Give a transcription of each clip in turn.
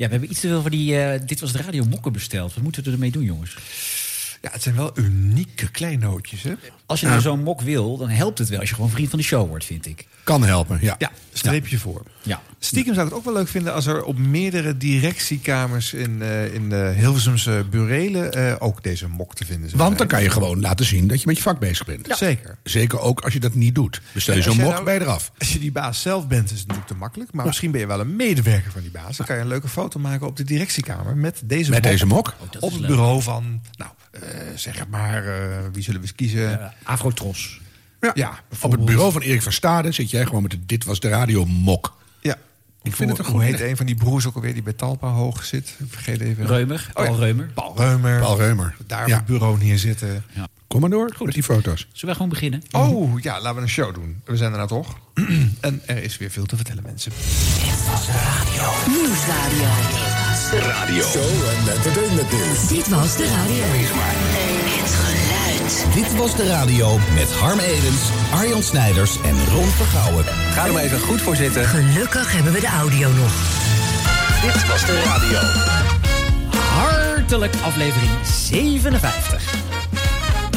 Ja, we hebben iets te veel van die... eh, dit was de radio mokken besteld. Wat moeten we ermee doen, jongens? Ja, het zijn wel unieke kleinootjes, hè? Als je nou zo'n mok wil, dan helpt het wel als je gewoon vriend van de show wordt, vind ik. Kan helpen, ja. Ja, streepje voor. Ja. Stiekem zou ik het ook wel leuk vinden als er op meerdere directiekamers in, eh, in de Hilversumse burelen eh, ook deze mok te vinden zou Want dan zijn. kan je gewoon laten zien dat je met je vak bezig bent. Zeker. Zeker ook als je dat niet doet. Bestel je zo'n mok nou- bij eraf. Als je die baas zelf bent, is het natuurlijk te makkelijk. Maar misschien ben je wel een medewerker van die baas. Dan kan je een leuke foto maken op de directiekamer met deze Met mok. deze mok. dat Op het leuk. bureau van, nou, zeg het maar, eh, wie zullen we eens kiezen? Uh, Afrotros. Ja. Ja, Op het bureau van Erik van Stade zit jij gewoon met de Dit was de radio mok. Ja. Ik vind het een Hoe goed heet idee. een van die broers ook alweer die bij Talpa hoog zit? Ik vergeet even. Reumer, Oh, Paul ja. Reumer. Paul Reumer. Paul Reumer. Daar op Ja. het bureau neerzitten. Kom maar door met die foto's. Zullen we gewoon beginnen? Oh, ja, laten we een show doen. We zijn er nou toch. en er is weer veel te vertellen, mensen. Nieuwsradio. Radio. Show en entertainment nieuws. Dit was de radio. Het geluid. Dit was de radio met Harm Edens, Arjan Snijders en Ron Vergouwen. Ga er maar even goed voor zitten. Gelukkig hebben we de audio nog. Dit was de radio. Hartelijk aflevering 57.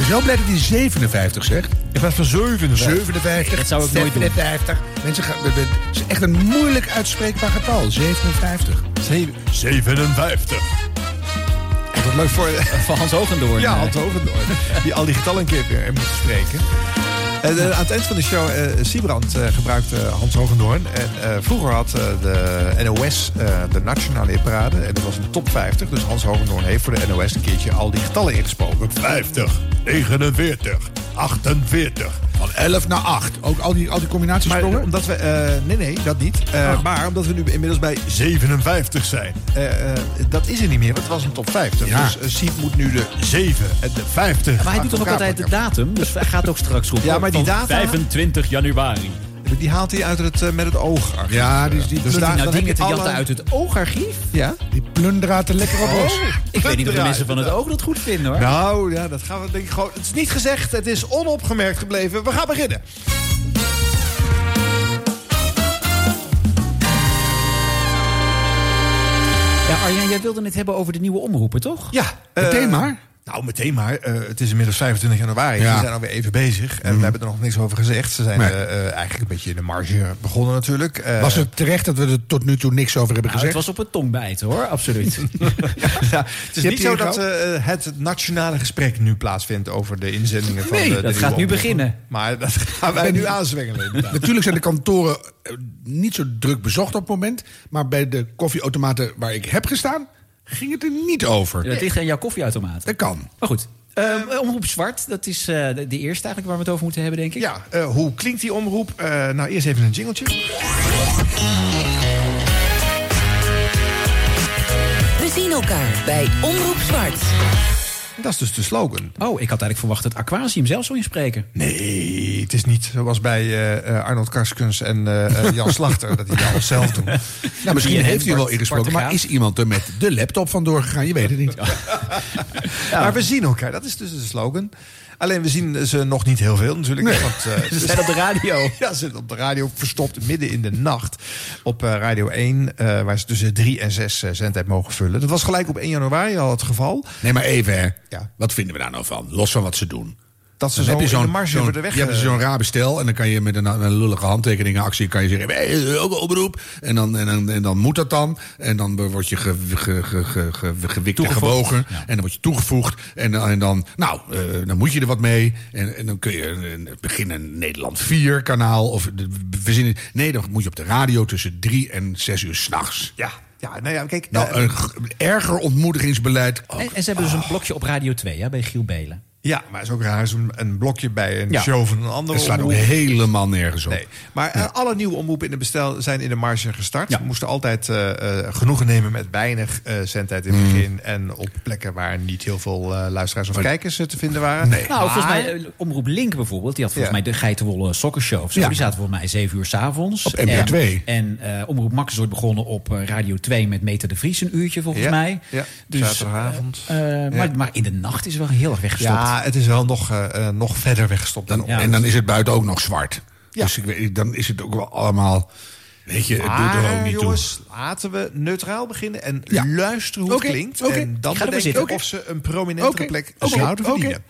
Ik ben zo blij dat hij 57 zegt. Ik was van 7. 57. Dat zou ik nooit doen. 57. Mensen gaan, het is echt een moeilijk uitspreekbaar getal. 57. 57. Wat leuk voor... Van Hans Hogendoorn. Ja. Hans Hogendoorn. Die al die getallen een keer weer moet spreken. Eh, aan het eind van de show, eh Siebrand eh, gebruikte Hans Hogendoorn. En vroeger had de NOS de nationale hitparade. En dat was een top 50. Dus Hans Hogendoorn heeft voor de NOS een keertje al die getallen ingesproken. 50, 49, 48. Van 11 naar 8. Ook al die, al die combinaties Maar sprongen? omdat we... eh, nee, nee, dat niet. Eh, Maar omdat we nu inmiddels bij 57 zijn. Eh, eh, dat is er niet meer, want het was een top 50. Ja. Dus uh, Siep moet nu de 7 en de 50 Maar hij doet toch ook altijd de datum? Dus hij gaat ook straks roepen. Ja, maar die data- 25 januari. Die haalt hij uit het, eh, met het oog. Ja, die, die, Dus daar- nou dingen te jatten alle- uit het oogarchief? Ja? die plunderaat er lekker op los. Ik weet niet of de mensen van het oog dat goed vinden hoor. Nou, ja, dat gaan we denk ik gewoon... Het is niet gezegd, het is onopgemerkt gebleven. We gaan beginnen. Ja, Arjan, jij wilde het hebben over de nieuwe omroepen, toch? Ja. Meteen eh, maar. Nou, meteen maar. Eh, het is inmiddels 25 januari. Ja. We zijn alweer even bezig. En we hebben er nog niks over gezegd. Ze zijn Nee. eh, eh, eigenlijk een beetje in de marge begonnen natuurlijk. Eh, Was het terecht dat we er tot nu toe niks over hebben Nou, het gezegd? was op het tong bijten hoor, absoluut. ja, het is Je niet zo hier dat het nationale gesprek nu plaatsvindt over de inzendingen van Nee, de, de dat gaat nu beginnen. Maar dat gaan wij nu aanzwengelen. Natuurlijk zijn de kantoren niet zo druk bezocht op het moment. Maar bij de koffieautomaten waar ik heb gestaan, ging het er niet over. Dat ligt aan jouw koffieautomaat. Dat kan. Maar goed, ehm, Omroep Zwart, dat is eh, de, de eerste eigenlijk waar we het over moeten hebben, denk ik. Ja, eh, hoe klinkt die omroep? Eh, nou, eerst even een jingletje. We zien elkaar bij Omroep Zwart. Dat is dus de slogan. Oh, ik had eigenlijk verwacht dat Aquasium zelf zou inspreken. Nee, het is niet zoals bij eh, eh, Arnold Karskens en eh, Jan Slachter... dat die alles zelf doen. Nou, misschien Die heeft hij wel ingesproken, maar is iemand er met de laptop vandoor gegaan? Je weet het niet. Maar we zien elkaar, dat is dus de slogan. Alleen we zien ze nog niet heel veel natuurlijk. Want, eh, Ze zijn op de radio. Ja, ze zitten op de radio verstopt midden in de nacht. Op eh, Radio 1, eh, waar ze tussen 3 en 6 zendtijd mogen vullen. Dat was gelijk op 1 januari al het geval. Nee, maar even hè. Ja. Wat vinden we daar nou van? Los van wat ze doen. Dat ze Dan zo heb je in zo'n de marge worden weg. je hebt eh, zo'n raar bestel en dan kan je met een, een lullige handtekeningenactie kan je zeggen, hey, ook een oproep. En dan, en, dan, en dan moet dat dan. En dan word je ge, ge, ge, ge, ge- gewikt en gewogen. Ja. En dan word je toegevoegd. En, dan- en dan, nou, eh, dan moet je er wat mee. En, en dan kun je beginnen Nederland 4 kanaal. Of zien, nee, dan moet je op de radio tussen drie en zes uur s'nachts. Ja, ja, nou ja, kijk. Nou, eh, een g- erger ontmoedigingsbeleid. En, en ze hebben dus een blokje op Radio 2, ja, bij Giel Belen. Ja, maar het is ook raar, zo'n een blokje bij een Ja. show van een andere Het slaat ook helemaal nergens op. Nee, maar eh, alle nieuwe omroepen in de bestel zijn in de marge gestart. Ja. We moesten altijd eh, eh, genoegen nemen met weinig eh zendtijd in het Mm. begin. En op plekken waar niet heel veel eh, luisteraars of kijkers te vinden waren. Nee. Nou, volgens mij, Omroep Link bijvoorbeeld, die had volgens Ja. mij de geitenwolle Zo. Ja. Die zaten volgens mij 7 uur s'avonds. Op NPO 2. En, en eh, Omroep Max is ooit begonnen op Radio 2 met Meter de Vries een uurtje volgens Ja, mij. ja, Dus, zaterdagavond. maar, maar in de nacht is het wel heel erg weggestopt. Ja, het is wel nog, eh, eh, nog verder weggestopt dan Dan, Ja. En dan is het buiten ook nog zwart. Ja. Dus ik weet, dan is het ook wel allemaal. Weet je, het doet er ook niet jongens, laten we neutraal beginnen en Ja. luisteren hoe het klinkt. En dan bedenken zitten. of ze een prominentere Oké, plek zouden verdienen.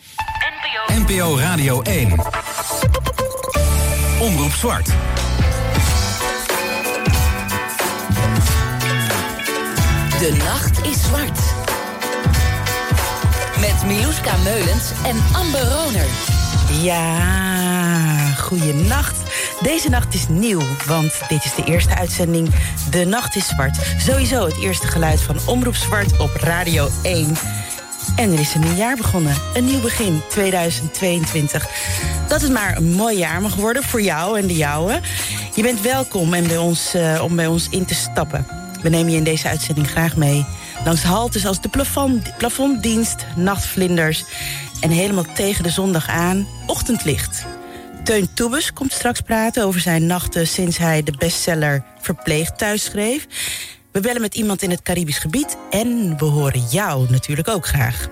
NPO Radio 1. Omroep Zwart. De nacht is zwart. Met Miluska Meulens en Amber Roner. Ja, goeienacht. Deze nacht is nieuw, want dit is de eerste uitzending De Nacht is Zwart. Sowieso het eerste geluid van Omroep Zwart op Radio 1. En er is een nieuw jaar begonnen. Een nieuw begin, 2022. Dat het maar een mooi jaar mag worden voor jou en de jouwe. Je bent welkom en bij ons, eh, om bij ons in te stappen. We nemen je in deze uitzending graag mee. Langs haltes als de plafond, plafonddienst, nachtvlinders... en helemaal tegen de zondag aan, ochtendlicht. Teun Toebes komt straks praten over zijn nachten... sinds hij de bestseller Verpleegd thuis schreef. We bellen met iemand in het Caribisch gebied... en we horen jou natuurlijk ook graag.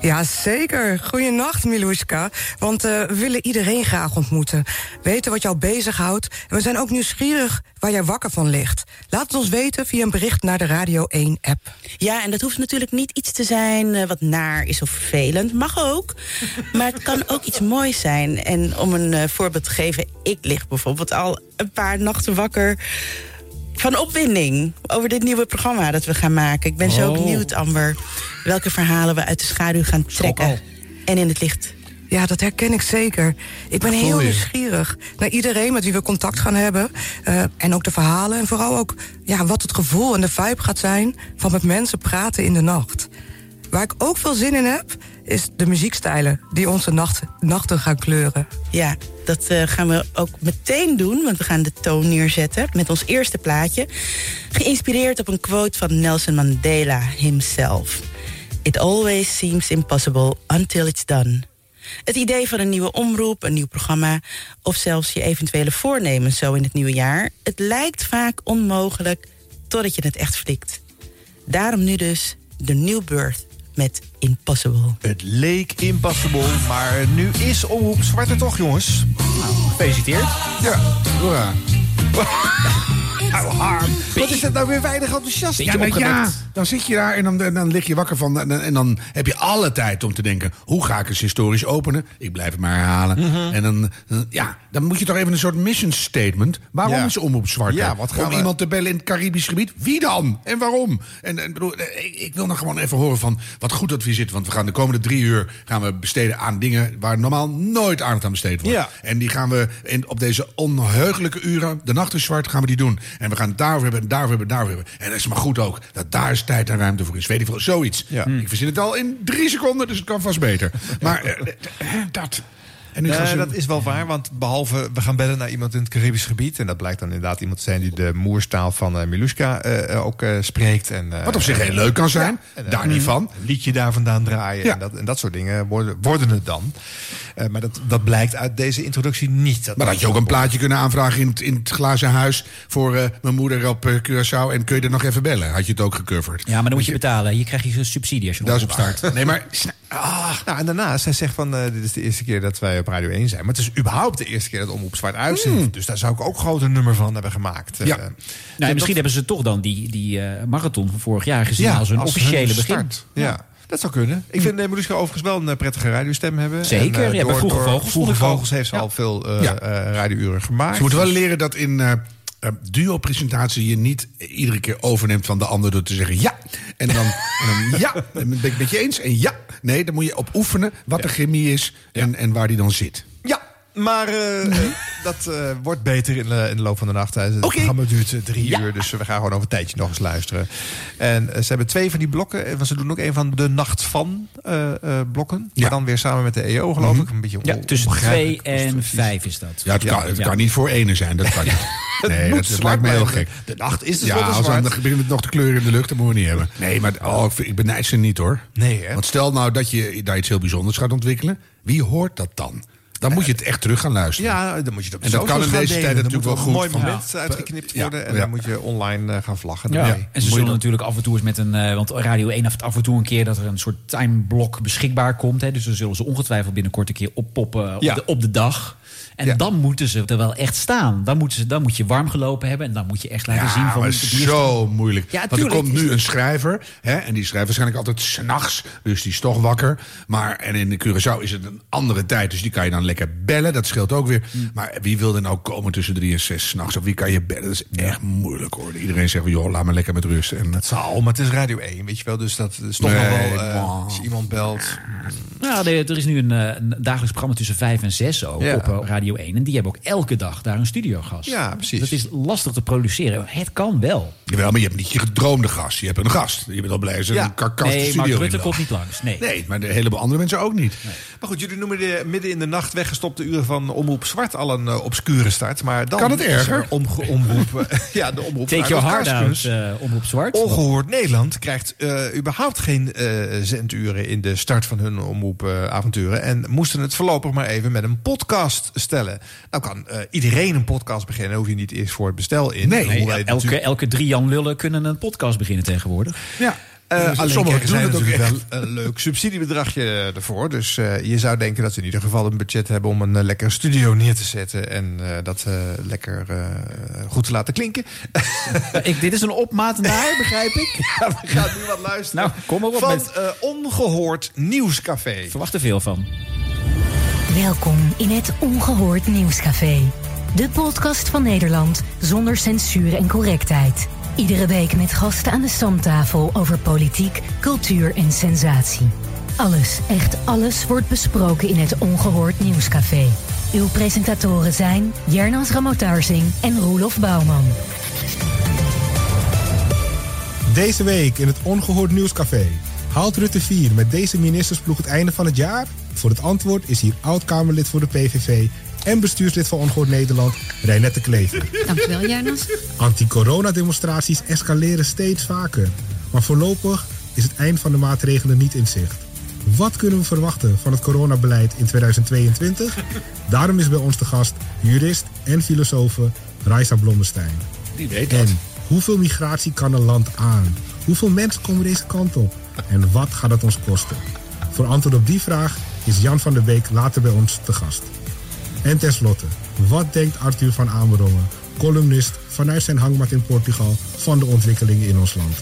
Ja, zeker. Goeienacht, Miluska. Want eh, we willen iedereen graag ontmoeten. Weten wat jou bezighoudt. En we zijn ook nieuwsgierig waar jij wakker van ligt. Laat het ons weten via een bericht naar de Radio 1-app. Ja, en dat hoeft natuurlijk niet iets te zijn eh, wat naar is of vervelend. Mag ook. Maar het kan ook iets moois zijn. En om een eh, voorbeeld te geven, ik lig bijvoorbeeld al een paar nachten wakker van opwinding over dit nieuwe programma dat we gaan maken. Ik ben zo Oh. benieuwd, Amber, welke verhalen we uit de schaduw gaan trekken. al. En in het licht. Ja, dat herken ik zeker. Ik ben heel nieuwsgierig naar iedereen met wie we contact gaan hebben. eh, en ook de verhalen. En vooral ook ja, wat het gevoel en de vibe gaat zijn... van met mensen praten in de nacht. Waar ik ook veel zin in heb, is de muziekstijlen... die onze nacht, nachten gaan kleuren. Ja, dat eh, gaan we ook meteen doen, want we gaan de toon neerzetten met ons eerste plaatje. Geïnspireerd op een quote van Nelson Mandela himself. It always seems impossible until it's done. Het idee van een nieuwe omroep, een nieuw programma... of zelfs je eventuele voornemens zo in het nieuwe jaar... het lijkt vaak onmogelijk totdat je het echt flikt. Daarom nu dus de New Birth met Impossible. Het leek impossible, maar nu is Omroep Zwart er toch, jongens. Gefeliciteerd. Ja, hoera. Wat is dat nou weer weinig enthousiast? Ja, dan zit je daar en dan, dan lig je wakker van. En, dan- en dan heb je alle tijd om te denken: hoe ga ik eens historisch openen? Ik blijf het maar herhalen. Mhm. En dan, dan- ja, dan moet je toch even een soort mission statement. Waarom Ja. is Omroep Zwart? Ja, wat gaan Om we- iemand te bellen in het Caribisch gebied? Wie dan? En waarom? En, en bedoel, eh, ik, ik wil nog gewoon even horen van wat goed dat we hier zitten. Want we gaan de komende drie uur gaan we besteden aan dingen waar normaal nooit aandacht aan besteed wordt. Ja. En die gaan we in, op deze onheugelijke uren, de nacht is zwart, gaan we die doen. En we gaan het daarover hebben, en daarover hebben, en daarover hebben. En dat is maar goed ook, dat daar is tijd en ruimte voor is. Weet ik veel, zoiets. Ja. Ik verzin het al in drie seconden, dus het kan vast beter. Maar eh, eh, dat... En nu gaan Nee, ze- dat is wel waar, want behalve we gaan bellen naar iemand in het Caribisch gebied... en dat blijkt dan inderdaad iemand te zijn die de moerstaal van eh Miluska eh, eh, ook spreekt. En, eh, Wat op zich heel leuk kan zijn, en, daar niet van. Een liedje daar vandaan draaien Ja. en, dat, en dat soort dingen worden, worden het dan. Eh, maar dat, dat blijkt uit deze introductie niet. Dat Maar had je ook een plaatje kunnen aanvragen in het, in het glazen huis... voor eh, mijn moeder op Curaçao en kun je er nog even bellen? Had je het ook gecoverd? Ja, maar dan moet je betalen. Hier krijg je een subsidie als je opstart. waar. Nee, maar... Ah, Nou, en daarnaast, hij zegt van, dit is de eerste keer dat wij op Radio 1 zijn. Maar het is überhaupt de eerste keer dat Omroep Zwart uitzendt. Dus daar zou ik ook groot een nummer van hebben gemaakt. Hmm. Ja. Eh, Nou, dat- misschien hebben ze toch dan die, die eh, marathon van vorig jaar gezien als een als officiële begin. Ja. Dat zou kunnen. Ik vind uh, Mariska overigens wel een eh, prettige radiostem hebben. Zeker, En, eh, ja, bij Vroege Vogels Vroege. Vogels heeft ze Ja. al veel eh Ja. eh, radiouren gemaakt. Ze moeten wel Dus- leren dat in eh, eh, duo-presentatie je niet iedere keer overneemt van de ander door te zeggen ja. En dan, en dan ja, en ben ik het met je eens. En ja, nee, dan moet je op oefenen wat de chemie is en, en waar die dan zit. Maar eh, eh, dat eh, wordt beter in de, in de loop van de nacht. Het programma duurt drie Ja. uur, dus we gaan gewoon over een tijdje nog eens luisteren. En ze hebben twee van die blokken. Want ze doen ook een van de Nacht van eh, eh, blokken. Ja. Mhm. Maar dan weer samen met de EO, geloof ik. Een beetje Ja, tussen twee en vijf is dat. Ja, het, kan, het Ja. kan niet voor ene zijn, dat kan niet. Nee, dat, dat lijkt me heel gek. De nacht is dus Ja, wel als zwart. dan begint nog te kleuren in de lucht, dat moeten we niet hebben. Nee, maar oh, ik benijd ze niet hoor. Nee, hè? Want stel nou dat je daar iets heel bijzonders gaat ontwikkelen. Wie hoort dat dan? Dan moet je het echt terug gaan luisteren. Ja, dan moet je op En dat kan in deze tijd natuurlijk wel een goed mooi van- moment uitgeknipt Ja, worden. En ja. dan moet je online eh, gaan vlaggen. Ja. En ze zullen natuurlijk af en toe eens met een. eh, want Radio 1 heeft af en toe een keer dat er een soort timeblok beschikbaar komt. Hè, dus dan zullen ze ongetwijfeld binnenkort een keer oppoppen op, Ja. de, op de dag. En Ja. dan moeten ze er wel echt staan. Dan, moeten ze, dan moet je warm gelopen hebben. En dan moet je echt laten zien van... maar die het is zo moeilijk. Ja, Want er komt nu een schrijver. Hè, en die schrijft waarschijnlijk altijd s'nachts. Dus die is toch wakker. Maar en in de Curaçao is het een andere tijd. Dus die kan je dan lekker bellen. Dat scheelt ook weer. Mm. Maar wie wil er nou komen tussen drie en zes s'nachts? Of wie kan je bellen? Dat is echt moeilijk hoor. Iedereen zegt, joh, laat me lekker met rust. En Het zal, maar het is Radio 1, weet je wel. Dus dat is toch Nee, nog wel... eh, als je iemand belt... Nou, er is nu een, eh, een dagelijks programma tussen 5 en 6 ook Ja. op eh, Radio 1. En die hebben ook elke dag daar een studiogast. Ja, precies. Dat is lastig te produceren. Het kan wel. Jawel, maar je hebt niet je gedroomde gast. Je hebt een gast. Je bent al blij er Ja. een karkas Nee, Mark in Rutte komt niet langs. Nee. Nee, maar de heleboel andere mensen ook niet. Maar goed, jullie noemen de midden in de nacht weggestopte uren van Omroep Zwart al een eh, obscure start. Maar dan Kan het er erger? Omroep, eh, ja, de omroep Take your heart out, eh Omroep Zwart. Ongehoord Nederland krijgt eh, überhaupt geen eh, zenduren in de start van hun omroepavonturen. en moesten het voorlopig maar even met een podcast stellen. Nou kan eh, iedereen een podcast beginnen. Hoef je niet eerst voor het bestel in. Nee, Nee, elke, natuurlijk- elke drie Jan Lullen kunnen een podcast beginnen tegenwoordig. Ja. Eh, Dus alleen sommigen krijgen zij doen het ook wel een leuk subsidiebedragje ervoor. Dus eh, je zou denken dat ze in ieder geval een budget hebben om een eh, lekker studio neer te zetten. En eh, dat eh, lekker eh, goed te laten klinken. Eh, ik, dit is een opmaat naar, begrijp ik. Ja, we gaan nu wat luisteren. Nou, kom maar op Van met- eh, Ongehoord Nieuwscafé. Ik verwacht er veel van. Welkom in het Ongehoord Nieuwscafé. De podcast van Nederland zonder censuur en correctheid. Iedere week met gasten aan de stamtafel over politiek, cultuur en sensatie. Alles, echt alles wordt besproken in het Ongehoord Nieuwscafé. Uw presentatoren zijn Jernas Ramotarsing en Roelof Bouwman. Deze week in het Ongehoord Nieuwscafé. Haalt Rutte 4 met deze ministersploeg het einde van het jaar? Voor het antwoord is hier oud-Kamerlid voor de PVV en bestuurslid van Ongehoord Nederland, Reinette Klever. Dankjewel, Jernas. Anti-coronademonstraties escaleren steeds vaker. Maar voorlopig is het eind van de maatregelen niet in zicht. Wat kunnen we verwachten van het coronabeleid in 2022? Daarom is bij ons de gast jurist en filosoof Raisa Blommestein. Die weet dat. En hoeveel migratie kan een land aan? Hoeveel mensen komen deze kant op? En wat gaat het ons kosten? Voor antwoord op die vraag is Jan van der Beek later bij ons te gast. En tenslotte, wat denkt Arthur van Amerongen, columnist vanuit zijn hangmat in Portugal, van de ontwikkelingen in ons land?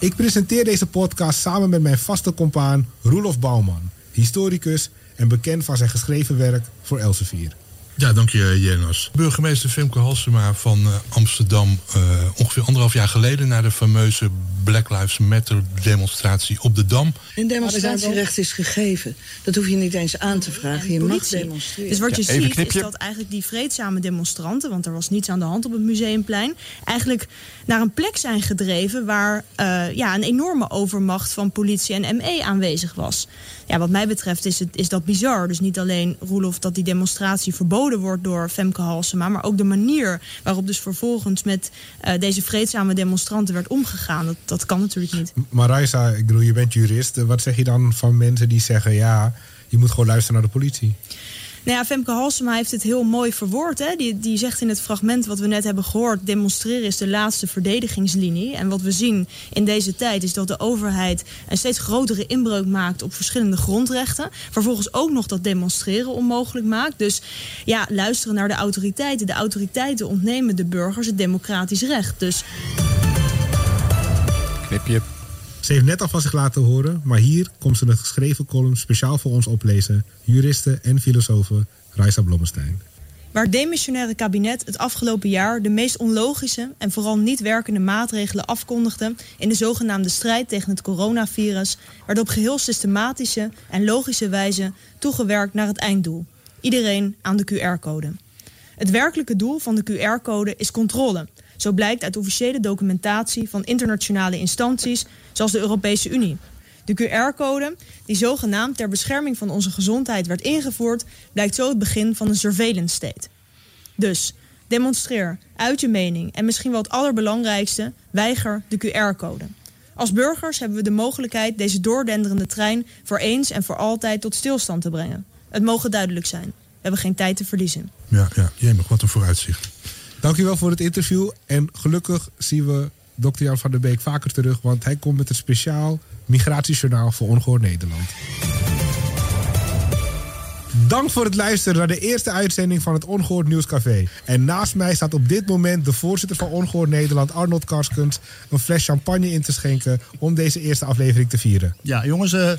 Ik presenteer deze podcast samen met mijn vaste compaan Roelof Bouwman, historicus en bekend van zijn geschreven werk voor Elsevier. Ja, dank je, Jenas. Burgemeester Femke Halsema van eh, Amsterdam... eh, ongeveer anderhalf jaar geleden... naar de fameuze Black Lives Matter demonstratie op de Dam. Een demonstratierecht is gegeven. Dat hoef je niet eens aan te vragen. Je mag demonstreren. Dus wat je Ja, ziet knipje. is dat eigenlijk die vreedzame demonstranten... want er was niets aan de hand op het Museumplein... eigenlijk naar een plek zijn gedreven... waar eh, ja, een enorme overmacht van politie en ME aanwezig was. Ja, wat mij betreft is, het, is dat bizar. Dus niet alleen, Roelof, dat die demonstratie verboden wordt door Femke Halsema... maar ook de manier waarop dus vervolgens met eh, deze vreedzame demonstranten werd omgegaan. Dat, dat kan natuurlijk niet. Maar Raisa, ik bedoel, je bent jurist. Wat zeg je dan van mensen die zeggen... ja, je moet gewoon luisteren naar de politie? Nou ja, Femke Halsema heeft het heel mooi verwoord. Hè? Die, die zegt in het fragment wat we net hebben gehoord... demonstreren is de laatste verdedigingslinie. En wat we zien in deze tijd is dat de overheid... een steeds grotere inbreuk maakt op verschillende grondrechten. Vervolgens ook nog dat demonstreren onmogelijk maakt. Dus ja, luisteren naar de autoriteiten. De autoriteiten ontnemen de burgers het democratisch recht. Dus Ze heeft net al van zich laten horen, maar hier komt ze een geschreven column speciaal voor ons oplezen. Juriste en filosofe Raisa Blommestein. Waar het demissionaire kabinet het afgelopen jaar de meest onlogische en vooral niet werkende maatregelen afkondigde in de zogenaamde strijd tegen het coronavirus, werd op geheel systematische en logische wijze toegewerkt naar het einddoel. Iedereen aan de QR-code. Het werkelijke doel van de QR-code is controle. Zo blijkt uit officiële documentatie van internationale instanties zoals de Europese Unie. De QR-code, die zogenaamd ter bescherming van onze gezondheid werd ingevoerd, blijkt zo het begin van een surveillance state. Dus demonstreer, uit je mening en misschien wel het allerbelangrijkste, weiger de QR-code. Als burgers hebben we de mogelijkheid deze doordenderende trein voor eens en voor altijd tot stilstand te brengen. Het mogen duidelijk zijn. We hebben geen tijd te verliezen. Ja, ja, jemig, wat een vooruitzicht. Dankjewel voor het interview. En gelukkig zien we Dr. Jan van der Beek vaker terug, want hij komt met een speciaal migratiejournaal voor Ongehoord Nederland. Dank voor het luisteren naar de eerste uitzending van het Ongehoord Nieuwscafé. En naast mij staat op dit moment de voorzitter van Ongehoord Nederland, Arnold Karskens, een fles champagne in te schenken om deze eerste aflevering te vieren. Ja, jongens, eh,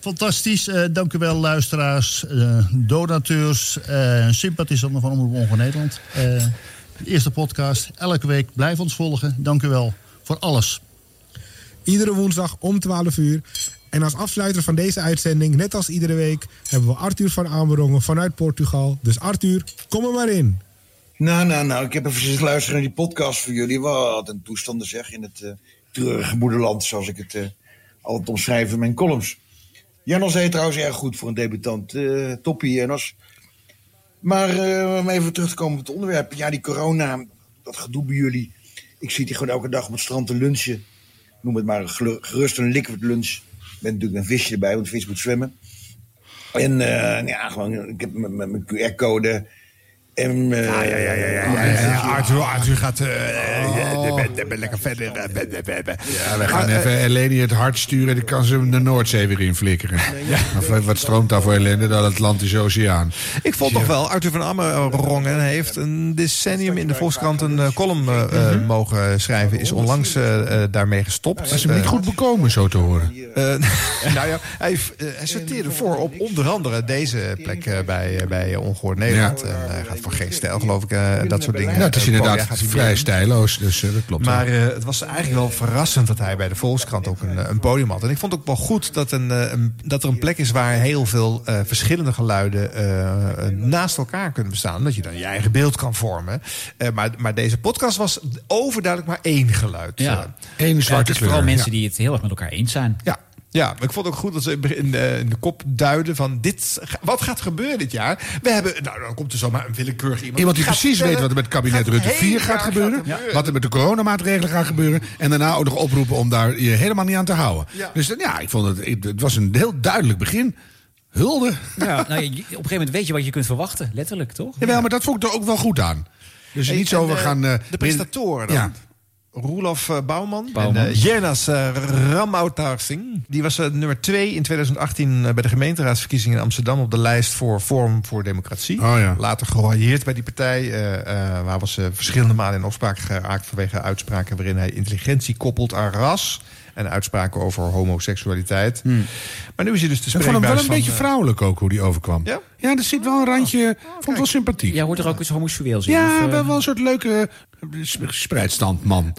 fantastisch. Eh, dank u wel, luisteraars, eh, donateurs, eh sympathisanten van Omroep Ongehoord Nederland. De eerste podcast, elke week. Blijf ons volgen. Dank u wel voor alles. Iedere woensdag om 12 uur. En als afsluiter van deze uitzending, net als iedere week, hebben we Arthur van Amerongen vanuit Portugal. Dus Arthur, kom er maar in. Nou, nou, nou, ik heb even zitten luisteren naar die podcast voor jullie. Wat een toestanden zeg in het eh, treurige moederland, zoals ik het eh, altijd omschrijf in mijn columns. Janos heet trouwens erg goed voor een debutant. eh toppie, Janos. Maar eh, om even terug te komen op het onderwerp. Ja, die corona, dat gedoe bij jullie. Ik zit hier gewoon elke dag op het strand te lunchen. Noem het maar gerust een liquid lunch. Ben natuurlijk een visje erbij, want vis moet zwemmen. En eh, ja, gewoon, ik heb mijn QR-code. En, eh, Ja, ja, ja, ja, ja, ja, ja. Arthur, Arthur gaat eh, eh, ben- ben lekker verder. eh. Ja, we gaan Maar, even eh, Eleni het hart sturen. Dan kan ze hem de Noordzee weer inflikkeren. Of wat stroomt daar voor ellende? De Atlantische Oceaan. Ik vond toch wel, Arthur van Amerongen heeft een decennium in de Volkskrant een eh, column eh, eh, mogen schrijven. Is onlangs eh, eh, daarmee gestopt. Dat is hem niet goed bekomen, zo te horen. Eh, nou ja, hij, eh, hij sorteerde voor op onder andere deze plek eh, bij, eh, bij Ongehoord Nederland. En hij gaat voor geen stijl, geloof ik, eh, dat soort dingen. Ja, het is Eh, inderdaad vrij stijloos, dus eh, dat klopt. Maar eh, het was eigenlijk wel verrassend dat hij bij de Volkskrant ook een, een podium had. En ik vond ook wel goed dat, een, eh, een- dat er een plek is waar heel veel eh, verschillende geluiden naast elkaar kunnen bestaan. Dat je dan je eigen beeld kan vormen. Eh, maar, maar deze podcast was overduidelijk maar één geluid. Ja. Eén Ja, zwarte het is vooral kleur, mensen ja. die het heel erg met elkaar eens zijn. Ja. Ja, maar ik vond ook goed dat ze in de, in de kop duiden van dit, wat gaat gebeuren dit jaar? We hebben, nou dan komt er zomaar een willekeurig iemand. Iemand die precies weet wat er met het kabinet gaat Rutte het 4 hele gaat gebeuren. gebeuren. Wat er met de coronamaatregelen gaat gebeuren. En daarna ook nog oproepen om daar je helemaal niet aan te houden. Ja. Dus dan, ja, ik vond het, het was een heel duidelijk begin. Hulde. Ja, nou, op een gegeven moment weet je wat je kunt verwachten, letterlijk, toch? Jawel, maar dat vond ik er ook wel goed aan. Dus Hey, niet zo, we eh, gaan... eh, de presentatoren dan. Ja. Roelof eh, Bouwman, Bouwman. en uh, Jenas uh, Ramautarsing. Die was eh, nummer twee in 2018 eh, bij de gemeenteraadsverkiezingen in Amsterdam... op de lijst voor Forum voor Democratie. Oh ja. Later geroyeerd bij die partij. eh, eh, waar was ze verschillende malen in opspraak geraakt... vanwege uitspraken waarin hij intelligentie koppelt aan ras... en uitspraken over homoseksualiteit. Maar nu is hij dus de Ik vond hem wel een van, beetje eh, vrouwelijk ook, hoe die overkwam. Ja? Ja, er zit wel een randje... vond het wel sympathiek. Jij hoort er ook iets homoseksueels in. Ja, of, eh, wel, wel een soort leuke eh, spreidstand man.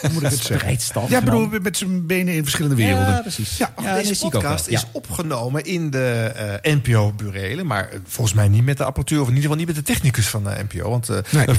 Hoe moet ik het zeggen? Spreidstand, Ja, bedoel, met zijn benen in verschillende werelden. Ja, precies. Ja, Ja, deze podcast ja. is opgenomen in de eh, NPO-burelen. Maar volgens mij niet met de apparatuur... of in ieder geval niet met de technicus van de NPO. Want, eh, Nee.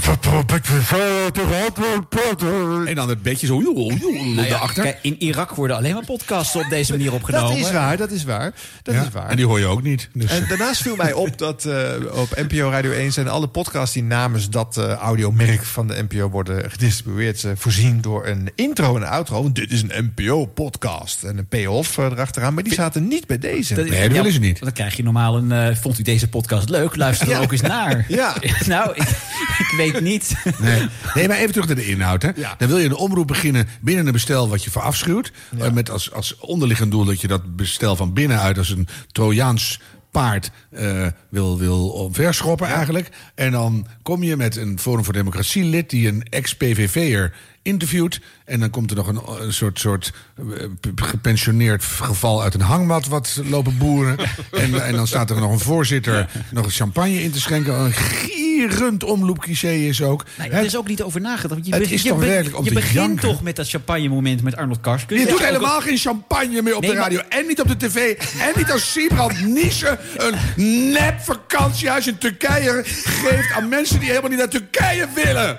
En dan het beetje zo Nou ja, daarachter. kijk, in Irak worden alleen maar podcasts op deze manier opgenomen. dat is waar, dat is waar. Dat Ja, is waar. En die hoor je ook niet. Dus. En daarnaast viel mij op dat eh, op NPO Radio 1 zijn alle podcasts die namens dat eh, audiomerk van de NPO worden gedistribueerd, eh, voorzien door een intro en een outro. Want dit is een NPO-podcast en een payoff erachteraan. Maar die zaten niet bij deze. Dat is- Nee, dat willen ze niet. Dan krijg je normaal een. vond u deze podcast leuk? Luister er Ja. ook eens naar. Ja. nou, ik, ik weet niet. Nee. nee, maar even terug naar de inhoud. Hè. Ja. Dan wil je een omroep beginnen binnen een bestel wat je verafschuwt. Eh, Met als, als onderliggend doel dat je dat bestel van binnenuit als een Trojaans paard eh, wil, wil omverschoppen eigenlijk. En dan kom je met een Forum voor Democratie lid die een ex-PVV'er interviewt. En dan komt er nog een, een soort, soort eh, gepensioneerd geval uit een hangmat wat lopen boeren. en, en dan staat er nog een voorzitter nog een champagne in te schenken. Een gierend omloopcliché is ook. Nee, er is ook niet over nagedacht. Want je Het be- is je toch be- werkelijk om Je te begint janken. toch met dat champagne-moment met Arnold Karskens. Je doet helemaal geen champagne meer op Nee, de radio. En niet op de tv. En niet als Siebrand Nietzsche een nep vakantiehuis in Turkije geeft aan mensen die helemaal niet naar Turkije willen.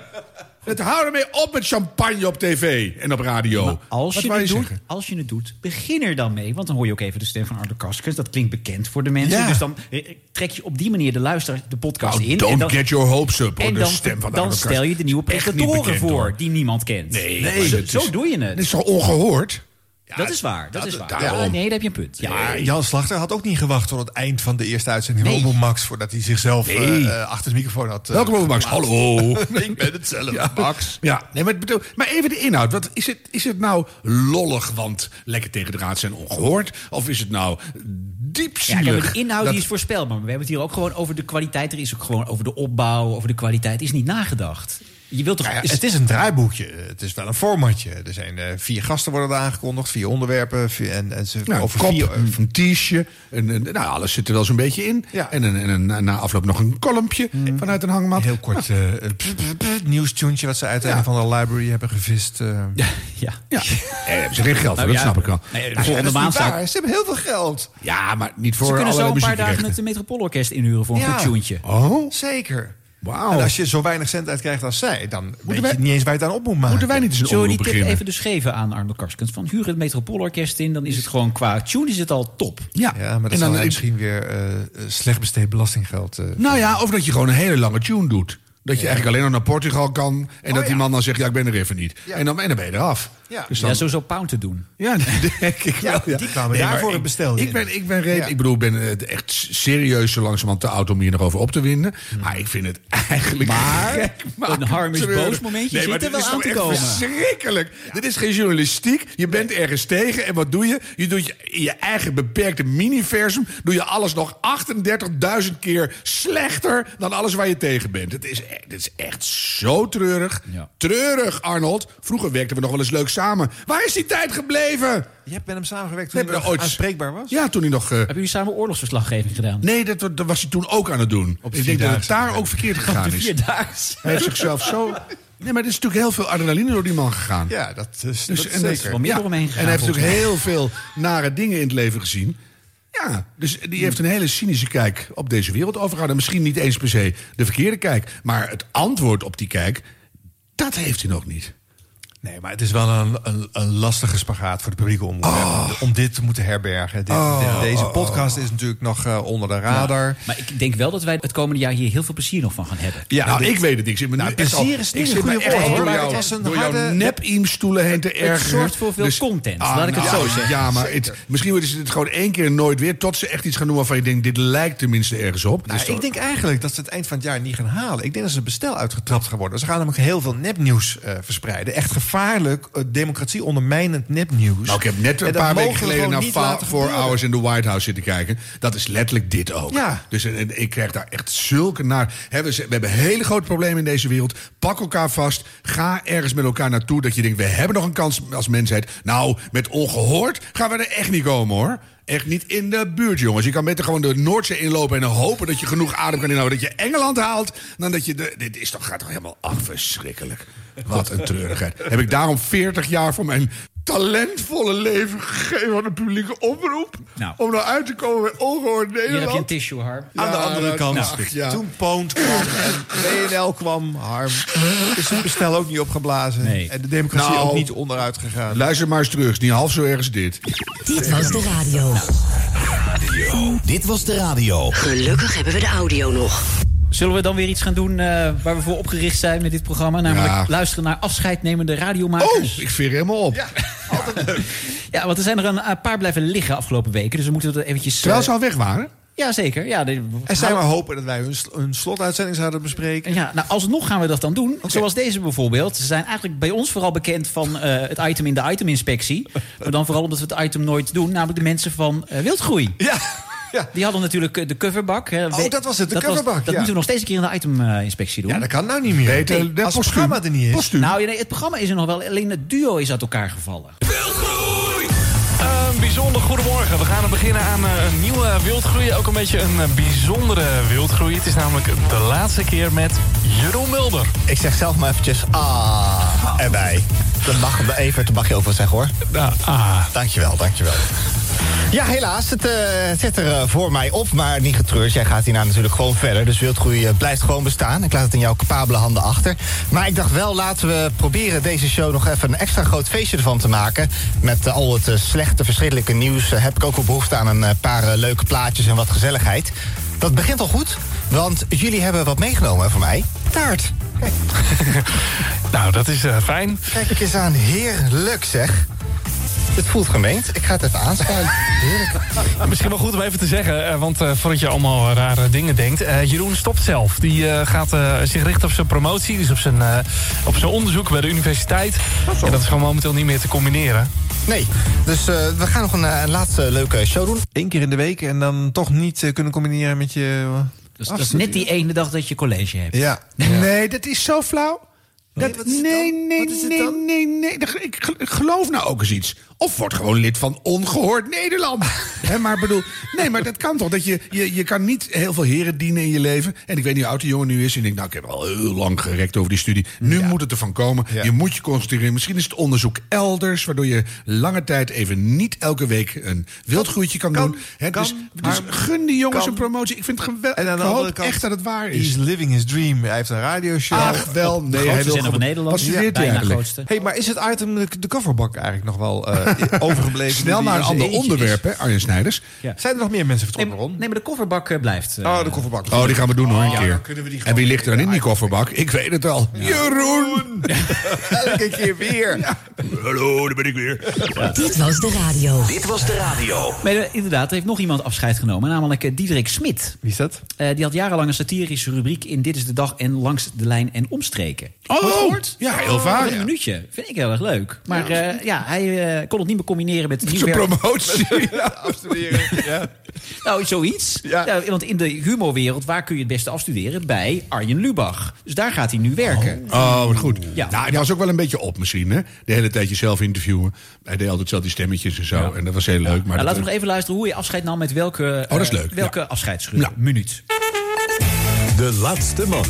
Het houdt ermee op met champagne op tv en op radio. Maar als Wat je, het je doet, zeggen? als je het doet, begin er dan mee. Want dan hoor je ook even de stem van Arnold Karskens. Dat klinkt bekend voor de mensen. Ja. Dus dan eh, trek je op die manier de luisteraar de podcast Nou, in. don't en dan, get your hopes up, hoor, En de dan, stem van dan Arnold stel je de nieuwe presentatoren voor hoor. die niemand kent. Nee, zo, het doe je het. Dit is toch ongehoord? Dat is waar, dat, is waar. Ja, daarom. nee, daar heb je een punt. Ja, Maar Jan Slachter had ook niet gewacht tot het eind van de eerste uitzending Nee. van Max... voordat hij zichzelf eh, Nee. eh, achter het microfoon had. eh, Welkom, Max. Hallo. Ik ben hetzelfde, Ja, Max. Ja, nee, maar, bedoel, maar even de inhoud. Wat, is, het, is het nou lollig, want lekker tegen de raad zijn ongehoord? Of is het nou diep Ja, de inhoud Dat- die is voorspelbaar. Maar we hebben het hier ook gewoon over de kwaliteit. Er is ook gewoon over de opbouw, over de kwaliteit. is niet nagedacht. Je wilt toch... Nou ja, is- het is een draaiboekje. Het is wel een formatje. Er zijn eh, vier gasten worden aangekondigd, vier onderwerpen. Vier, en, en ze Nou, over kop, vier. een een tiesje. En, en, nou, alles zit er wel zo'n beetje in. En, een, en een, na afloop nog een kolompje vanuit een hangmat. Heel kort eh, pss, nieuwstuntje wat ze uit een van de library hebben gevist. eh. Ja, ja. Ja, hebben ze geen geld voor, Nou dat ja, snap ik wel. nee, de Nou, volgende maand Ze hebben heel veel geld. Ja, maar niet voor Ze kunnen zo een paar dagen het Metropoolorkest inhuren voor een Ja. goed tuentje. Oh, Zeker. Wauw. En als je zo weinig cent uitkrijgt als zij, dan weet wij- je niet eens waar je het aan op moet maken. Moeten wij niet eens een Zullen we die tip even dus geven aan Arnold Karskens? Van huur het Metropoolorkest in, dan is het gewoon qua tune is het al top. Ja, Ja, maar dat en is dan misschien weer eh, slecht besteed belastinggeld. eh. Nou ja, of dat je gewoon een hele lange tune doet. Dat je eigenlijk alleen nog naar Portugal kan. En dat die man dan zegt, ja, ik ben er even niet. En, dan, en dan ben je eraf. Ja. Dus dan, Ja, sowieso pound te doen. Ja, denk ik wel. Ja, die kwamen Nee, daarvoor maar het ik- bestel Ik ben, ik ben reed, Ja. ik bedoel, ik ben eh, echt serieus zo langzamerhand te oud om hier nog over op te winden. Maar ik vind het eigenlijk Maar gek, een Harm is boos momentje nee, maar zit er dit wel is aan te komen. verschrikkelijk. Dit is geen journalistiek. Je bent ergens tegen en wat doe je? Je doet je, in je eigen beperkte miniversum... doe je alles nog 38.000 keer slechter dan alles waar je tegen bent. Het is, dit is echt zo treurig. Ja. Treurig, Arnold. Vroeger werkten we nog wel eens leuk samen. Waar is die tijd gebleven? Je hebt met hem samengewerkt toen hij nog ooit- aanspreekbaar was? Ja, toen hij nog... eh, Hebben jullie samen oorlogsverslaggeving gedaan? nee, dat, dat was hij toen ook aan het doen. Op ik denk dat het daar ook verkeerd gegaan de is. Hij heeft zichzelf zo... Nee, maar er is natuurlijk heel veel adrenaline door die man gegaan. Ja, dat is, Dus, dat is en, dat, zeker. wel meer ja, door hem heen gegaan, en hij heeft natuurlijk heel veel nare dingen in het leven gezien. Ja, dus die heeft een hele cynische kijk op deze wereld overgehouden. Misschien niet eens per se de verkeerde kijk. Maar het antwoord op die kijk, dat heeft hij nog niet. Nee, maar het is wel een, een, een lastige spagaat voor de publieke omroep. Oh. Om dit te moeten herbergen. Dit- de- deze podcast is natuurlijk nog eh, onder de radar. Maar ik denk wel dat wij het komende jaar hier heel veel plezier nog van gaan hebben. Ja, nou, dit- ik weet het niet. Ik zit me nu Nou, echt al- plezier is niet een goede woord, door jou- het was een door harde- jouw nep-iem-stoelen heen te ergeren. zorgt voor veel content, laat ik het zo zeggen. Ja, maar het, misschien ze het gewoon één keer nooit weer... tot ze echt iets gaan doen waarvan je denkt... dit lijkt tenminste ergens op. Nou, Dus ik denk eigenlijk dat ze het eind van het jaar niet gaan halen. Ik denk dat ze het bestel uitgetrapt gaan worden. Ze gaan namelijk heel veel nepnieuws eh, verspreiden. Echt gevaarlijk, eh, democratie ondermijnend nepnieuws. Nou, ik heb net En een paar weken geleden naar Four. Hours in the White House zitten kijken. Dat is letterlijk dit ook. Ja. Dus en, en ik krijg daar echt zulke naar. We, we hebben hele grote problemen in deze wereld. Pak elkaar vast. Ga ergens met elkaar naartoe dat je denkt... we hebben nog een kans als mensheid. Nou, met ongehoord gaan we er echt niet komen, hoor. Echt niet in de buurt, jongens. Je kan beter gewoon de Noordzee inlopen en hopen dat je genoeg adem kan inhouden. Dat je Engeland haalt, dan dat je... De, dit is toch, gaat toch helemaal af, verschrikkelijk. Wat een treurigheid. Heb ik daarom 40 jaar van mijn talentvolle leven gegeven aan de publieke omroep? Nou. Om nou uit te komen bij ongehoord Hier heb je een Nederland? tissue, Harm. Aan de Ja, andere dat- kant, nou, ja. toen Poont kwam en WNL kwam, Harm, is het bestel ook niet opgeblazen. Nee. En de democratie Nou. ook niet onderuit gegaan. Luister maar eens terug, is niet half zo erg als dit. Dit was de radio. Dit was de radio. Gelukkig hebben we de audio nog. Zullen we dan weer iets gaan doen eh, waar we voor opgericht zijn met dit programma? Namelijk Ja. luisteren naar afscheidnemende radiomakers. Oh, ik veer helemaal op. Ja, Ja, want er zijn er een, een paar blijven liggen afgelopen weken. Dus we moeten er eventjes... Terwijl eh, ze al weg waren. Ja, zeker. Ja, de, En zij maar hopen dat wij hun, sl- hun slotuitzending zouden bespreken. Ja, nou, alsnog gaan we dat dan doen. Zoals deze bijvoorbeeld. Ze zijn eigenlijk bij ons vooral bekend van eh, het item in de iteminspectie. Maar dan vooral omdat we het item nooit doen. Namelijk de mensen van eh, Wildgroei. Ja, ja. Die hadden natuurlijk eh, de coverbak. hè. Oh, dat was het, de was- coverbak, dat ja. moeten we nog steeds een keer in de iteminspectie doen. ja, dat kan nou niet meer. Nee, de als het programma er niet is. Postuum. Nou, ja, nee, het programma is er nog wel. Alleen het duo is uit elkaar gevallen. Een bijzonder goedemorgen. We gaan beginnen aan eh, een nieuwe wildgroei. Ook een beetje een eh, bijzondere wildgroei. Het is namelijk de laatste keer met Jeroen Mulder. Ik zeg zelf maar eventjes ah erbij. Dan mag even te mag je over zeggen hoor. Ja, ah. Dankjewel, dankjewel. Ja, helaas. Het, eh, het zit er eh, voor mij op, maar niet getreurd. Jij gaat hierna natuurlijk gewoon verder. Dus wildgroei eh, blijft gewoon bestaan. Ik laat het in jouw capabele handen achter. Maar ik dacht wel, laten we proberen deze show nog even een extra groot feestje ervan te maken. Met al het slechte, verschrikkelijke nieuws heb ik ook wel behoefte aan een paar leuke plaatjes en wat gezelligheid. Dat begint al goed, want jullie hebben wat meegenomen voor mij. Taart. Kijk, Nou, dat is fijn. kijk eens aan. Heerlijk zeg. Het voelt gemeend. Ik ga het even. Heerlijk. Nou, misschien wel goed om even te zeggen, eh, want eh, voordat je allemaal eh, rare dingen denkt. eh, Jeroen stopt zelf. Die eh, gaat eh, zich richten op zijn promotie, dus op zijn, eh, op zijn onderzoek bij de universiteit. En dat is gewoon momenteel niet meer te combineren. Nee, dus eh, we gaan nog een, een laatste leuke show doen. Eén keer in de week en dan toch niet kunnen combineren met je... Dus dat is net die ene dag dat je college hebt. Ja. Nee, dat is zo flauw. Dat, nee, nee, Wat is het nee, dan? nee, nee, ik geloof nou ook eens iets. Of word gewoon lid van Ongehoord Nederland. Hè, maar bedoel, nee, maar dat kan toch? Dat je, je, je kan niet heel veel heren dienen in je leven. En ik weet niet hoe oud die jongen nu is. En ik denk, nou, ik heb al heel lang gerekt over die studie. Nu moet het ervan komen. Ja. Je moet je concentreren. Misschien is het onderzoek elders, waardoor je lange tijd even niet elke week een wildgroeitje kan, Kan, doen. Hè, kan, dus, dus gun die jongens kan. een promotie. Ik vind het geweldig. En aan de ik hoop kant, echt dat het waar is. He's living his dream. Hij heeft een radioshow. Ach, wel. Nee, hij wil van Nederland. Wat studeert hij bijna eigenlijk? grootste. Hey, maar is het item de, de coverbak eigenlijk nog wel eh, overgebleven? Snel naar een ander eentje onderwerp, hè, Arjen Snijders. Ja. Zijn er nog meer mensen vertrokken, Ron? nee, maar de kofferbak eh, blijft. eh, Oh, de kofferbak. Oh, die gaan we doen hoor, een Ja, keer. dan kunnen we die en wie ligt er dan in die kofferbak? Ik weet het al. Jeroen! Elke keer weer. Hallo, daar ben ik weer. Dit was de radio. Dit was de radio. Maar eh, inderdaad, er heeft nog iemand afscheid genomen, namelijk eh, Diederik Smit. Wie is dat? Eh, die had jarenlang een satirische rubriek in Dit is de Dag en Langs de Lijn en Omstreken. Oh, ja, heel vaak. Een minuutje. Vind ik heel erg leuk. Maar ja, ja hij eh, kon het niet meer combineren met werk. promotie. Afstuderen. Ja. Nou, zoiets. Ja. Ja, want in de humorwereld, waar kun je het beste afstuderen? Bij Arjen Lubach. Dus daar gaat hij nu werken. Oh, wat goed. Ja. Nou, hij was ook wel een beetje op misschien, hè? De hele tijd jezelf interviewen. Hij deed altijd zelf die stemmetjes en zo. En dat was heel leuk. Maar Nou, laten we nog even luisteren hoe je afscheid nam met welke, dat is eh, leuk, welke ja. afscheidsgroep. Ja. Minuut. De laatste man.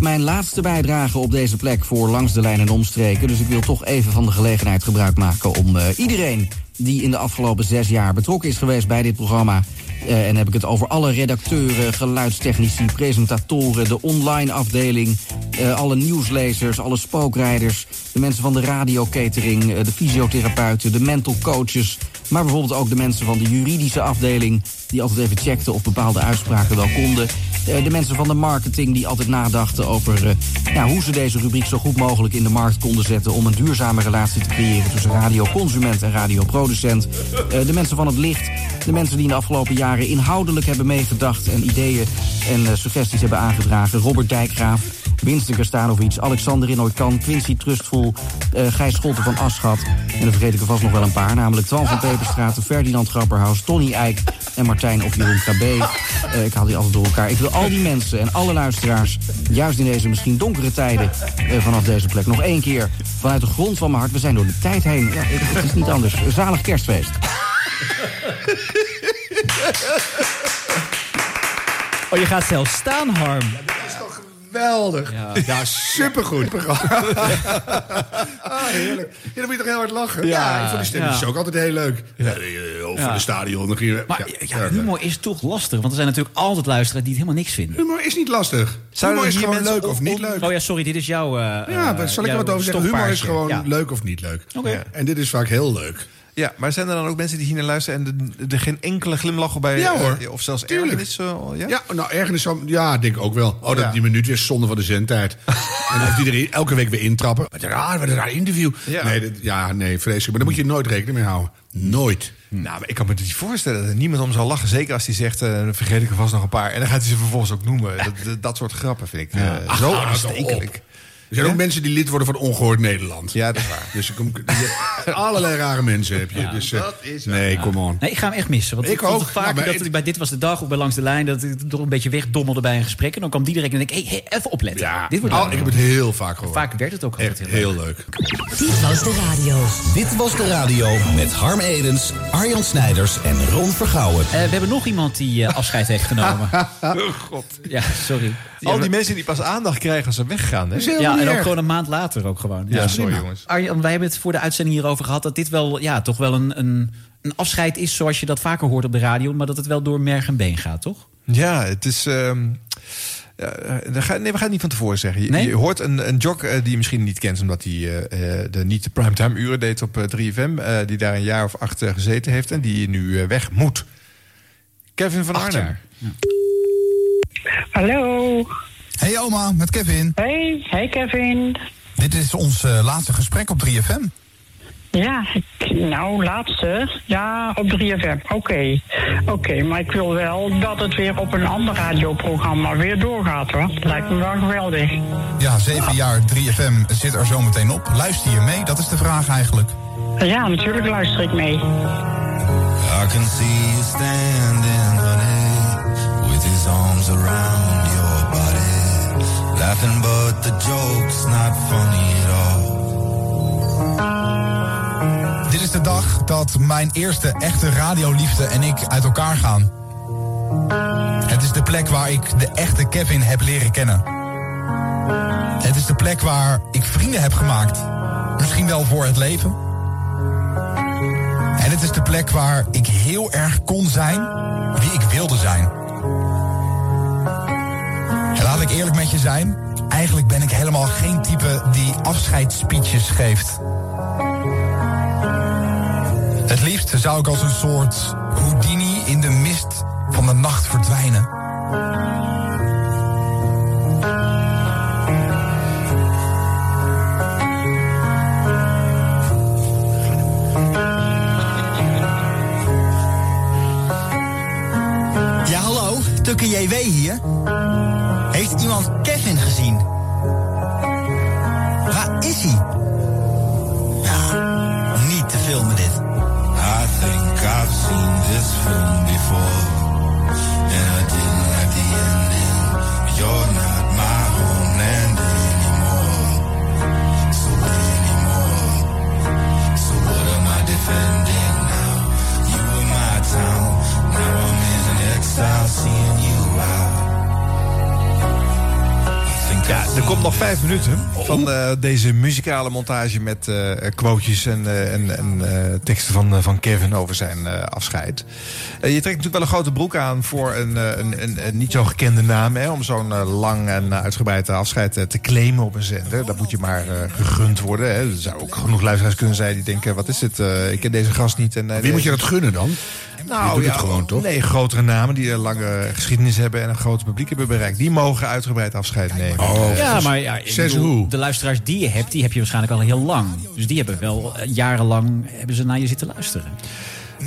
Mijn laatste bijdrage op deze plek voor Langs de Lijn en Omstreken. Dus ik wil toch even van de gelegenheid gebruik maken om eh, iedereen die in de afgelopen zes jaar betrokken is geweest bij dit programma. eh, en heb ik het over alle redacteuren, geluidstechnici, presentatoren, de online afdeling, eh, alle nieuwslezers, alle spookrijders, de mensen van de radiocatering, de fysiotherapeuten, de mental coaches, maar bijvoorbeeld ook de mensen van de juridische afdeling die altijd even checkten of bepaalde uitspraken wel konden. Eh, de mensen van de marketing die altijd nadachten over eh, ja, hoe ze deze rubriek zo goed mogelijk in de markt konden zetten om een duurzame relatie te creëren tussen radioconsument en radioproducent. Eh, de mensen van het licht, de mensen die in de afgelopen jaren inhoudelijk hebben meegedacht en ideeën en eh, suggesties hebben aangedragen. Robert Dijkgraaf, Winston Kerstanovic, Alexander Inooikan, Quincy Trustful, eh Gijs Scholten van Aschat. En dan vergeet ik er vast nog wel een paar, namelijk Twan van Peperstraat, Ferdinand Grapperhaus, Tony Eijk en Martijn of Jeroen KB. Eh, ik haal die altijd door elkaar. Ik wil al die mensen en alle luisteraars, juist in deze misschien donkere tijden eh, vanaf deze plek, nog één keer vanuit de grond van mijn hart. We zijn door de tijd heen. Ja, het, het is niet anders. Zalig kerstfeest. Oh, je gaat zelfs staan, Harm. Geweldig. Ja. Ja, supergoed. ah, heerlijk. Ja, dan moet je toch heel hard lachen? Ja, Ja, ik vond die stemmetjes ja. ook altijd heel leuk. Ja, eh, over Ja. de stadion. Dan ging je, Maar ja, humor is toch lastig. Want er zijn natuurlijk altijd luisteraars die het helemaal niks vinden. Humor is niet lastig. Humor is gewoon leuk of niet leuk. Oh ja, sorry, dit is jouw... eh, Ja, eh, zal ik er jouw wat over zeggen. Humor is gewoon Ja. leuk of niet leuk. Oké. Ja. En dit is vaak heel leuk. Ja, maar zijn er dan ook mensen die hier naar luisteren en er- geen enkele glimlach op bij... Ja, hoor. eh, Of zelfs Tuurlijk. ergernis? eh, ja? Ja, nou, ergens zo, ja, denk ik ook wel. Oh, dat Ja. die minuut weer zonde van de zendtijd. en of die er elke week weer intrappen. Wat raar, wat een raar interview. Ja. Nee, dat, ja, nee, vreselijk. Maar daar moet je nooit rekening mee houden. Nooit. Nou, maar ik kan me niet voorstellen dat er niemand om zal lachen. Zeker als hij zegt, eh, dan vergeet ik er vast nog een paar. En dan gaat hij ze vervolgens ook noemen. Dat, dat, dat soort grappen vind ik. Ach, zo nou aanstekelijk. Er zijn ook mensen die lid worden van Ongehoord Nederland. Ja, dat is waar. Dus je komt, je allerlei rare mensen heb je. dus, eh, dat is nee, kom on. Nee, ik ga hem echt missen. Want Ik ook. het vaak Nou, dat het- ik bij Dit Was De Dag of bij Langs de Lijn... dat ik toch een beetje wegdommelde bij een gesprek. En dan kwam die direct en denk ik, hey, hey, even opletten. Ja, Dit wordt oh, ik heb het heel vaak gehoord. Vaak werd het ook altijd Echt heel heel leuk. leuk. Dit was de radio. Dit was de radio met Harm Edens, Arjan Snijders en Ron Vergouwen. Eh, we hebben nog iemand die eh, afscheid heeft genomen. Oh, god. Ja, sorry. Al die mensen die pas aandacht krijgen als ze weggaan. Hè? Ja, en ook gewoon een maand later ook gewoon. Ja, sorry jongens. Arjan, wij hebben het voor de uitzending hierover gehad... dat dit wel ja, toch wel een, een, een afscheid is zoals je dat vaker hoort op de radio... maar dat het wel door merg en been gaat, toch? Ja, het is... ehm, ja, eh, nee, we gaan het niet van tevoren zeggen. Je, Nee? je hoort een, een jock eh, die je misschien niet kent... omdat hij eh, de niet de primetime uren deed op eh, 3FM... eh, die daar een jaar of acht gezeten heeft... en die nu weg moet. Kevin van Arnhem. jaar. Hallo. Hey oma, met Kevin. Hey, hey Kevin. Dit is ons eh, laatste gesprek op 3FM. Ja, ik, nou, laatste. Ja, op 3FM. Oké. Oké, maar ik wil wel dat het weer op een ander radioprogramma weer doorgaat, hoor. Dat lijkt me wel geweldig. Ja, zeven jaar 3FM zit er zo meteen op. Luister je mee? Dat is de vraag eigenlijk. Ja, natuurlijk luister ik mee. I can see you standing, around your body, laughing, but the joke's not funny at all. Dit is de dag dat mijn eerste echte radioliefde en ik uit elkaar gaan. Het is de plek waar ik de echte Kevin heb leren kennen. Het is de plek waar ik vrienden heb gemaakt. Misschien wel voor het leven. En het is de plek waar ik heel erg kon zijn wie ik wilde zijn. Laat ik eerlijk met je zijn. Eigenlijk ben ik helemaal geen type die afscheidsspeeches geeft. Het liefst zou ik als een soort Houdini in de mist van de nacht verdwijnen. Ja, hallo, Tukke JW hier. Heeft iemand Kevin gezien? Waar is hij? Ja, niet te filmen dit. I think I've seen this film before, and I didn't like the ending. You're not my homeland anymore, so anymore. So what am I defending now? You were my town, now I'm in exile, seeing Ja, er komt nog vijf minuten van eh, deze muzikale montage met eh quotejes en, eh, en, en teksten van, van Kevin over zijn afscheid. Je trekt natuurlijk wel een grote broek aan voor een, een, een, een niet zo gekende naam, hè, om zo'n lang en uitgebreid afscheid te claimen op een zender. Dat moet je maar gegund worden. Hè. Er zou ook genoeg luisteraars kunnen zijn die denken: wat is dit? Ik ken deze gast niet. En, Wie moet je dat gunnen dan? Nou, doet ja, het gewoon, toch? Nee, grotere namen die een lange geschiedenis hebben en een groot publiek hebben bereikt. Die mogen uitgebreid afscheid nemen. Oh, ja, maar ja, ik Zes bedoel, hoe? de luisteraars die je hebt, die heb je waarschijnlijk al heel lang. Dus die hebben wel eh, jarenlang hebben ze naar je zitten luisteren.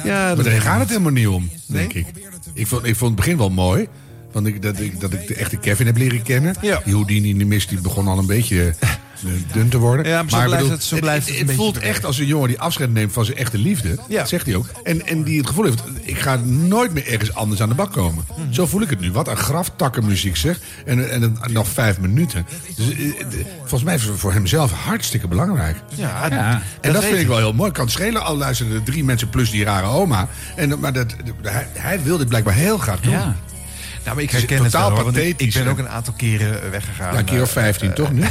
Ja, maar daar gaat het helemaal niet om, denk ik. Ik vond, ik vond het begin wel mooi. Want ik, dat, ik, dat ik de echte Kevin heb leren kennen. Die Houdini in de mist die begon al een beetje eh, dun te worden. Ja, maar blijft het- zo blijft het het, voelt echt als een jongen die afscheid neemt van zijn echte liefde. Dat zegt hij ook. En, en die het gevoel heeft, ik ga nooit meer ergens anders aan de bak komen. Mhm. Zo voel ik het nu. Wat een graftakkenmuziek zeg. En, en, en nog vijf minuten. Dus, eh, eh, volgens mij is het voor hemzelf hartstikke belangrijk. Ja, en dat vind ik ik. wel heel mooi. Kan het schelen, al luisteren er drie mensen plus die rare oma. En, maar dat, hij, hij wil dit blijkbaar heel graag doen. Ja. Nou, maar ik herken het totaal wel, want ik, ben ook een aantal keren eh, weggegaan. Ja, een keer of eh, 15 eh, toch nu?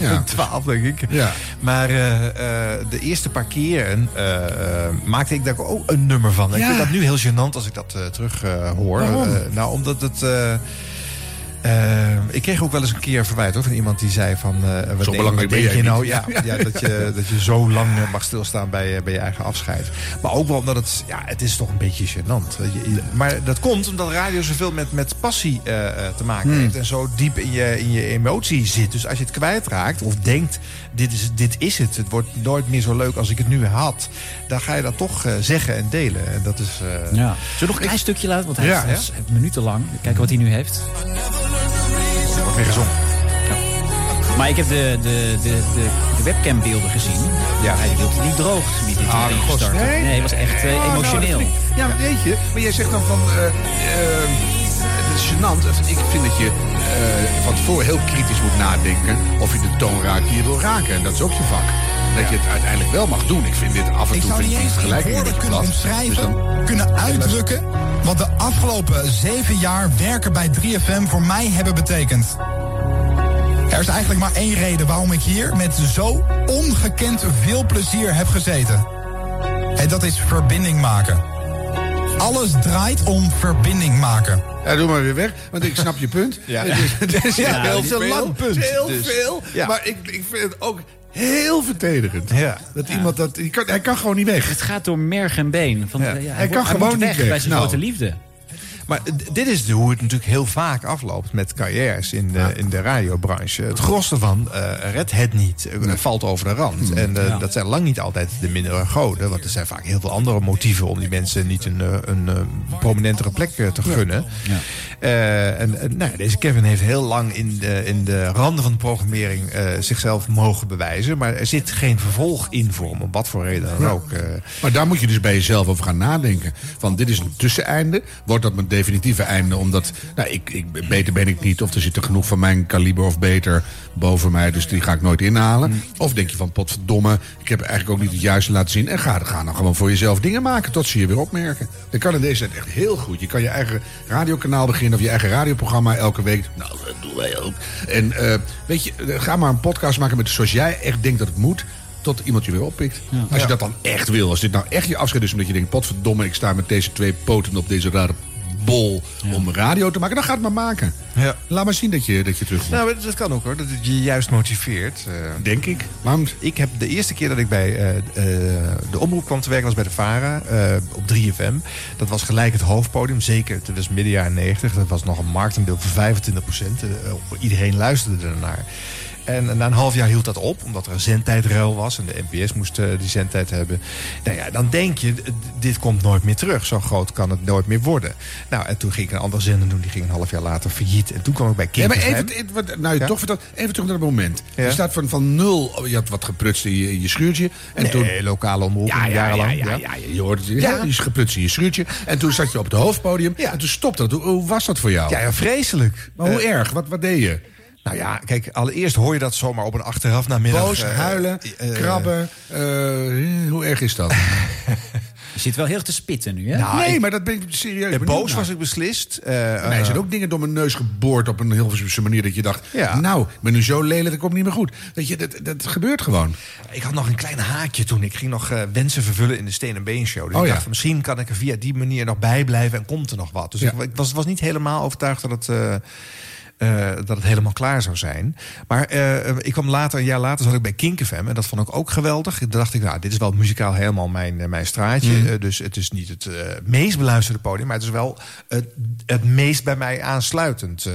Ja. 12 denk ik. Ja. Maar eh, eh, de eerste paar keren eh, eh, maakte ik daar ook een nummer van. Ik vind dat nu heel gênant als ik dat eh, terug eh, hoor. Waarom? Eh, nou, omdat het... eh, ik kreeg ook wel eens een keer verwijt hoor, van iemand die zei van... eh, wat Zo denk- belangrijk wat denk je nou? Ja, ja, dat, je, dat je zo lang eh, mag stilstaan bij, bij je eigen afscheid. Maar ook wel omdat het... Ja, het is toch een beetje gênant. Maar dat komt omdat radio zoveel met, met passie te maken Hmm. heeft. En zo diep in je, in je emotie zit. Dus als je het kwijtraakt of denkt... Dit is, dit is het. Het wordt nooit meer zo leuk als ik het nu had. Dan ga je dat toch eh, zeggen en delen. En dat is... eh, Ja. Zullen we nog een klein stukje laten? Want hij Ja, hij heeft minutenlang. Kijken wat hij nu heeft. wordt weer gezongen. Maar ik heb de, de, de, de, de webcambeelden gezien. Ja. Hij hield niet droog. Niet Ah, god, nee? Nee, het was echt eh, Oh, nou, emotioneel. ik- ja, weet je, maar jij zegt dan van... het is gênant. Ik vind dat je eh, van tevoren heel kritisch moet nadenken... of je de toon raakt die je wil raken. En dat is ook je vak. Dat je het uiteindelijk wel mag doen. Ik vind dit af en Ik toe zou vind niet ik eens in gelijk woorden kunnen omschrijven, Dus dan- kunnen uitdrukken... wat de afgelopen zeven jaar werken bij 3FM voor mij hebben betekend. Er is eigenlijk maar één reden waarom ik hier met zo ongekend veel plezier heb gezeten. En dat is verbinding maken. Alles draait om verbinding maken. Ja, doe maar weer weg, want ik snap je punt. Ja. Het is, het is Ja, heel veel, lang punt, het is Heel dus. veel. Ja. Maar ik, ik vind het ook heel verdedigend. Dat iemand dat... Hij kan, hij kan gewoon niet weg. Het gaat door merg en been. Van, Ja. ja, Hij hij, kan gewoon moet niet weg weg. bij zijn Nou. grote liefde. Maar dit is hoe het natuurlijk heel vaak afloopt met carrières in de, in de radiobranche. Het gros ervan eh redt het niet, eh, valt over de rand. En eh, Ja. dat zijn lang niet altijd de mindere goden. Want er zijn vaak heel veel andere motieven om die mensen niet een, een, prominentere plek te gunnen. Eh, en, en, nou, deze Kevin heeft heel lang in de, in de randen van de programmering eh, zichzelf mogen bewijzen. Maar er zit geen vervolg in voor hem, om wat voor reden dan Ja. ook. eh. Maar daar moet je dus bij jezelf over gaan nadenken. Van dit is een tusseneinde. Wordt dat mijn definitieve einde? Omdat, nou, ik, ik, beter ben ik niet. Of er zit er genoeg van mijn kaliber of beter boven mij. Dus die ga ik nooit inhalen. Mm. Of denk je van, potverdomme, ik heb eigenlijk ook niet het juiste laten zien. En ga, ga dan gewoon voor jezelf dingen maken tot ze je weer opmerken. Dat kan in deze echt heel goed. Je kan je eigen radiokanaal beginnen of je eigen radioprogramma elke week. Nou, dat doen wij ook. En eh, weet je, eh, ga maar een podcast maken met zoals jij echt denkt dat het moet. Tot iemand je weer oppikt. Als je dat dan echt wil. Als dit nou echt je afscheid is omdat je denkt... potverdomme, ik sta met deze twee poten op deze rare bol om radio te maken. Dan ga het maar maken. Ja. Laat maar zien dat je, dat je terugkomt. Nou, dat kan ook hoor, dat het je juist motiveert. eh. Denk ik. Waarom? Ik heb de eerste keer dat ik bij eh, eh, de omroep kwam te werken was bij de VARA op 3FM. Dat was gelijk het hoofdpodium, zeker. Het was midden jaren 90. Dat was nog een marktaandeel van 25 procent. iedereen luisterde ernaar. En na een half jaar hield dat op, omdat er een zendtijdruil was. En de NPS moest eh, die zendtijd hebben. Nou ja, dan denk je, dit komt nooit meer terug. Zo groot kan het nooit meer worden. Nou, en toen ging ik een andere zender doen. Die ging een half jaar later failliet. En toen kwam ik bij Ja, King maar even, nou, Ja? toch even terug naar het moment. Ja. Je staat van, van nul, oh, je had wat geprutst in je, in je schuurtje. En Nee, toen, lokale omroep, ja, ja, ja, jarenlang. ja, ja. ja, je hoort het. Ja. Ja. Je is geprutst in je schuurtje. En toen zat je op het hoofdpodium. En toen stopte dat. Hoe, hoe was dat voor jou? Ja, ja, vreselijk. Maar hoe Eh, erg? Wat, wat deed je? Nou ja, kijk, allereerst hoor je dat zomaar op een achteraf namiddag. Boos, eh, huilen, eh, krabben. eh, hoe erg is dat? Je zit wel heel erg te spitten nu, hè? Nou, nee, ik- maar dat ben ik serieus. boos was ik beslist. Eh, Mij eh, zijn ook dingen door mijn neus geboord op een heel Hilversumse manier dat je dacht, Ja. nou, ik ben nu zo lelijk, dat komt niet meer goed. Weet je, dat, dat gebeurt gewoon. Ik had nog een klein haakje toen. Ik ging nog eh, wensen vervullen in de Steen en Been Show. Dus Oh, ik ja. dacht, misschien kan ik er via die manier nog bij blijven en komt er nog wat. Dus Ja. ik, ik was, was niet helemaal overtuigd dat het... eh, eh, dat het helemaal klaar zou zijn. Maar eh, ik kwam later, een jaar later, zat ik bij Kink FM. En dat vond ik ook geweldig. Toen dacht ik, nou, dit is wel muzikaal helemaal mijn, eh, mijn straatje. Mm. Dus het is niet het meest beluisterde podium. Maar het is wel het, het meest bij mij aansluitend.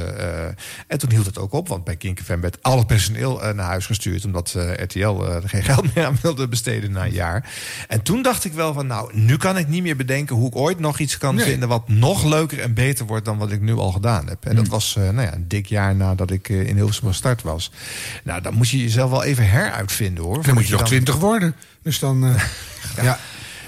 en toen hield het ook op. Want bij Kink FM werd al het personeel naar huis gestuurd. Omdat RTL er geen geld meer aan wilde besteden na een jaar. En toen dacht ik wel van, nou, nu kan ik niet meer bedenken... hoe ik ooit nog iets kan Nee. vinden wat nog leuker en beter wordt... dan wat ik nu al gedaan heb. En dat Mm. was nou ja, dik jaar nadat ik eh, in Hilversum gestart was. Nou, dan moet je jezelf wel even heruitvinden, hoor. Dan moet je nog dan- twintig worden. Dus dan, eh, ja.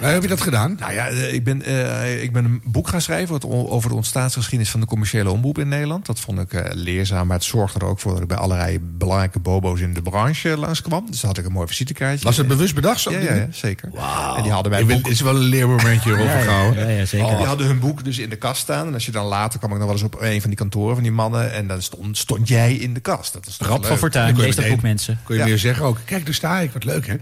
Maar heb je dat gedaan? Nou ja, eh, ik ben, eh, ik ben een boek gaan schrijven over de ontstaansgeschiedenis van de commerciële omroep in Nederland. Dat vond ik eh, leerzaam, maar het zorgde er ook voor dat ik bij allerlei belangrijke bobo's in de branche langskwam. Dus dan had ik een mooi visitekaartje. Was het bewust bedacht? Zo Ja, ja, ja, zeker. En die hadden boek... Het is wel een leermomentje, Rob Ja, ja, Vergouwen. Ja, ja, zeker. Oh, die hadden hun boek dus in de kast staan. En als je dan later kwam ik nog wel eens op een van die kantoren van die mannen. En dan stond, stond jij in de kast. Dat is toch Rap leuk? van Fortuin, Dan lees dat boek, mensen. Kon je Ja. weer zeggen ook, kijk, daar sta ik, wat leuk hè.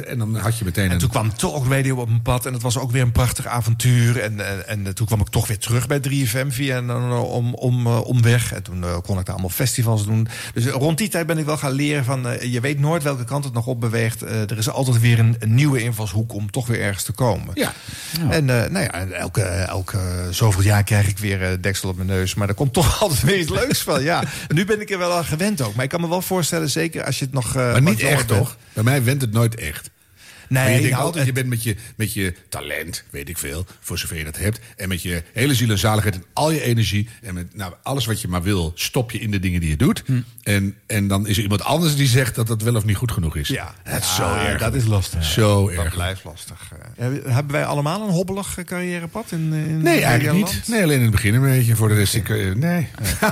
En dan had je meteen En een... toen kwam Talk Op mijn pad. En dat was ook weer een prachtig avontuur. En, en, en toen kwam ik toch weer terug bij 3FM via een om, om, eh, omweg. En toen eh, kon ik daar allemaal festivals doen. Dus eh, rond die tijd ben ik wel gaan leren van... je weet nooit welke kant het nog op beweegt. Er is altijd weer een, een nieuwe invalshoek om toch weer ergens te komen. Ja. En eh, nou ja, elke, elke zoveel jaar krijg ik weer deksel op mijn neus. Maar er komt toch altijd weer iets leuks van. Ja, nu ben ik er wel aan gewend ook. Maar ik kan me wel voorstellen, zeker als je het nog... Maar niet echt, bent. toch? Bij mij went het nooit echt. Nee, maar je denkt nou, altijd, je bent met je, met je talent, weet ik veel, voor zover je dat hebt. En met je hele ziel en zaligheid en al je energie. En met nou, alles wat je maar wil, stop je in de dingen die je doet. Hm. En, en dan is er iemand anders die zegt dat dat wel of niet goed genoeg is. Ja, dat is ja, zo erg. Dat is lastig. Zo Dat erg. blijft lastig. Eh, Hebben wij allemaal een hobbelig eh, carrièrepad in, eh, in Nee, eigenlijk Nederland? niet. Nee, alleen in het begin een beetje. Voor de rest, ik, eh, nee.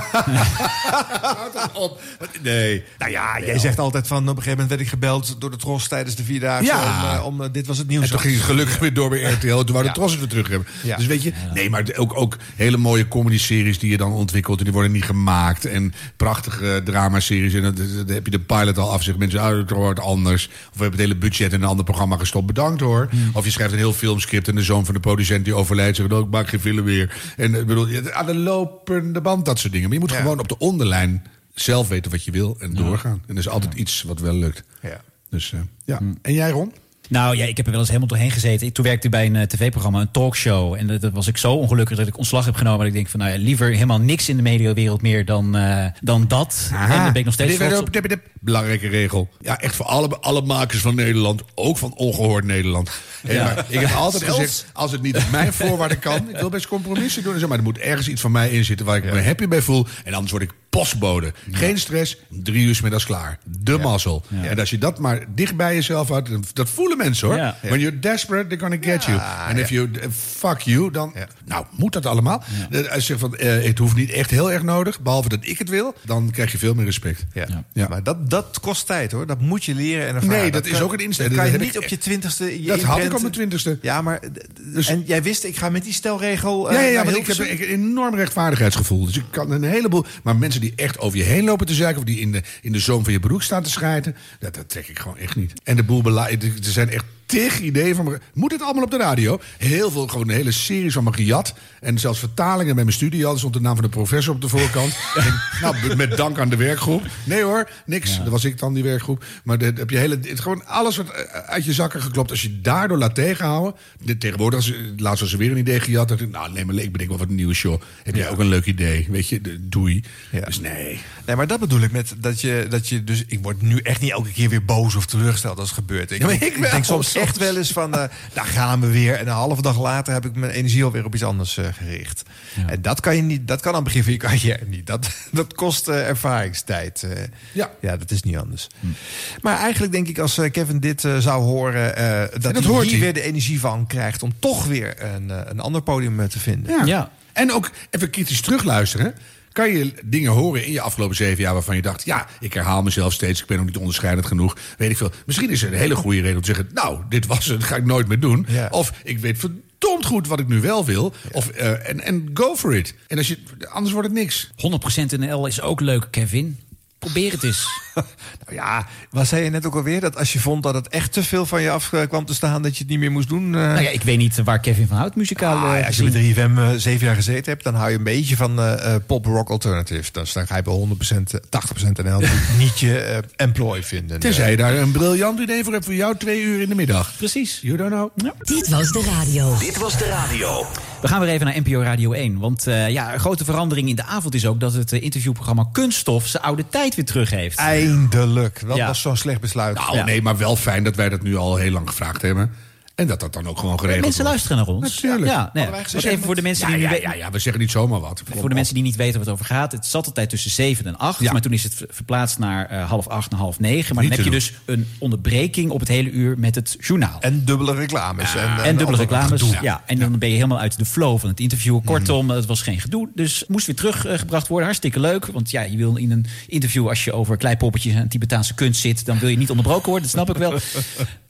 Houd op. Nee. Nou ja, jij zegt altijd van op een gegeven moment werd ik gebeld door de Tros tijdens de Vierdaagse Ja. Om, eh, om eh, dit was het nieuws. En toen ging het gelukkig weer door bij RTL. Toen wou de Ja. Tros het weer terug hebben. Dus weet je, nee, maar ook, ook hele mooie comedy-series die je dan ontwikkelt. En die worden niet gemaakt. En prachtige dramaseries. En dan, dan heb je de pilot al af. Zeggen mensen, ah, het wordt anders. Of we hebben het hele budget in een ander programma gestopt. Bedankt hoor. Of je schrijft een heel filmscript. En de zoon van de producent die overlijdt. Zegt, oh, ik maak geen film meer. En ik bedoel, aan de lopende band, dat soort dingen. Maar je moet Ja. gewoon op de onderlijn zelf weten wat je wil. En doorgaan. En er is altijd iets wat wel lukt. Ja. Dus eh, ja. En jij Ron? Nou ja, ik heb er wel eens helemaal doorheen gezeten. Ik- Toen werkte ik bij een eh, tv-programma, een talkshow. En dat, was ik zo ongelukkig dat ik ontslag heb genomen. Dat ik denk van, nou ja, liever helemaal niks in de mediawereld meer dan, eh, dan dat. En daar ben ik nog steeds Dip, dip, dip. Belangrijke regel. Ja, echt voor alle, alle makers van Nederland. Ook van ongehoord Nederland. Hey, Ja. maar ik heb altijd Zelfs- gezegd, als het niet op mijn voorwaarden kan... ik wil best compromissen doen maar er moet ergens iets van mij in zitten... waar ik me happy bij voel. En anders word ik postbode. Geen stress, drie uur middags klaar. De mazzel. En als je dat maar dicht bij jezelf houdt... dat voelen mensen hoor. Ja. When you're desperate, they're gonna get you. En if you uh, fuck you, dan... Nou, moet dat allemaal? Eh, Als je zegt van, eh, het hoeft niet echt heel erg nodig... behalve dat ik het wil, dan krijg je veel meer respect. Ja. Maar dat, dat kost tijd hoor. Dat moet je leren en ervaren. Nee, dat is kan- ook een insteek. Dat kan je Dat niet ik op je twintigste. je Dat had ik op mijn twintigste. Ja, maar. en jij wist, ik ga met die stelregel. eh, Ja, ja, Hilversum. ik heb een enorm rechtvaardigheidsgevoel. Dus ik kan een heleboel. Maar mensen die echt over je heen lopen te zeiken. of die in de, in de zoom van je broek staan te schijten. Dat, dat trek ik gewoon echt niet. En de boel beleid. Er zijn echt tig ideeën van. me- Moet het allemaal op de radio? Heel veel, gewoon een hele series van me gejat. En zelfs vertalingen bij mijn studie. Er stond de naam van de professor op de voorkant. En nou, met dank aan de werkgroep. Nee hoor, niks. Dat was ik dan, die werkgroep. Maar dat heb je hele, het, gewoon alles wat eh, uit je zakken geklopt. Als je daardoor laat tegenhouden. Dit, tegenwoordig, als, laatst was er weer een idee gejat. dacht ik, nou, nee, maar ik bedenk wel wat een nieuwe show. Heb jij ook een leuk idee? Weet je, de- doei. Dus nee. Nee, maar dat bedoel ik met dat je, dat je dus. Ik word nu echt niet elke keer weer boos of teleurgesteld als het gebeurt. Ik, ik, denk soms. Echt wel eens van. eh daar gaan we weer. En een halve dag later heb ik mijn energie alweer op iets anders eh, gericht. En dat kan je niet. Dat kan aan het begin van je carrière niet. Dat, dat kost eh, ervaringstijd. eh. Ja. ja, dat is niet anders. Maar eigenlijk denk ik als eh, Kevin dit zou horen, eh, dat, dat hij hier weer de energie van krijgt om toch weer een, eh, een ander podium te vinden. Ja. En ook even kritisch terugluisteren. Kan je dingen horen in je afgelopen zeven jaar waarvan je dacht... ja, ik herhaal mezelf steeds, ik ben nog niet onderscheidend genoeg. Weet ik veel. Misschien is er een hele goede reden om te zeggen... nou, dit was het, dat ga ik nooit meer doen. Of ik weet verdomd goed wat ik nu wel wil. Of, eh, en, en go for it. En als je, anders wordt het niks. 100% NL is ook leuk, Kevin. Probeer het eens. Nou ja, wat zei je net ook alweer? Dat als je vond dat het echt te veel van je af eh, kwam te staan, dat je het niet meer moest doen. eh. Nou ja, ik weet niet waar Kevin van houdt, muzikaal. Ah, eh, ja, als je met 3FM eh, zeven jaar gezeten hebt, dan hou je een beetje van eh, eh, pop-rock alternative. Dan, dan ga je bij 100%, eh, 80% NL niet je employ vinden. Tenzij je daar een briljant idee voor hebt voor jou twee uur in de middag. Precies. You don't know. Dit was de radio. Dit was de radio. We gaan weer even naar NPO Radio 1. Want eh, ja, een grote verandering in de avond is ook dat het interviewprogramma Kunststof zijn oude tijd weer terug heeft. Eindelijk. Dat Ja. was zo'n slecht besluit. Nou, nee, maar wel fijn dat wij dat nu al heel lang gevraagd hebben. En dat dat dan ook gewoon geregeld Mensen wordt. luisteren naar ons. Natuurlijk. Ja, nee, even voor de mensen ja, die ja, niet ja, weten- ja, we zeggen niet zomaar wat. Voor de mensen die niet weten wat het over gaat. Het zat altijd tussen 7 en 8. Maar toen is het ver- verplaatst naar eh, half 8 en half 9. Maar Niet dan heb je dus een onderbreking op het hele uur met het journaal. En dubbele reclames. en, En, eh, dubbele ander reclames. Ja. en dan ben je helemaal uit de flow van het interview. Kortom, het was geen gedoe. Dus het moest weer teruggebracht worden. Hartstikke leuk. Want ja, je wil in een interview, als je over kleipoppetjes en Tibetaanse kunst zit, dan wil je niet onderbroken worden. Dat snap ik wel.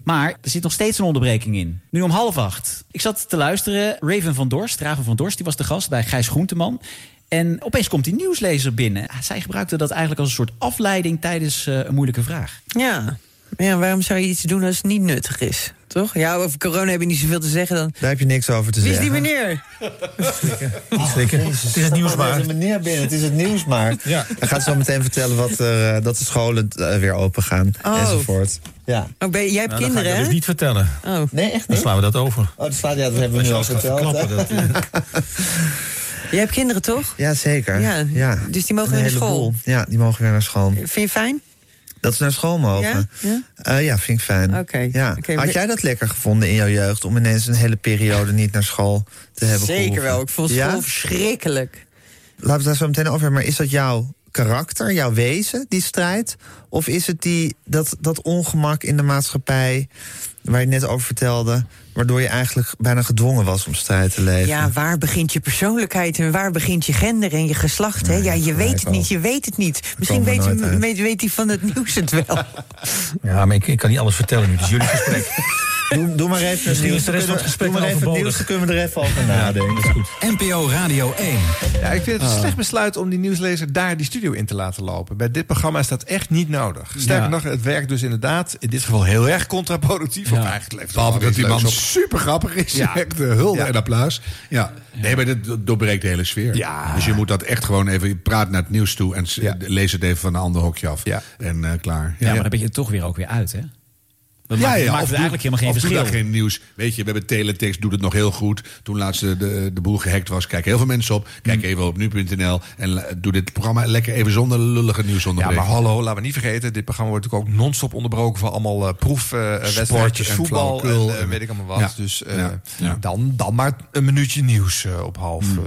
Maar er zit nog steeds een onderbreking in. Nu om half acht. Ik zat te luisteren. Raven van Dorst, Raven van Dorst, die was de gast bij Gijs Groenteman. En opeens komt die nieuwslezer binnen. Zij gebruikte dat eigenlijk als een soort afleiding tijdens eh, een moeilijke vraag. Ja. ja, waarom zou je iets doen als het niet nuttig is? Toch? Ja, over corona heb je niet zoveel te zeggen dan. Daar heb je niks over te Wie is zeggen. die meneer? Het is het nieuws maar. Er is een meneer binnen, het is het nieuws maar. Ja. Hij gaat zo meteen vertellen wat er, eh, dat de scholen eh, weer open gaan Oh. enzovoort. Ja. Oh, ben jij hebt Nou, dan ga ik kinderen, dat hè? dus niet vertellen. Oh. Nee, echt Dan niet? slaan we dat over. Oh, dat slaat, ja, dat hebben we nu al verteld. dat, Jij hebt kinderen, toch? Ja, zeker. Ja, Ja. dus die mogen Een weer naar school? Ja, die mogen weer naar school. Vind je fijn? Dat ze naar school mogen? Ja? Ja? Eh, ja, vind ik fijn. Ja. Had jij dat lekker gevonden in jouw jeugd... om ineens een hele periode niet naar school te hebben Zeker gehoeven? wel. Ik vond Ja? school verschrikkelijk. Laten we daar zo meteen over hebben. Maar is dat jouw karakter, jouw wezen, die strijd? Of is het die, dat, dat ongemak in de maatschappij... waar je net over vertelde... waardoor je eigenlijk bijna gedwongen was om strijd te leven? Ja, waar begint je persoonlijkheid en waar begint je gender en je geslacht? hè? Ja, je weet het niet, je weet het niet. Misschien weet, weet, weet hij van het nieuws het wel. Ja, maar ik, ik kan niet alles vertellen nu. Is jullie gesprek. Doe, doe maar even het Misschien nieuws. is de rest van het gesprek Doe maar even het nieuws, dan kunnen we er even over nadenken. Dat is goed. NPO Radio 1. Ja, ik vind het een Ah. slecht besluit om die nieuwslezer daar die studio in te laten lopen. Bij dit programma is dat echt niet nodig. Sterker Ja. nog, het werkt dus inderdaad in dit geval heel erg contraproductief. Of eigenlijk het Behalve dat die man op. super grappig is. Ja. Echt eh, hulde Ja. en applaus. Ja. Nee, maar dit doorbreekt de hele sfeer. Dus je moet dat echt gewoon even... Praat naar het nieuws toe en lees het even van een ander hokje af. En eh, klaar. Ja, maar dan ben je er toch weer ook weer uit, hè? Dat maakt, maakt of het doe- eigenlijk helemaal geen doe verschil. daar geen nieuws. Weet je, we hebben Teletext, doet het nog heel goed. Toen laatst de, de, de boel gehackt was, kijken heel veel mensen op. Kijk Hmm. even op nu.nl en doe dit programma lekker even zonder lullige Ja, nieuwsonderbreking. maar hallo, laten we niet vergeten. Dit programma wordt natuurlijk ook non-stop onderbroken van allemaal eh proefwedstrijdjes, en voetbal en, flauwekul eh, en- weet ik allemaal wat. Ja. Dus eh, Ja. Ja. Dan, dan maar een minuutje nieuws eh, op half. eh.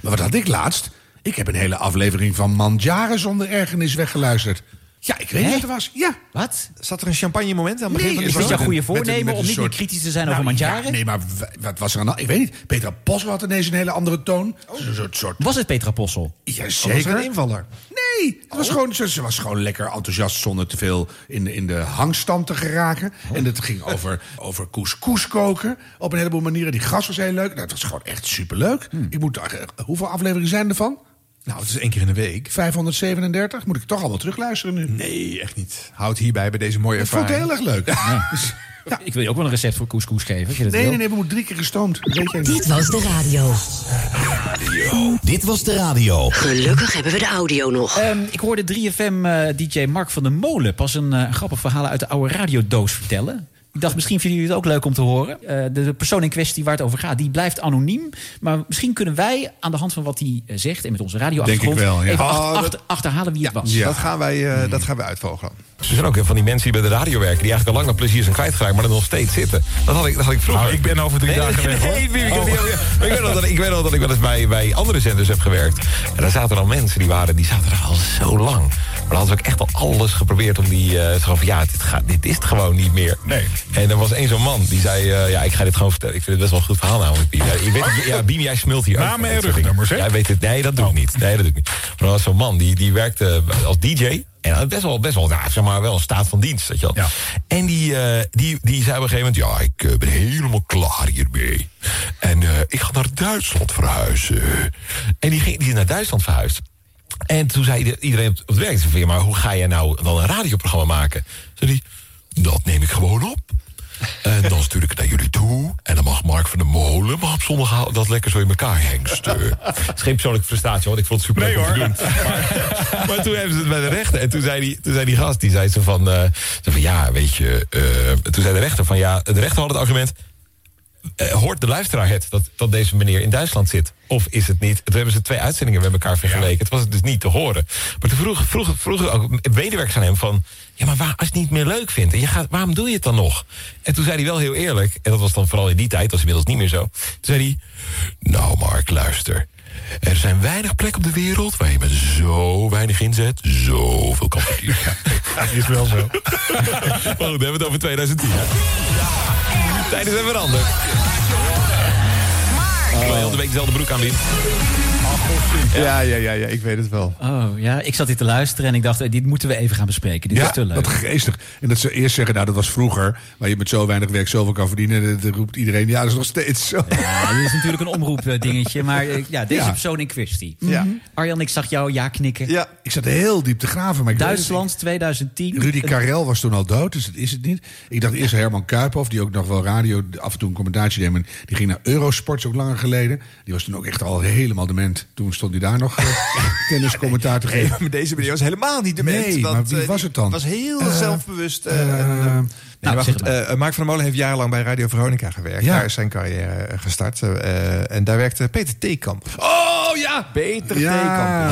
Maar wat had ik laatst? Ik heb een hele aflevering van Mandjaren zonder ergernis weggeluisterd. Ja, ik weet niet wat het was. Ja. Wat? Zat er een champagne moment aan het begin Nee, van Is de show? jouw goede met een- voornemen om niet soort- meer kritisch te zijn Nou, over Mandjaren? ja, nee, maar wat was er aan? Ik weet niet. Petra Possel had ineens een hele andere toon. Oh. Een soort, soort Was het Petra Possel? Ja, Was er zeker. een invaller? Nee, het was gewoon, ze, ze was gewoon lekker enthousiast zonder te veel in de, in de hangstand te geraken. En het ging over, over couscous koken op een heleboel manieren. Die gas was heel leuk. Nou, het was gewoon echt superleuk. Ik moet, eh, hoeveel afleveringen zijn ervan? Nou, het is één keer in de week. 537? Moet ik toch al wel terugluisteren nu? Nee, echt niet. Houd hierbij bij deze mooie Ik vond het ervaring. heel erg leuk. Ja. Ik wil je ook wel een recept voor couscous geven. Als je dat Nee, wil. nee, nee, we moeten drie keer gestoomd. Dit was de radio. Dit was de radio. Gelukkig hebben we de audio nog. Ehm, ik hoorde 3FM-dj Mark van der Molen pas een eh, grappig verhaal uit de oude radiodoos vertellen. Ik dacht, misschien vinden jullie het ook leuk om te horen. Eh, de, de persoon in kwestie waar het over gaat, die blijft anoniem. Maar misschien kunnen wij aan de hand van wat hij eh, zegt... en met onze radioachtergrond Denk ik wel, ja. even Oh, achter- achter- achterhalen wie het was. Dat, gaan wij, eh, dat gaan wij uitvogelen. Er zijn ook van die mensen die bij de radio werken... die eigenlijk al lang naar plezier zijn kwijtgeraakt... maar er nog steeds zitten. Dat had ik, dat had ik vroeger. Nou, ik ben over drie Nee, dagen weg, hoor. nee, nee, ik, Oh. ik, ik weet nog dat, ik weet nog dat ik wel eens bij, bij andere zenders heb gewerkt. En daar zaten dan mensen die, waren, die zaten er al zo lang. Maar dan hadden ze ook echt al alles geprobeerd om die... eh, zo van, ja, dit, gaat, dit is het gewoon niet meer. Nee. En er was één zo'n man die zei... eh, ja, ik ga dit gewoon vertellen. Ik vind het best wel een goed verhaal namelijk, Biem. Ja, weet, ja, Biem, jij smult hier. van en rugnummers, hè? Jij weet het. Nee, dat doe ik niet. Nee, dat doe ik niet. Maar er was zo'n man die, die werkte als DJ... En best wel, best wel ja, zeg maar, wel een staat van dienst. Weet je wel. Ja. En die, eh, die, die zei op een gegeven moment... ja, ik eh, ben helemaal klaar hiermee. En ik ga naar Duitsland verhuizen. En die, ging, die is naar Duitsland verhuisd. En toen zei ieder- iedereen op het werk... maar hoe ga je nou dan een radioprogramma maken? Zei die, dat neem ik gewoon op. En dan stuur ik het naar jullie toe. En dan mag Mark van der Molen mag op zondag dat lekker zo in elkaar hengsten. Het is geen persoonlijke frustratie, want ik vond het super leuk Nee, om te doen. Maar, maar toen hebben ze het bij de rechter. En toen zei die, toen zei die gast, die zei zo van, eh, van ja, weet je... eh, toen zei de rechter van, ja, de rechter had het argument... eh, hoort de luisteraar het dat, dat deze meneer in Duitsland zit? Of is het niet? Toen hebben ze twee uitzendingen met elkaar vergeleken. Het was dus niet te horen. Maar toen vroeg, vroeg, vroeg ook medewerkers aan hem van... ja, maar waar, als je het niet meer leuk vindt, en je gaat, waarom doe je het dan nog? En toen zei hij wel heel eerlijk... en dat was dan vooral in die tijd, dat is inmiddels niet meer zo... toen zei hij, nou Mark, luister... Er zijn weinig plekken op de wereld waar je met zo weinig inzet zoveel kan verdienen. Dat is wel zo. Maar goed, we hebben het over 2010. Hè? Tijden zijn veranderd. Ik heel de week dezelfde broek aan. Ja, ja, ja, ja, ik weet het wel. Oh ja, ik zat hier te luisteren en ik dacht, eh, dit moeten we even gaan bespreken. Dit Ja, is te leuk. wat geestig. En dat ze eerst zeggen, nou dat was vroeger... waar je met zo weinig werk zoveel kan verdienen. Dan roept iedereen, ja, dat is nog steeds zo. Ja, dit is natuurlijk een omroep dingetje, maar eh, ja, deze Ja. persoon in kwestie. Ja. Mhm. Arjan, ik zag jou ja knikken. Ja, Ik zat heel diep te graven. Maar ik Duitsland 2010. niet. Rudy Karel was toen al dood, dus dat is het niet. Ik dacht eerst Herman Kuiphoff, die ook nog wel radio... af en toe een commentaartje deed. maar Die ging naar Eurosport, ook langer geleden. Die was toen ook echt al helemaal dement. Toen stond hij daar nog eh, tenniscommentaar te geven. maar deze meneer was helemaal niet de mens. Nee, maar wie was het dan? was heel Eh, zelfbewust. Eh, eh, maar goed, maar. Mark van der Molen heeft jarenlang bij Radio Veronica gewerkt. Ja. Daar is zijn carrière eh, gestart. eh, en daar werkte Peter Theekamp. Oh ja! Peter Ja,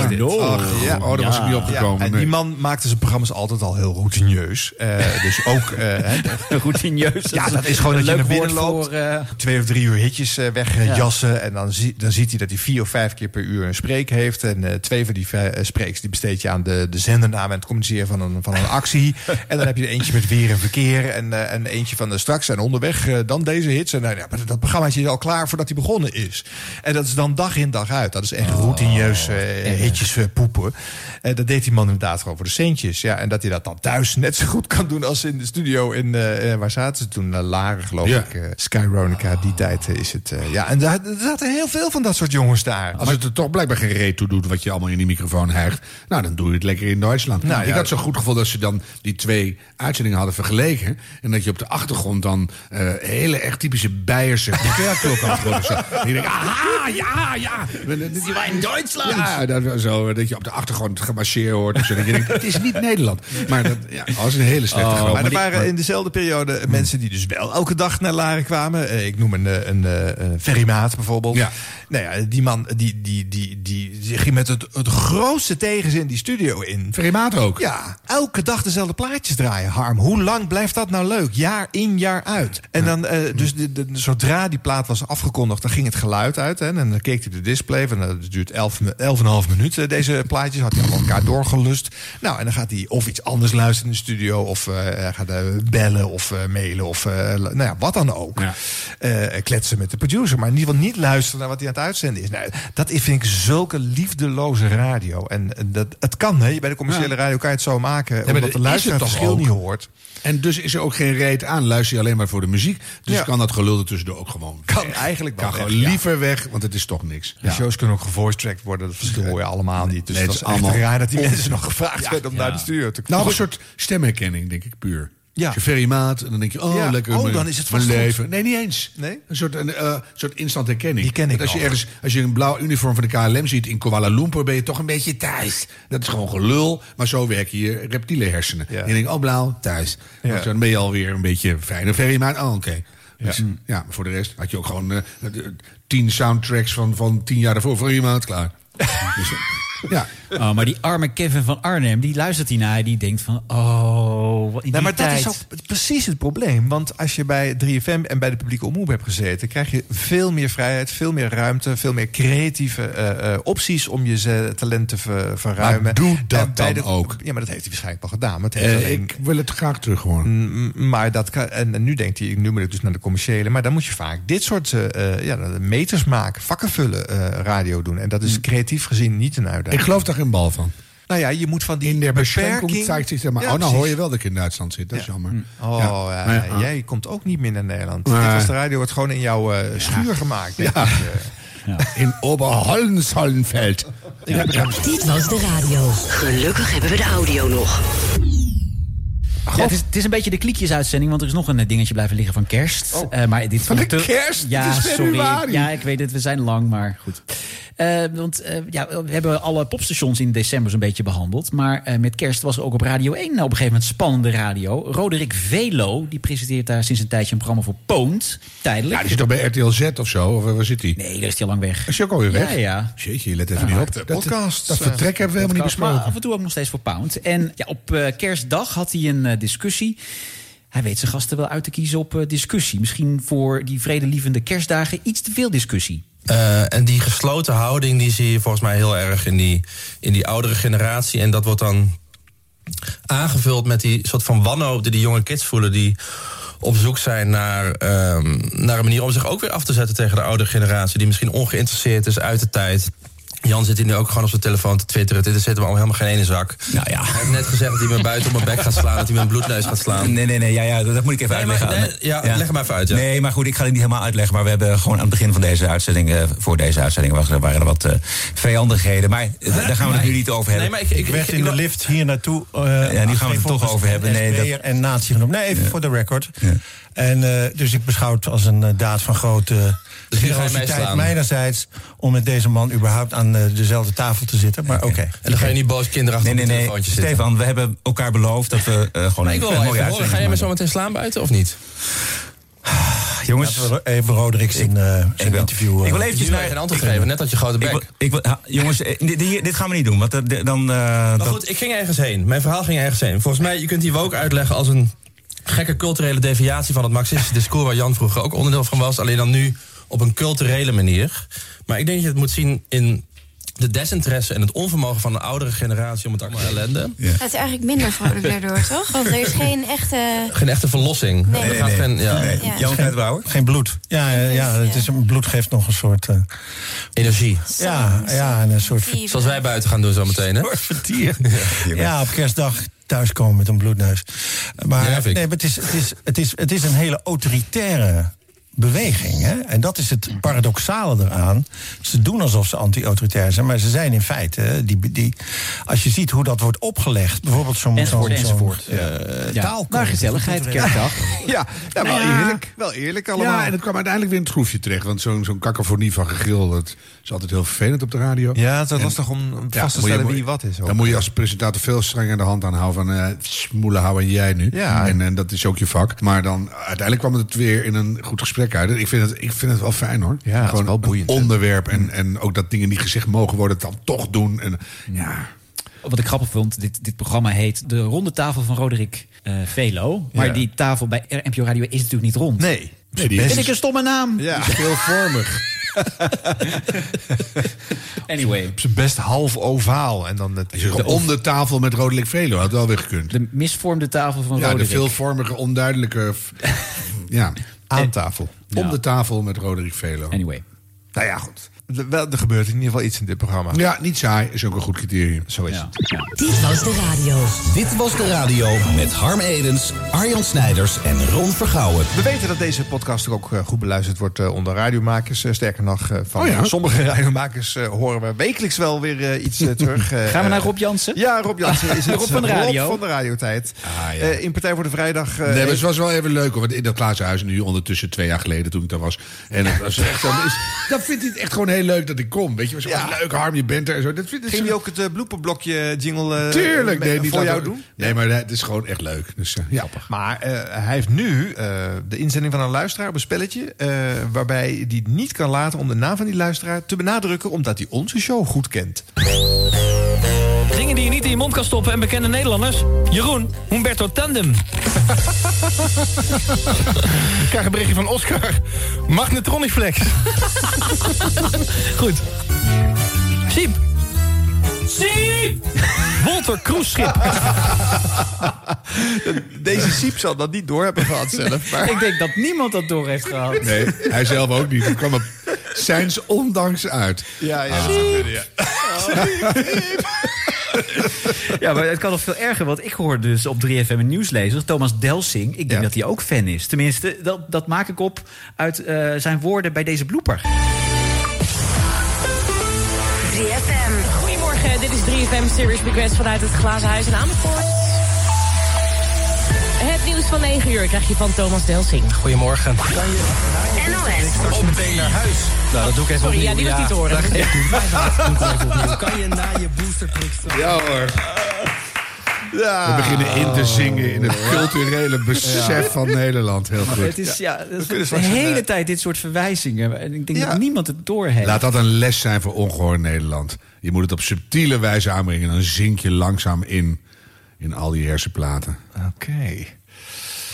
Theekamp oh, Ach, ja. oh, daar was ik niet opgekomen. Ja, en nee. die man maakte zijn programma's altijd al heel routineus. Eh, dus ook... eh, hè, Routineus. ja, dat is gewoon dat je naar binnen loopt. voor... eh, twee of drie uur hitjes eh, wegjassen. En dan, zie, dan ziet hij dat hij vier of vijf keer per uur een spreek heeft. En eh, twee van die spreeks die besteed je aan de, de zendernaam en het communiceren van een, van een actie. en dan heb je er eentje met weer en verkeer. En, eh, en eentje van de straks en onderweg. eh, dan deze hits. En ja, maar dat programmaatje is al klaar voordat hij begonnen is. En dat is dan dag in dag uit. Dat is echt routineus eh, hitjes eh, poepen. En dat deed die man inderdaad gewoon voor de centjes. Ja, en dat hij dat dan thuis net zo goed kan doen als in de studio. In, eh, eh, waar zaten ze toen? Laren, geloof Ja. ik. eh Skyronica, die tijd eh, is het. eh, ja, en daar, er zaten heel veel van dat soort jongens daar. Als het het toch blijkbaar geen reet toe doet wat je allemaal in die microfoon hijgt. Nou, dan doe je het lekker in Duitsland. Nou, ik ja. had zo goed gevoel dat ze dan die twee uitzendingen hadden vergeleken. En dat je op de achtergrond dan eh, hele echt typische Beierse klok had gehoord. of zo. En je denkt, aha, ja, ja. Die waren in Duitsland. Ja, dat, zo, dat je op de achtergrond gemarcheerd hoort. zo. Dat je denkt, het is niet Nederland. Maar dat ja, was een hele slechte Oh, grap. maar er waren in dezelfde periode mensen die dus wel elke dag naar Laren kwamen. Eh, ik noem een, eh, een, eh, een ferrymaat bijvoorbeeld. Ja. Nou ja, die man die, die, die, die, die ging met het, het grootste tegenzin die studio in. Ferrymaat ook? Ja, elke dag dezelfde plaatjes draaien, Harm. Hoe lang blijft dat nou leuk? Jaar in, jaar uit. En dan, eh, dus de, de- zodra die plaat was afgekondigd, dan ging het geluid uit. Hè, en dan keek hij de display. Van, nou, het duurt 11 mi- 11,5 minuten, deze plaatjes. Had hij allemaal elkaar doorgelust. Nou, en dan gaat hij of iets anders luisteren in de studio. Of eh, gaat eh, bellen of mailen. Of nou ja, wat dan ook. Kletsen met de producer. Maar in ieder geval niet luisteren naar wat hij aan het uitzenden is. Nou, dat is, vind ik zulke liefdeloze radio. En dat, het kan, hè. Bij de commerciële radio kan je het zo maken. Ja, omdat dat de is luisteraar het verschil ook? niet hoort. En dus is er ook geen reet aan. Luister je alleen maar voor de muziek. Dus Ja. kan dat gelul er tussendoor ook gewoon Kan eigenlijk wel Kan weg, gewoon ja. liever weg, want het is toch niks. De shows kunnen ook gevoice-tracked worden. Dat verstoor je allemaal niet. Dus Nee, dat het is allemaal raar dat die mensen nog gevraagd Ja, werden om ja. naar de studio te Nou, komen. een soort stemherkenning, denk ik, puur. Ja. Maat en dan denk je, oh, Ja. lekker. Oh, mijn- dan is het mijn vast goed. leven. Nee, niet eens. Nee? Een soort, een, eh, soort instant herkenning. Die ken ik Want als je ergens, als je een blauw uniform van de KLM ziet in Kuala Lumpur, ben je toch een beetje thuis. Dat is gewoon gelul, maar zo werken je reptiele hersenen. Ja. En je denkt, oh, blauw, thuis. Ja. Dus dan ben je alweer een beetje fijne ferry maat. Oh, oké. Dus, ja. maar voor de rest had je ook gewoon eh, de- tien soundtracks van, van tien jaar daarvoor voor iemand klaar. dus, eh, ja. Oh, maar die arme Kevin van Arnhem, die luistert hiernaar. Die denkt van, oh, wat in Nou, maar dat is ook precies het probleem. Want als je bij 3FM en bij de publieke omroep hebt gezeten... krijg je veel meer vrijheid, veel meer ruimte... veel meer creatieve eh, eh, opties om je talent te ver- verruimen. Maar doe dat dan ook. Ja, maar dat heeft hij waarschijnlijk wel gedaan. Maar, het heeft Eh, alleen- ik wil het graag terug gewoon. Mm, Maar dat kan, en, en nu denkt hij, nu moet ik dus naar de commerciële. Maar dan moet je vaak dit soort ja, meters maken, vakken vullen, eh, radio doen. En dat is creatief gezien niet een uitdaging. Ik geloof daar geen bal van. Nou ja, je moet van die In der Beschränkung beperking... zich, maar, Ja, oh, nou precies. hoor je wel dat ik in Duitsland zit. Dat is jammer. Oh, Ja. ja, Maar ja, jij komt ook niet meer naar Nederland. Nee. Dit was de radio, wordt gewoon in jouw eh, schuur gemaakt. denk Ja. ik, eh. In Oberhollensallenveld. Dit was de radio. Gelukkig hebben we de audio nog. Ja, het, is, het is een beetje de kliekjesuitzending, want er is nog een eh, dingetje blijven liggen van kerst. Eh, maar dit Van de te- kerst? Ja, Het is sorry. Ja, ik weet het, we zijn lang, maar goed. Eh, want eh, ja, we hebben alle popstations in december zo'n beetje behandeld. Maar eh, met kerst was er ook op Radio 1 op een gegeven moment spannende radio. Roderick Velo, die presenteert daar sinds een tijdje een programma voor Poont. Tijdelijk. Ja, die zit toch bij RTL Z of zo? Of waar zit die? Nee, daar is hij al lang weg. Is je ook alweer weg? Ja, ja. Jeetje, je let even niet op. de Dat, podcast, dat eh, vertrek hebben we helemaal niet besproken. af en toe ook nog steeds voor Pound. En ja, op kerstdag had hij een discussie. Hij weet zijn gasten wel uit te kiezen op eh, discussie. Misschien voor die vredelievende kerstdagen iets te veel discussie. Eh, en die gesloten houding die zie je volgens mij heel erg in die, in die oudere generatie. En dat wordt dan aangevuld met die soort van wanhoop die die jonge kids voelen... die op zoek zijn naar, ehm, naar een manier om zich ook weer af te zetten tegen de oudere generatie... die misschien ongeïnteresseerd is uit de tijd... Jan zit hier nu ook gewoon op zijn telefoon te twitteren. Dit zit hem allemaal helemaal geen ene zak. Nou ja. Hij heeft net gezegd dat hij me buiten op mijn bek gaat slaan... dat hij me een bloedneus gaat slaan. Nee, nee, nee, ja, ja, dat moet ik even Nee, maar- uitleggen. nee, ja, leg het maar even uit, ja. Nee, maar goed, ik ga het niet helemaal uitleggen. Maar we hebben gewoon aan het begin van deze uitzending... eh, voor deze uitzending was, er- waren er wat eh, vijandigheden. Maar eh, daar gaan we het nu niet over hebben. Nee, maar ik- ik- Ik werd ik- in de lift hier naartoe. Ja, die gaan we het toch over hebben. Nee, dat- en nazi genoemd. Nee, even voor de record. En eh, dus ik beschouw het als een daad van grote Dus generositeit meeslaan. mijnerzijds... om met deze man überhaupt aan eh, dezelfde tafel te zitten. Maar oké. En dan ga je niet boos kinderachtig Nee, nee, op een nee. zitten. Stefan, we hebben elkaar beloofd dat we eh, gewoon een, ik wil een even horen, ga je me zo meteen slaan buiten of niet? Jongens, even Roderick zijn, eh, zijn wil- interview... eh, ik wil eventjes naar... geen antwoord geven, net had je grote Ik wil, bek. ik wil, ha, jongens, eh, dit, dit- gaan we niet doen. Want eh, dan... eh, Maar dat- goed, ik ging ergens heen. Mijn verhaal ging ergens heen. Volgens mij, je kunt die woke uitleggen als een gekke culturele deviatie van het marxistische discours... waar Jan vroeger ook onderdeel van was. Alleen dan nu op een culturele manier. Maar ik denk dat je het moet zien in de desinteresse en het onvermogen van de oudere generatie om het allemaal ellende. Het is eigenlijk minder vrolijk daardoor, toch? Want er is geen echte... Geen echte verlossing. Nee. Nee, geen- ja. nee. Ja. Jan Kruidbrouwer? Geen bloed. Ja, ja, ja, het is, een bloed geeft nog een soort... eh, Energie. ja, ja, en een soort... Zoals wij buiten gaan doen zometeen, hè? vertier. Ja, op kerstdag thuiskomen met een bloedneus. Maar, Ja, nee, maar het, is, het, is, het, is, het is een hele autoritaire beweging. Hè? En dat is het paradoxale eraan. Ze doen alsof ze anti-autoritair zijn, maar ze zijn in feite... hè, Die, die, als je ziet hoe dat wordt opgelegd, bijvoorbeeld zo'n... Enzovoort, enzovoort. zo'n, eh, Ja. Maar gezelligheid, kerkdag. Ja, ja, wel Nou ja. eerlijk. Wel eerlijk allemaal. Ja, en het kwam uiteindelijk weer in het groefje terecht. Want zo'n zo'n cakafonie van gegil, dat is altijd heel vervelend op de radio. Ja, het is lastig om vast te je- stellen wie wat is. ook. Dan moet je als presentator veel strenger de hand aanhouden van... eh smoelen hou en jij nu. Ja. En, en dat is ook je vak. Maar dan uiteindelijk kwam het weer in een goed gesprek uit. Ik vind het, ik vind het wel fijn hoor. Ja, het is Gewoon wel boeiend, onderwerp. En, en ook dat dingen niet gezegd mogen worden, het dan toch doen. En, ja, Wat ik grappig vond, dit, dit programma heet De Ronde Tafel van Roderick eh, Velo. Maar Ja. die tafel bij NPO Radio is natuurlijk niet rond. Nee. nee, die Vind is, ik een stomme naam. Ja. die veelvormig. Anyway. Op zijn best half ovaal. En dan het, zegt om de tafel met Rodelijk Velo, had wel weer gekund. De misvormde tafel van Ja, de veelvormige, onduidelijke... ja, aan tafel. Om de tafel met Roderick Velo. Anyway. Nou ja, goed. Er, wel, er gebeurt in ieder geval iets in dit programma. Ja, niet saai is ook een goed criterium. Zo is Ja. het. Dit was de radio. Dit was de radio met Harm Edens, Arjan Snijders en Ron Vergouwen. We weten dat deze podcast ook eh, goed beluisterd wordt eh, onder radiomakers. Eh, sterker nog, van Oh ja? sommige radiomakers horen we wekelijks wel weer iets terug. Gaan we naar Rob Jansen? Ja, Rob Jansen is het. Rob van de radio. Rob van de radiotijd. Ah, ja. Eh, in Partij voor de Vrijdag. Nee, maar het was wel even leuk. hoor, Want in dat glazen huis, nu ondertussen twee jaar geleden toen ik daar was. En het was echt, dan, is, dan vindt hij het echt gewoon heel leuk dat ik kom. Weet je, zo Ja. leuk, Harm, je bent er. En zo. Dat vindt, Ging je ook het uh, blooperblokje jingle eh, Tuurlijk, nee, niet voor jou doen? Nee, maar het is gewoon echt leuk. Dus, eh, ja. Maar eh, hij heeft nu eh, de inzending van een luisteraar op een spelletje... eh, waarbij hij niet kan laten om de naam van die luisteraar te benadrukken... omdat hij onze show goed kent. Dingen die je niet in je mond kan stoppen en bekende Nederlanders. Jeroen, Humberto Tandem. Ik krijg een berichtje van Oscar. Magnetroniflex. Goed. Siep. Siep! Walter Cruiseschip. Deze Siep zal dat niet door hebben gehad zelf. Maar... Ik denk dat niemand dat door heeft gehad. Nee, hij zelf ook niet. Het kwam er zijns ondanks uit. Ja, ja. Ah. ja. Ja, maar het kan nog veel erger. Want ik hoorde dus op 3FM een nieuwslezer, Thomas Delsing. Ik denk dat hij ook fan is. Tenminste, dat, dat maak ik op uit eh, zijn woorden bij deze blooper. 3FM. Goedemorgen, dit is 3FM Serious Request vanuit het Glazen Huis in Amersfoort. Nieuws van 9 uur krijg je van Thomas Delsing. Goedemorgen. NOS. Op meteen naar huis. Nou, dat doe ik even Sorry, opnieuw. ja, die was niet te horen. opnieuw. Kan je na je boosterprik? Ja hoor. We beginnen in te zingen in het culturele besef van Nederland. Heel goed. Het is ja, het is kunnen de hele tijd dit soort verwijzingen. En ik denk Ja. dat niemand het doorheeft. Laat dat een les zijn voor ongehoord Nederland. Je moet het op subtiele wijze aanbrengen. Dan zink je langzaam in. In al die hersenplaten. Oké.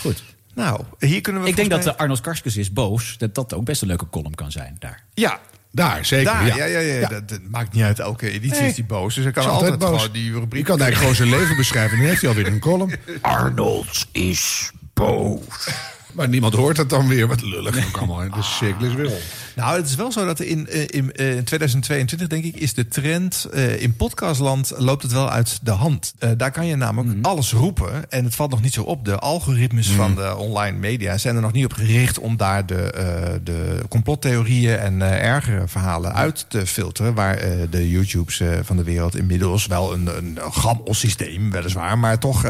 Goed. Nou, hier kunnen we Ik denk dat de Arnold Karskens is boos. Dat dat ook best een leuke column kan zijn daar. Ja, Daar, zeker. daar. ja. Ja, ja, ja. Dat, dat maakt niet uit. Elke editie Nee. is die boos. Dus hij kan altijd, altijd boos. gewoon die rubriek... Je kan eigenlijk gewoon zijn leven beschrijven. Dan heeft hij alweer een column. Arnold is boos. Maar niemand hoort het dan weer. Wat lullig. Ook allemaal. De cirkel is weer om. Nou, het is wel zo dat in, eh, in, eh, in 2022, denk ik, is de trend eh, in podcastland loopt het wel uit de hand. Eh, daar kan je namelijk Mhm. alles roepen. En het valt nog niet zo op. De algoritmes van de online media zijn er nog niet op gericht om daar de, eh, de complottheorieën en eh, ergere verhalen uit te filteren. Waar eh, de YouTubes eh, van de wereld inmiddels wel een, een gammel systeem, weliswaar, maar toch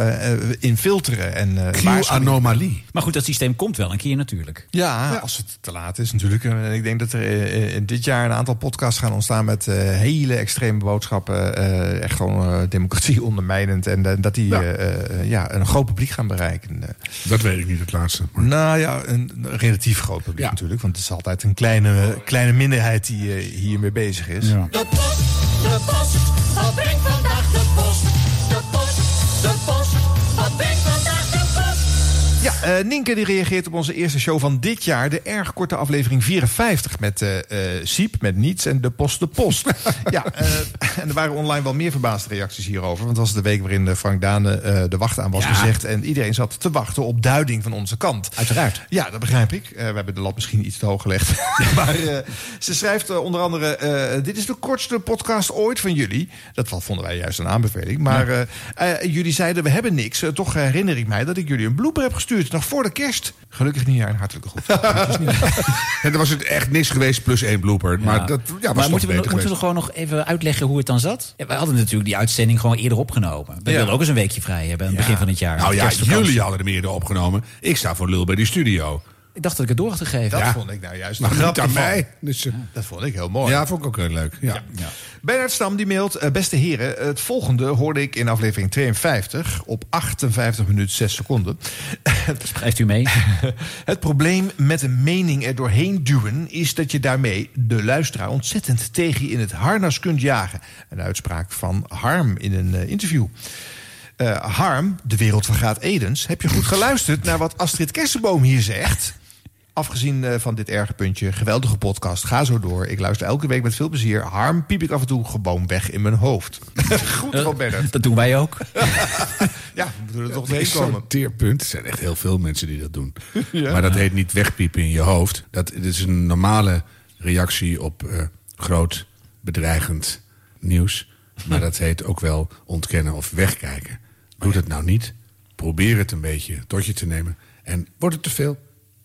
in filteren. En, eh, waarschuwingen. Q-anomalie. Maar goed, dat systeem komt wel een keer natuurlijk. Ja, als het te laat is natuurlijk. En ik denk dat er eh, in dit jaar een aantal podcasts gaan ontstaan... met eh, hele extreme boodschappen. eh, echt gewoon eh, democratie ondermijnend. En eh, dat die Ja. eh, eh, ja, een groot publiek gaan bereiken. Eh, Dat weet ik niet, het laatste. Maar- nou ja, een, relatief groot publiek Ja. natuurlijk. Want het is altijd een kleine, kleine minderheid die eh, hiermee bezig is. Ja. De post, de post, wat brengt Ja, Nienke die reageert op onze eerste show van dit jaar. De erg korte aflevering 54 met eh, Siep, met Niets en de Post de Post. ja, eh, en er waren online wel meer verbaasde reacties hierover. Want het was de week waarin eh, Frank Dane eh, de wacht aan was Ja. gezegd. En iedereen zat te wachten op duiding van onze kant. Uiteraard. Ja, dat begrijp ik. Eh, we hebben de lat misschien iets te hoog gelegd. maar eh, ze schrijft onder andere... eh, dit is de kortste podcast ooit van jullie. Dat vonden wij juist een aanbeveling. Maar eh, eh, jullie zeiden, we hebben niks. Toch herinner ik mij dat ik jullie een blooper heb gestuurd. nog voor de kerst. Gelukkig nieuwjaar en hartelijke groeten. En dan was het echt niks geweest plus één blooper. Maar dat ja, was maar toch moeten we, moeten we gewoon nog even uitleggen hoe het dan zat? Ja, we hadden natuurlijk die uitzending gewoon eerder opgenomen. We Ja. wilden ook eens een weekje vrij hebben aan het begin van het jaar. Nou ja, jullie hadden er meer opgenomen. Ik sta voor lul bij die studio. Ik dacht dat ik het door had gegeven. Dat Ja. vond ik nou juist Maar een niet grap aan ervan. mij. Dus, eh, Dat vond ik heel mooi. ja, vond ik ook heel leuk. Ja. Bernard Stam die mailt, eh, beste heren, het volgende hoorde ik in aflevering 52 op 58 minuten 6 seconden. Schrijft u mee? het probleem met een mening er doorheen duwen is dat je daarmee de luisteraar ontzettend tegen je in het harnas kunt jagen. Een uitspraak van Harm in een eh, interview. Eh, Harm, de wereld vergaat Edens. Heb je goed geluisterd naar wat Astrid Kersenboom hier zegt? Afgezien eh, van dit erge puntje, geweldige podcast. Ga zo door. Ik luister elke week met veel plezier. Harm piep ik af en toe gewoon weg in mijn hoofd. Goed, Rob Bernard. Dat doen wij ook. Ja, we moeten er toch zo'n komen. teerpunt. Er zijn echt heel veel mensen die dat doen. Ja. Maar dat heet niet wegpiepen in je hoofd. Dat, dat is een normale reactie op eh, groot bedreigend nieuws. Maar dat heet ook wel ontkennen of wegkijken. Doe dat nou niet. Probeer het een beetje tot je te nemen. En wordt het te veel,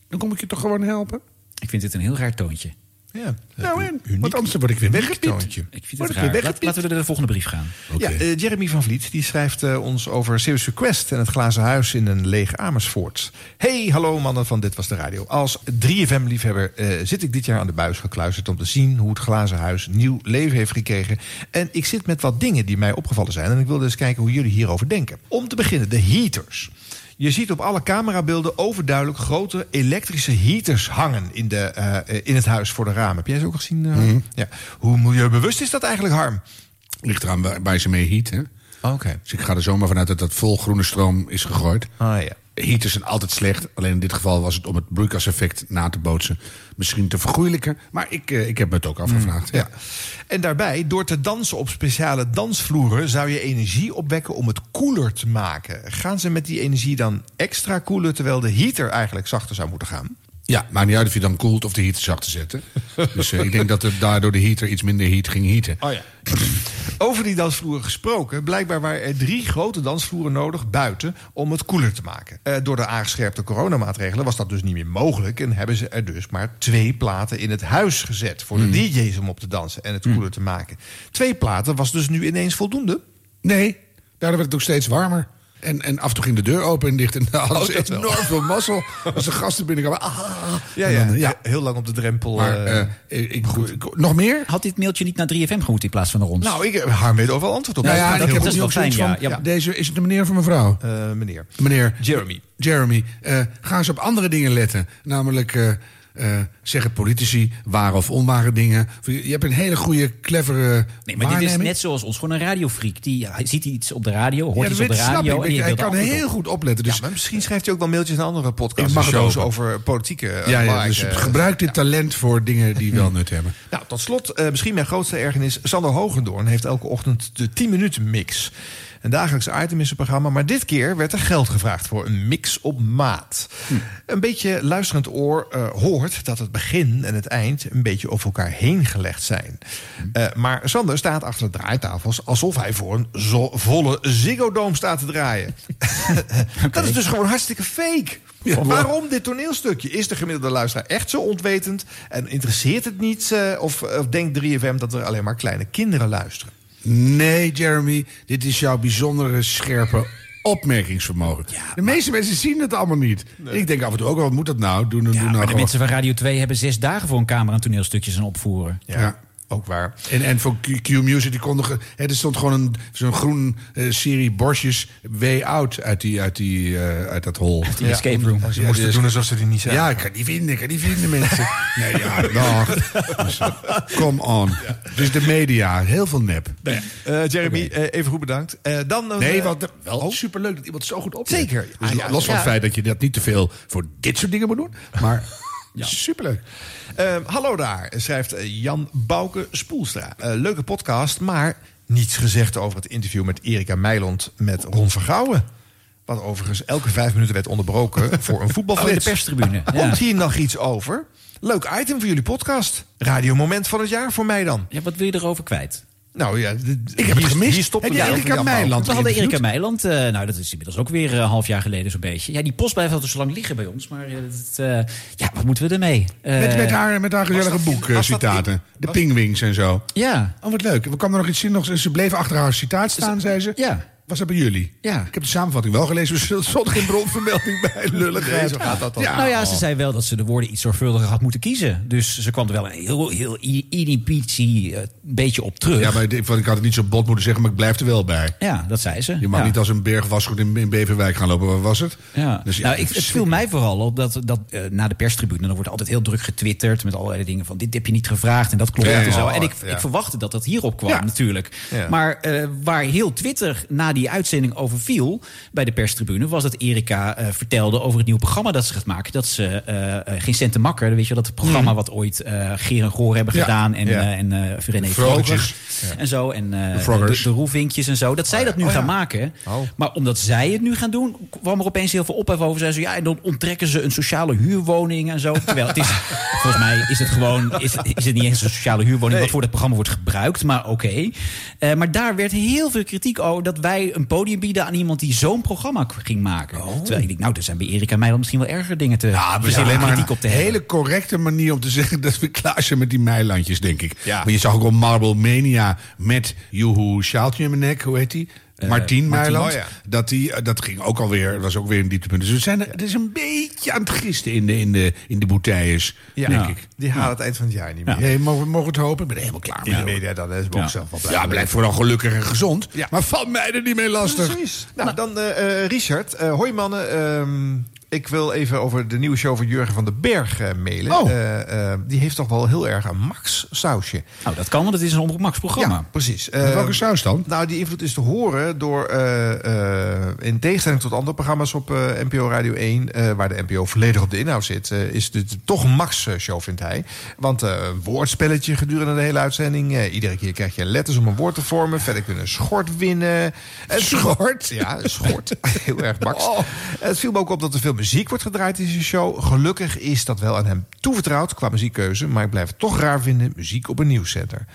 dan kom ik je toch gewoon helpen. Ik vind dit een heel raar toontje. Ja. Nou en? Want anders word ik weer weggepiept. Ik vind Word het raar. Laat- laten we naar de volgende brief gaan. Ja, eh, Jeremy van Vliet die schrijft eh, ons over Serious Request en het glazen huis in een leeg Amersfoort. Hey, hallo mannen van Dit Was De Radio. Als 3FM-liefhebber eh, zit ik dit jaar aan de buis gekluisterd... om te zien hoe het glazen huis nieuw leven heeft gekregen. En ik zit met wat dingen die mij opgevallen zijn... en ik wilde eens kijken hoe jullie hierover denken. Om te beginnen, de heaters. Je ziet op alle camerabeelden overduidelijk grote elektrische heaters hangen in, de, eh, in het huis voor de ramen. Heb jij ze ook gezien? eh? Mhm. ja. Hoe milieubewust is dat eigenlijk, Harm? Ligt eraan waar, waar ze mee heat, hè? Oké. Dus ik ga er zomaar vanuit dat dat vol groene stroom is gegooid. Ah ja. Heaters zijn altijd slecht. Alleen in dit geval was het om het broeikaseffect na te bootsen. Misschien te vergoeilijken. Maar ik, eh, ik heb me het ook afgevraagd. Ja. En daarbij, door te dansen op speciale dansvloeren... zou je energie opwekken om het koeler te maken. Gaan ze met die energie dan extra koelen... terwijl de heater eigenlijk zachter zou moeten gaan? Ja, maakt niet uit of je dan koelt of de heater zacht te zetten. dus eh, ik denk dat er daardoor de heater iets minder heat ging heaten. Oh ja. Over die dansvloeren gesproken, blijkbaar waren er drie grote dansvloeren nodig buiten om het koeler te maken. Eh, door de aangescherpte coronamaatregelen was dat dus niet meer mogelijk en hebben ze er dus maar twee platen in het huis gezet voor de DJ's om op te dansen en het koeler te maken. Twee platen was dus nu ineens voldoende? Nee, daardoor werd het ook steeds warmer. En, en af en toe ging de deur open en dicht. En daar hadden ze dat wel. enorm veel mazzel. Als de gasten binnenkwamen. Ah, Ja, ja, dan, ja. heel lang op de drempel. Maar, eh, eh, ik, ik- nog meer? Had dit mailtje niet naar 3FM gemoet in plaats van naar ons? nou, ik heb haar weet overal antwoord op. Nou Dat ja, gaat ik heb goed. ook nog zoiets van... ja. Deze, is het een meneer of een mevrouw? Eh, meneer. Meneer Jeremy. Jeremy, eh, ga eens op andere dingen letten. Namelijk eh, zeggen politici ware of onware dingen. Je hebt een hele goede, clevere Nee, maar dit is net zoals ons. Gewoon een radiofreak. Die hij ziet iets op de radio, hoort Ja, iets op de radio. ik. en die Hij kan heel op. goed opletten. Dus Ja, maar misschien schrijft hij ook wel mailtjes naar andere podcasts mag shows over politieke eh, ja, ja, dus gebruik dit talent voor dingen die wel nut hebben. Nou, tot slot, eh, misschien mijn grootste ergernis. Sander Hogendoorn heeft elke ochtend de 10 minuten mix. Een dagelijks item in zijn programma. Maar dit keer werd er geld gevraagd voor een mix op maat. Een beetje luisterend oor eh, hoort dat het begin en het eind... een beetje over elkaar heen gelegd zijn. Eh, maar Sander staat achter de draaitafels... alsof hij voor een volle Ziggo staat te draaien. Dat is dus gewoon hartstikke fake. Waarom dit toneelstukje? Is de gemiddelde luisteraar echt zo ontwetend? En interesseert het niet? eh, of, of denkt 3FM dat er alleen maar kleine kinderen luisteren? Nee, Jeremy, dit is jouw bijzondere scherpe opmerkingsvermogen. de meeste mensen zien het allemaal niet. Ik denk af en toe ook, wel, wat moet dat nou? Doen, doen Ja, nou maar de gewoon- mensen van Radio 2 hebben zes dagen voor een camera en toneelstukjes aan opvoeren. Ja. Ook waar. En, en voor Q, Q Music, die kondigen... Hè, er stond gewoon een, zo'n groen eh, serie borstjes way out uit, die, uit, die, eh, uit dat hol. Die escape room. Ze Ja, moesten dus- doen alsof ze die niet zijn. Ja, ik kan die vinden, ik kan die vinden, mensen. nee, ja, dag. Dus, Come on. Dus de media, heel veel nep. Eh, Jeremy, eh, even goed bedankt. Eh, dan Nee, want wel superleuk dat iemand zo goed oplet. Zeker. Dus Ah, ja, los van het feit dat je dat niet te veel voor dit soort dingen moet doen. Maar superleuk. Eh, hallo daar, schrijft eh, Jan Bouke Spoelstra. Eh, leuke podcast, maar niets gezegd over het interview met Erika Meiland met Ron Vergouwen. Wat overigens elke vijf minuten werd onderbroken voor een voetbalflits. Oh, de perstribune, ja. Komt hier nog iets over? Leuk item voor jullie podcast. Radiomoment van het jaar voor mij dan. Ja, wat wil je erover kwijt? Nou ja, ik heb het gemist. Hier stopt Heb het je ja, Erika. Meiland We hadden Erika? Meiland. eh, nou, dat is inmiddels ook weer eh, een half jaar geleden zo'n beetje. Ja, die post blijft altijd zo lang liggen bij ons. Maar eh, dat, eh, ja, wat moeten we ermee? Eh, Met, met, haar, met haar gezellige boekcitaten. De pingwings en zo. Ja. Oh, wat leuk. We kwam er nog iets in. Nog, ze bleef achter haar citaat staan, zei ze. Ja. Was dat bij jullie? Ja. Ik heb de samenvatting wel gelezen. dus Er stond geen bronvermelding bij. Lulligheid. Nee, zo gaat dat dan. Ja. Nou ja, ze zei wel dat ze de woorden iets zorgvuldiger had moeten kiezen. Dus ze kwam er wel een heel, heel irripitie uh, beetje op terug. Ja, maar ik, ik had het niet zo bot moeten zeggen, maar ik blijf er wel bij. Ja, dat zei ze. Je mag Ja. niet als een berg wasgoed in, in Beverwijk gaan lopen. Waar was het? Ja. Dus ja, nou, ik, het viel mij vooral op dat, dat eh, na de perstribune... dan wordt altijd heel druk getwitterd met allerlei dingen van... dit heb je niet gevraagd en dat klopt Ja, en zo. En ik, ja. ik verwachtte dat dat hierop kwam Ja. natuurlijk. Ja. Maar eh, waar heel Twitter na die uitzending over viel... bij de perstribune... was dat Erika eh, vertelde over het nieuwe programma dat ze gaat maken. Dat ze eh, Geen Cent te Makker, weet je wel, dat programma... wat ooit eh Geer en Goor hebben Ja. gedaan en, Ja. en René en zo. En De de, Roevinkjes en zo. Dat zij dat nu Oh gaan maken. Oh. Maar omdat zij het nu gaan doen, kwam er opeens heel veel ophef over. Zij ze, ja, en dan onttrekken ze een sociale huurwoning en zo. Terwijl het is, volgens mij is het gewoon, is, is het niet eens een sociale huurwoning wat voor het programma wordt gebruikt, maar oké. Maar daar werd heel veel kritiek over dat wij een podium bieden aan iemand die zo'n programma ging maken. Terwijl ik denk, nou, er zijn bij Erika Meiland misschien wel erger dingen te Oh. Ja, verzinnen alleen en maar op te hebben. hele correcte manier om te zeggen dat we klaar zijn met die meilandjes, denk ik. Ja. Maar je zag ook al Marble Mania met Joehoe Sjaaltje in mijn nek, hoe heet die? Eh, Martien, Meiland. oh ja. dat, die, eh, dat ging ook alweer, was ook weer een dieptepunt. Dus we zijn, er- het is een beetje aan het gisten in de, in de, in de bouteilles, Ja, denk ik. die halen het eind van het jaar niet meer. Nee, mogen, we- mogen we het hopen? Ik ben er helemaal klaar In mee. de media dan, is ook Ja. zelf wel blij Ja, blijf vooral gelukkig en gezond. Ja. Maar valt mij er niet mee lastig. Precies. Nou, dan eh, eh, Richard. eh hoi mannen. Ehm, ik wil even over de nieuwe show van Jurgen van den Berg eh, mailen. Oh. Eh, eh, die heeft toch wel heel erg een Max-sausje. Nou, dat kan, want het is een Omroep Max programma. Ja, precies. Welke saus dan? Nou, die invloed is te horen door, in tegenstelling tot andere programma's op NPO Radio 1, eh, waar de NPO volledig op de inhoud zit, is dit toch een Max-show, vindt hij. Want een woordspelletje gedurende de hele uitzending. iedere keer krijg je letters om een woord te vormen. Verder kun je een schort winnen. En Schort? Ja, een schort. Heel erg Max. Het viel me ook op dat er veel muziek wordt gedraaid in deze show. Gelukkig is dat wel aan hem toevertrouwd qua muziekkeuze. Maar ik blijf het toch raar vinden, muziek op een nieuwszender.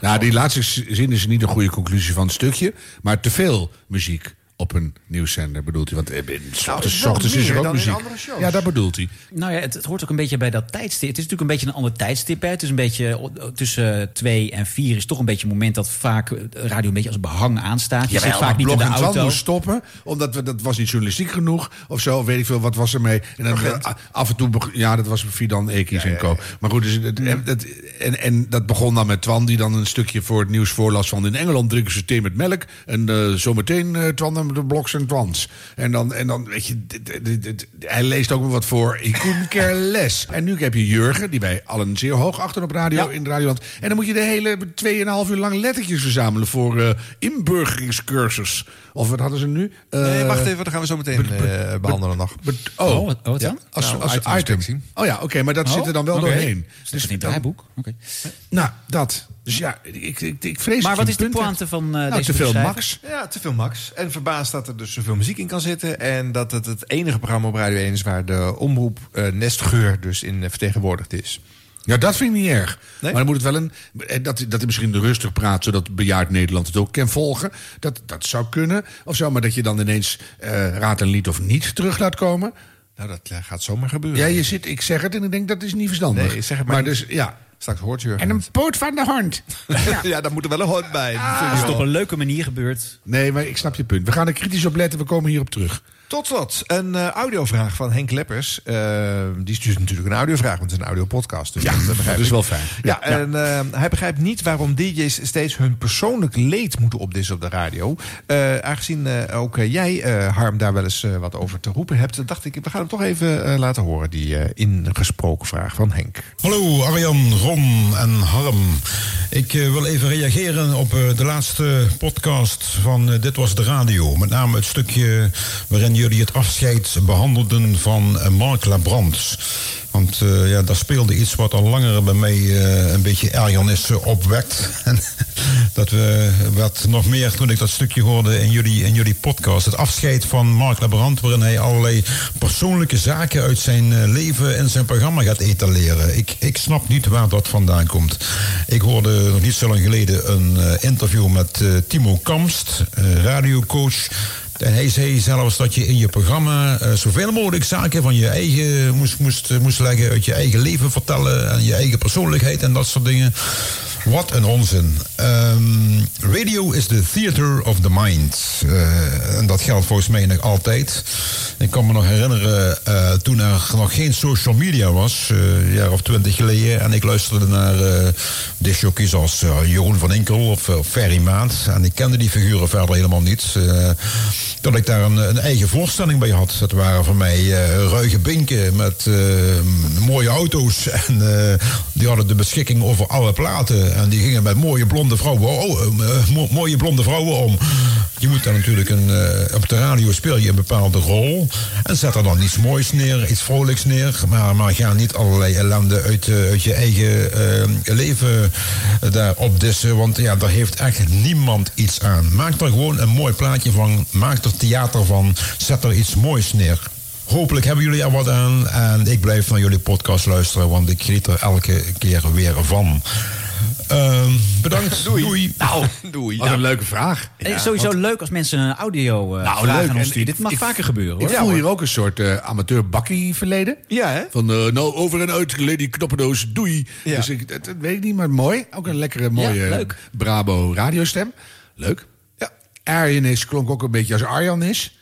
Nou, die laatste zin is niet een goede conclusie van het stukje. Maar te veel muziek op een nieuwszender bedoelt hij. Want eh, in- s Nou, ochtends, ochtends is er ook muziek. Ja, dat bedoelt hij. Nou ja, het, het hoort ook een beetje bij dat tijdstip. Het is natuurlijk een beetje een ander tijdstip. Hè. Het is een beetje eh, tussen twee en vier is toch een beetje een moment dat vaak eh, radio een beetje als behang aanstaat. Je zit vaak niet in blog de auto. moest stoppen, omdat we, dat was niet journalistiek genoeg of zo, weet ik veel, wat was er mee. En dan eh, af en toe, ja, dat was Fidan Ekis en Co. Maar goed, dus het, en, dat, en, en dat begon dan met Twan, die dan een stukje voor het nieuws voorlas van in Engeland drinken ze thee met melk. En eh, zometeen eh, Twan en de bloks en Twans. En dan, en dan weet je, dit- dit- dit- hij leest ook wel wat voor. Ik couldn't care less. En nu heb je Jurgen, die wij allen zeer hoog achter op radio, in Radioland. En dan moet je de hele 2,5 uur lang lettertjes verzamelen voor eh inburgeringscursus. Of wat hadden ze nu? Nee, Eh, wacht even, dat gaan we zo meteen eh, behandelen nog. Oh, Oh, wat- oh, wat dan? Als, Nou, als item. Oh ja, oké, maar dat Oh, zit er dan wel oké. doorheen. Dus in het dan- draaiboek. Oké. Nou, dat. Dus ja, ik, ik, ik vrees Maar wat is de pointe van eh, Nou, deze te veel? Max. Ja, te veel Max. En verbaasd dat er dus zoveel muziek in kan zitten. En dat het het enige programma op Radio 1 is waar de omroep eh, Nestgeur dus in eh, vertegenwoordigd is. Ja, dat vind ik niet erg. Nee? Maar dan moet het wel een. Dat, dat hij misschien rustig praat, zodat bejaard Nederland het ook kan volgen. Dat, dat zou kunnen. Of zo, maar dat je dan ineens eh, raad en lied of niet terug laat komen. Nou, dat gaat zomaar gebeuren. Ja, je zit, ik zeg het en ik denk dat is niet verstandig. Nee, zeg het maar maar niet. dus, ja. Straks hoort je. En een poot van de hond. ja, daar moet er wel een hond bij. Ah. Dat is toch op een leuke manier gebeurd. Nee, maar ik snap je punt. We gaan er kritisch op letten, we komen hierop terug. Tot slot, een eh, audiovraag van Henk Leppers. Eh, die stuurt natuurlijk een audiovraag, want het is een audiopodcast. Dus Ja, dat, eh, dat begrijp is ik. wel fijn. Ja, en eh, hij begrijpt niet waarom DJ's steeds hun persoonlijk leed moeten opdissen op de radio. Eh, aangezien eh, ook jij, eh, Harm, daar wel eens eh, wat over te roepen hebt, dacht ik, we gaan hem toch even eh, laten horen, die eh, ingesproken vraag van Henk. Hallo Arjan, Ron en Harm. Ik wil even reageren op eh, de laatste podcast van Dit Was de Radio. Met name het stukje waarin jullie het afscheid behandelden van eh, Mark Labrand. Want eh, ja, daar speelde iets wat al langer bij mij eh, een beetje ergernis opwekt. En dat we wat nog meer toen ik dat stukje hoorde in jullie, in jullie podcast. Het afscheid van Mark Labrand, waarin hij allerlei persoonlijke zaken uit zijn leven in zijn programma gaat etaleren. Ik, ik snap niet waar dat vandaan komt. Ik hoorde nog niet zo lang geleden een interview met Timo Kamst, radiocoach. En hij zei zelfs dat je in je programma eh, zoveel mogelijk zaken van je eigen moest, moest, moest leggen, uit je eigen leven vertellen en je eigen persoonlijkheid en dat soort dingen. Wat een onzin. Ehm, radio is the theater of the mind. Eh, en dat geldt volgens mij nog altijd. Ik kan me nog herinneren eh, toen er nog geen social media was, eh, een jaar of twintig geleden. En ik luisterde naar uh, als Jeroen van Inkel of, Ferry Maat. En ik kende die figuren verder helemaal niet. Dat ik daar een, een eigen voorstelling bij had. Dat waren voor mij ruige binken met mooie auto's. En die hadden de beschikking over alle platen. En die gingen met mooie blonde vrouwen, oh, eh, mo- mooie blonde vrouwen om. Je moet dan natuurlijk een, eh, op de radio speel je een bepaalde rol. En zet er dan iets moois neer, iets vrolijks neer. Maar, maar ga niet allerlei ellende uit, eh, je eigen eh, leven daar opdissen. Want ja, daar heeft echt niemand iets aan. Maak er gewoon een mooi plaatje van. Maak er theater van. Zet er iets moois neer. Hopelijk hebben jullie er wat aan. En ik blijf naar jullie podcast luisteren, want ik geniet er elke keer weer van. Ehm, bedankt. Doei. Nou, doei. Wat een leuke vraag. Eh, sowieso leuk als mensen een audio eh Nou, vragen leuk. ik- Dit mag ik- vaker gebeuren Ik hoor. voel hier ook een soort eh, amateur bakkie verleden. Ja, hè? Van eh, nou over en uit, lady knoppendoos, doei. Ja. Dus ik, dat, dat weet ik niet, maar mooi. Ook een lekkere, mooie Ja. Brabo radiostem. Leuk. Ja. Arjen is, klonk ook een beetje als Arjan is.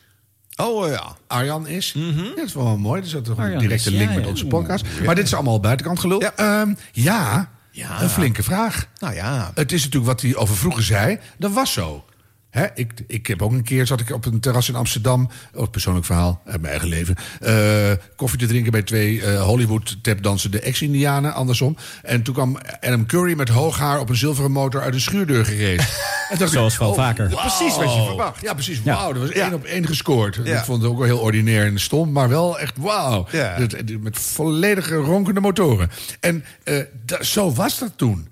Oh ja. Arjan is. Ja, dat is wel mooi. Dus dat is toch een directe link ja, met ja. onze podcast. Maar dit is allemaal buitenkant gelul. Ja, ja, Ja. een flinke vraag. Nou ja. Het is natuurlijk wat hij over vroeger zei. Dat was zo. Hè, ik, ik heb ook een keer zat ik op een terras in Amsterdam. Oh, persoonlijk verhaal uit mijn eigen leven. eh, koffie te drinken bij twee eh, Hollywood tapdansen, de ex-Indianen, andersom. En toen kwam Adam Curry met hoog haar op een zilveren motor uit een schuurdeur gereden. En dacht ik, Zoals wel vaker. Precies wat je verwacht. Ja, precies. Ja. Wauw, dat was Ja. één op één gescoord. Ja. Ik vond het ook wel heel ordinair en stom, maar wel echt wauw. Met volledige ronkende motoren. En eh, zo was dat toen.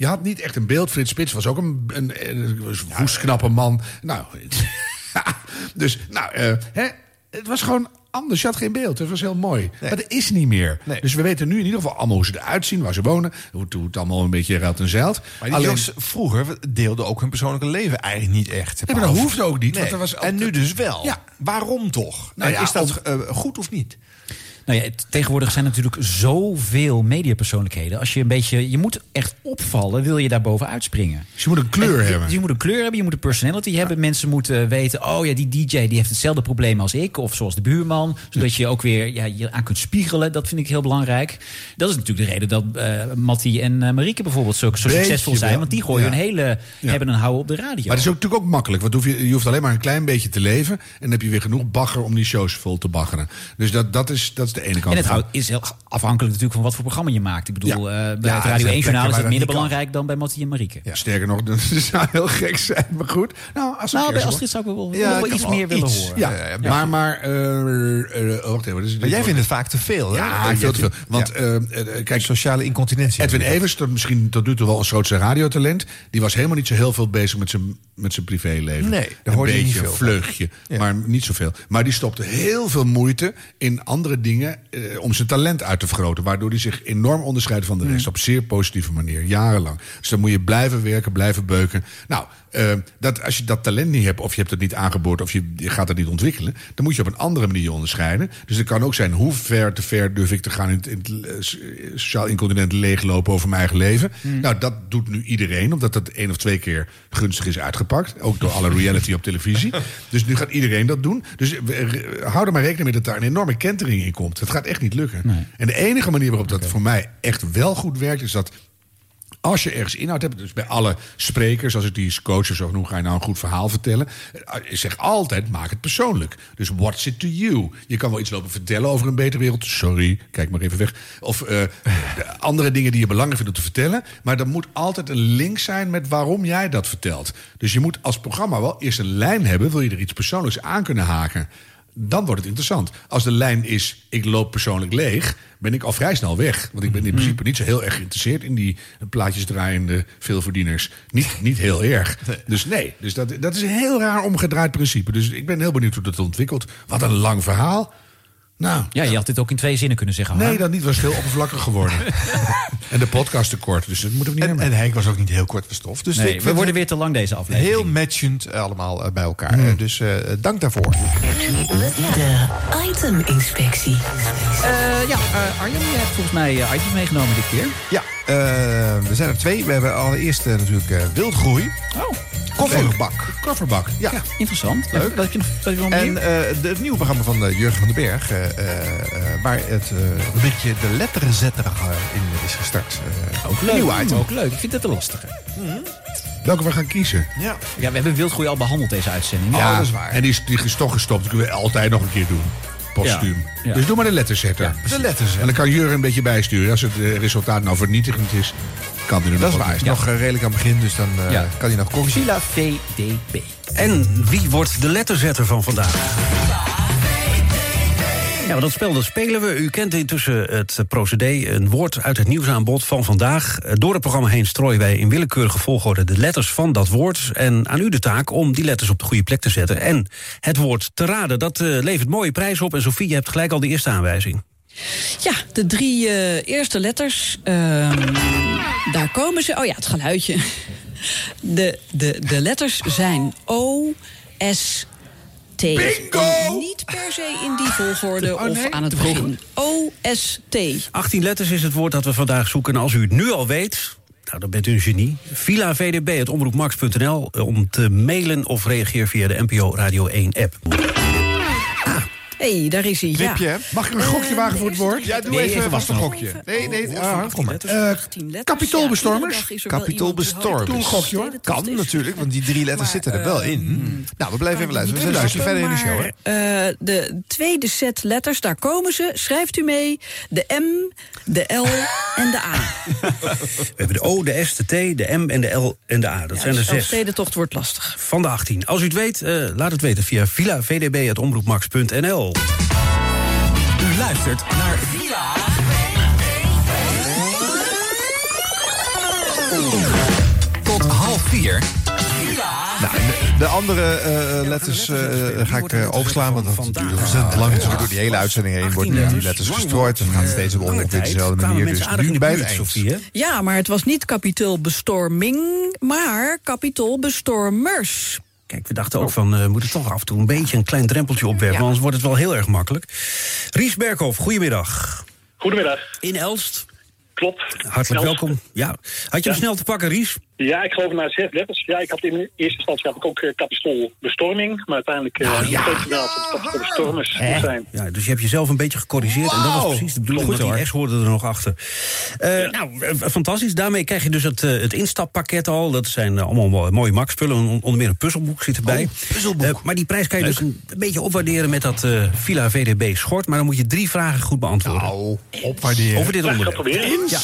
Je had niet echt een beeld. Frits Spits was ook een, een, een, woest knappe man. Nou, dus nou, eh, hè, het was gewoon anders. Je had geen beeld. Het was heel mooi. Maar dat is niet meer. Nee. Dus we weten nu in ieder geval allemaal hoe ze eruit zien, waar ze wonen. Hoe, het- hoe het allemaal een beetje ruilt en zeilt. Maar die jongens vroeger deelden ook hun persoonlijke leven eigenlijk niet echt. Nee, maar dat hoeft ook niet, Nee. want er was En nu dus wel. Ja. Waarom toch? Nou En ja, is dat eh, goed of niet? Nou ja, tegenwoordig zijn natuurlijk zoveel mediapersoonlijkheden. Als je een beetje, je moet echt opvallen, wil je daar bovenuit springen. Dus je moet een kleur En hebben. Je moet een kleur hebben, je moet een personality hebben. Mensen moeten weten, oh ja, die DJ die heeft hetzelfde probleem als ik. Of zoals de buurman. Zodat je ook weer ja, je aan kunt spiegelen. Dat vind ik heel belangrijk. Dat is natuurlijk de reden dat eh Mattie en eh, Marieke bijvoorbeeld zo, succesvol zijn. wel. Want die gooien Ja. een hele, hebben een houden op de radio. Maar het is ook, natuurlijk ook makkelijk. Want hoef je, je hoeft alleen maar een klein beetje te leven. En dan heb je weer genoeg bagger om die shows vol te baggeren. Dus dat, dat, is, dat is de ene kant. En het van- is heel afhankelijk natuurlijk van wat voor programma je maakt. Ik bedoel, Ja. eh, bij Ja, het Radio zijn 1 plekken journaal is het minder kan. belangrijk dan bij Mattie en Marieke. Sterker nog, dat zou heel gek zijn. Maar goed. Nou, als Nou, een bij Astrid zou ik wel, wel ik iets meer willen iets. horen. Ja, Ja, ja, maar, maar eh, eh, wacht even. Dus, Maar jij vindt het vaak te veel, hè? Ja, veel te veel. Want eh, eh, kijk, Sociale incontinentie. Edwin Evers, dat misschien tot nu toe wel ons grootste radiotalent... die was helemaal niet zo heel veel bezig met zijn, met zijn privéleven. Nee, daar een hoorde je niet veel een vleugje, Ja. maar niet zoveel. Maar die stopte heel veel moeite in andere dingen... Eh, om zijn talent uit te vergroten. Waardoor hij zich enorm onderscheidt van de Mm. rest. Op zeer positieve manier, jarenlang. Dus dan moet je blijven werken, blijven beuken. Nou, eh, dat, als je dat talent niet hebt... of je hebt het niet aangeboord of je, je gaat het niet ontwikkelen... dan moet je op een andere manier onderscheiden. Dus het kan ook zijn, hoe ver te ver durf ik te gaan... in het, in het eh, s- sociaal incontinent leeglopen over mijn eigen leven. Nou, dat doet nu iedereen, omdat dat één of twee keer gunstig is uitgepakt. Ook door alle reality op televisie. Dus nu gaat iedereen dat doen. Dus eh, eh, hou er maar rekening mee dat daar een enorme kentering in komt. Het gaat echt niet lukken. En de enige manier waarop dat voor mij echt wel goed werkt... is dat als je ergens inhoud hebt, dus bij alle sprekers, als ik die coaches zo noem, ga je nou een goed verhaal vertellen. Eh, Ik zeg altijd, maak het persoonlijk. Dus what's it to you? Je kan wel iets lopen vertellen over een betere wereld. Sorry, kijk maar even weg. Of eh, de andere dingen die je belangrijk vindt om te vertellen. Maar er moet altijd een link zijn met waarom jij dat vertelt. Dus je moet als programma wel eerst een lijn hebben. Wil je er iets persoonlijks aan kunnen haken? Dan wordt het interessant. Als de lijn is, ik loop persoonlijk leeg, ben ik al vrij snel weg. Want ik ben in principe niet zo heel erg geïnteresseerd in die plaatjes draaiende veelverdieners. Niet, niet heel erg. Dus nee, dus dat, dat is een heel raar omgedraaid principe. Dus ik ben heel benieuwd hoe dat ontwikkelt. Wat een lang verhaal. Nou, Ja, je had dit ook in twee zinnen kunnen zeggen. Nee, dat niet. was heel oppervlakkig geworden. en de podcast te kort, dus dat moeten we niet En, meer en Henk was ook niet heel kort van stof. Dus Nee, we worden weer te lang deze aflevering. Heel matchend allemaal eh, bij elkaar. Eh, Dus eh, dank daarvoor. De item-inspectie. Eh, ja, eh, Arjen, je hebt volgens mij eh, items meegenomen dit keer. Ja, eh, we zijn er twee. We hebben allereerst natuurlijk eh, wildgroei. Oh. Kofferbak. Kofferbak. Ja. Interessant. Leuk. Je je nog En meer? eh, de, het nieuwe programma van eh, Jurgen van den Berg, eh, waar het uh, rubriekje De Letterenzetter eh, in is gestart. Ook een leuk. nieuw item. Ook leuk. Ik vind het een lastige. Welke we gaan kiezen. Ja. Ja, we hebben wildgroei al behandeld deze uitzending. Ja, dat is waar. En die is, die is toch gestopt. Dat kunnen we altijd nog een keer doen. Postuum. Ja, ja. Dus doe maar de letterzetter. de letterzetter. En dan kan Jurgen een beetje bijsturen. Als het resultaat nou vernietigend is, kan hij er Dat nog is waar. Hij wat is doen. nog eh, redelijk aan het begin, dus dan eh, Ja. kan hij nog corrigeren. Villa VDB. En wie wordt de letterzetter van vandaag? Ja, maar dat spel dat spelen we. U kent intussen het procedé. Een woord uit het nieuwsaanbod van vandaag. Door het programma heen strooien wij in willekeurige volgorde de letters van dat woord. En aan u de taak om die letters op de goede plek te zetten. En het woord te raden, dat eh, levert mooie prijs op. En Sofie, je hebt gelijk al de eerste aanwijzing. Ja, de drie eh, eerste letters. ehm, daar komen ze. Oh ja, het geluidje. De, de, de letters zijn O, S, T. En niet per se in die volgorde Oh, nee, of aan het begin. O, S, T. 18 letters is het woord dat we vandaag zoeken. En als u het nu al weet, nou, dan bent u een genie. Villa VDB, het omroepmax.nl, eh, om te mailen of reageer via de NPO Radio 1 app. Hé, hey, daar is hij. Knipje? Mag ik een gokje wagen voor het woord? Ja, doe Nee, even, even vast een gokje. Nee, nee, Ah, kom maar. Eh, kapitoolbestormers? Er Kapitoolbestormers. Doe een dat gokje hoor. Kan natuurlijk, want die drie letters zitten er wel in. Nou, we blijven even luisteren. We stukje verder in de show. Hè? Eh, de tweede set letters, daar komen ze. Schrijft u mee. De M, de L en de A. We hebben de O, de S, de T, de M en de L en de A. Dat zijn er de zes. stedentocht wordt lastig. Van de 18. Als u het weet, eh, laat het weten via U luistert naar Villa. Tot half vier. Nou, de, de andere eh, letters eh, ga ik eh, overslaan, want dat duurt ontzettend lang. Dus door die hele uitzending heen worden die letters gestrooid. Dus we gaan steeds op ongeveer dezelfde manier. Dus nu bij het eind. Ja, maar het was niet kapitoolbestorming, maar kapitoolbestormers. Kijk, we dachten ook van, eh, we moeten toch af en toe een beetje een klein drempeltje opwerpen, want anders wordt het wel heel erg makkelijk. Ries Berghoff, goedemiddag. Goedemiddag. In Elst. Klopt. Hartelijk Elst. welkom. Ja. Had je hem Ja. snel te pakken, Ries? Ja, ik geloof naar zes letters. Ja, ik had in eerste instantie had ik ook uh, kapistolbestorming. Maar uiteindelijk uh, Nou, ja. het wel dat het kapistolbestormers moet zijn. Ja, dus je hebt jezelf een beetje gecorrigeerd. En dat was precies de bedoeling, Goed, want die. S hoorde er nog achter. Eh, Nou, eh, fantastisch. Daarmee krijg je dus het, eh, het instappakket al. Dat zijn eh, allemaal mooie. On- Onder meer een puzzelboek zit erbij. puzzelboek. maar die prijs kan je dus een, een beetje opwaarderen met dat eh, Villa VDB schort. Maar dan moet je drie vragen goed beantwoorden. Nou, opwaarderen. Over dit onderwerp. proberen. Ja.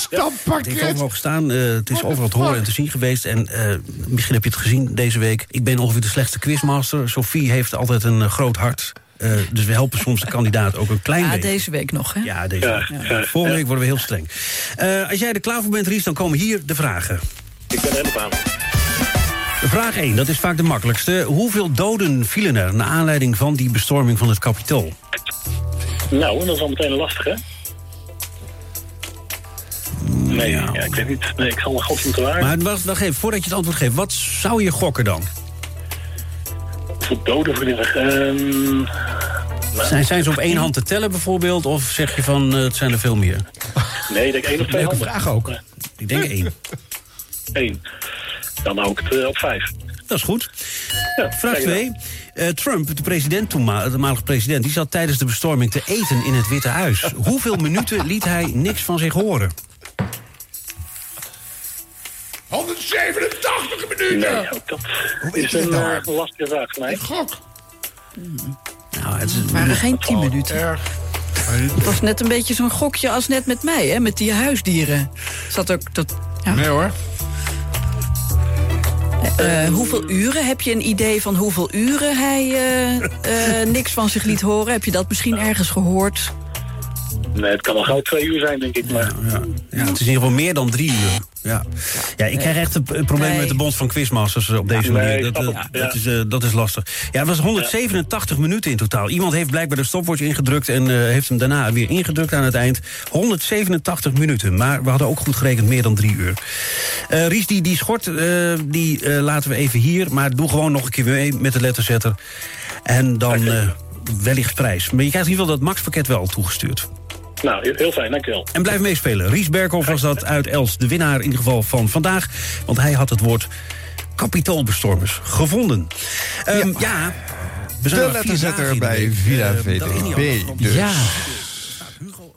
Het heeft overal gestaan. eh, het is overal te horen en te zien geweest. En eh, misschien heb je het gezien deze week. Ik ben ongeveer de slechtste quizmaster. Sophie heeft altijd een eh, groot hart. Eh, dus we helpen soms de kandidaat ook een klein Ja, beetje. deze week nog, hè? Ja, deze Ja, week. ja, Volgende ja. week worden we heel streng. Eh, als jij er klaar voor bent, Ries, dan komen hier de vragen. Ik ben er helemaal aan. Vraag 1, dat is vaak de makkelijkste. Hoeveel doden vielen er naar aanleiding van die bestorming van het kapitool? Nou, en dat is al meteen lastig, hè? Nee, ja. ik weet niet. Nee, ik zal een gokje moeten. Maar wacht, wacht even, voordat je het antwoord geeft, wat zou je gokken dan? Voor doden verliezen. Ehm nou, Zijn, zijn ze op één hand te tellen bijvoorbeeld? Of zeg je van, eh, het zijn er veel meer? Nee, ik denk één of twee Leuke handen. vraag ook. Ik denk één. Eén. Dan ik het eh, op vijf. Dat is goed. Ja, Vraag kijk 2. Trump, de president toenma- de toenmalige president... die zat tijdens de bestorming te eten in het Witte Huis. Hoeveel minuten liet hij niks van zich horen? 187 minuten! Nee, ook dat is een eh, lastige vraag voor mij. Gok. Nou, het is Het waren geen tien minuten. Het was net een beetje zo'n gokje als net met mij, hè? Met die huisdieren. Zat ook dat... Ja. Nee hoor. Eh, hoeveel uren? Heb je een idee van hoeveel uren hij eh, eh, niks van zich liet horen? Heb je dat misschien ergens gehoord? Nee, het kan wel gauw twee uur zijn, denk ik. Maar... Ja, het is in ieder geval meer dan drie uur. Ja, ja ik krijg echt een probleem Nee. met de Bond van Quizmasters eh, op deze Nee, manier. Dat, dat, ja. is, eh, dat is lastig. Ja, het was 187 minuten in totaal. Iemand heeft blijkbaar de stopwatch ingedrukt... en eh, heeft hem daarna weer ingedrukt aan het eind. 187 minuten, maar we hadden ook goed gerekend meer dan drie uur. Eh, Ries, die, die schort, eh, die laten we even hier... maar doe gewoon nog een keer mee met de letterzetter. En dan eh, wellicht prijs. Maar je krijgt in ieder geval dat Max-pakket wel toegestuurd. Nou, heel- fijn, dankjewel. En blijf meespelen. Ries Berkhoff was dat uit Els, de winnaar in ieder geval van vandaag. Want hij had het woord kapitoolbestormers gevonden. Ehm, ja. we zijn De letterzetter bij. Villa Eh, VDB. Dus. Ja.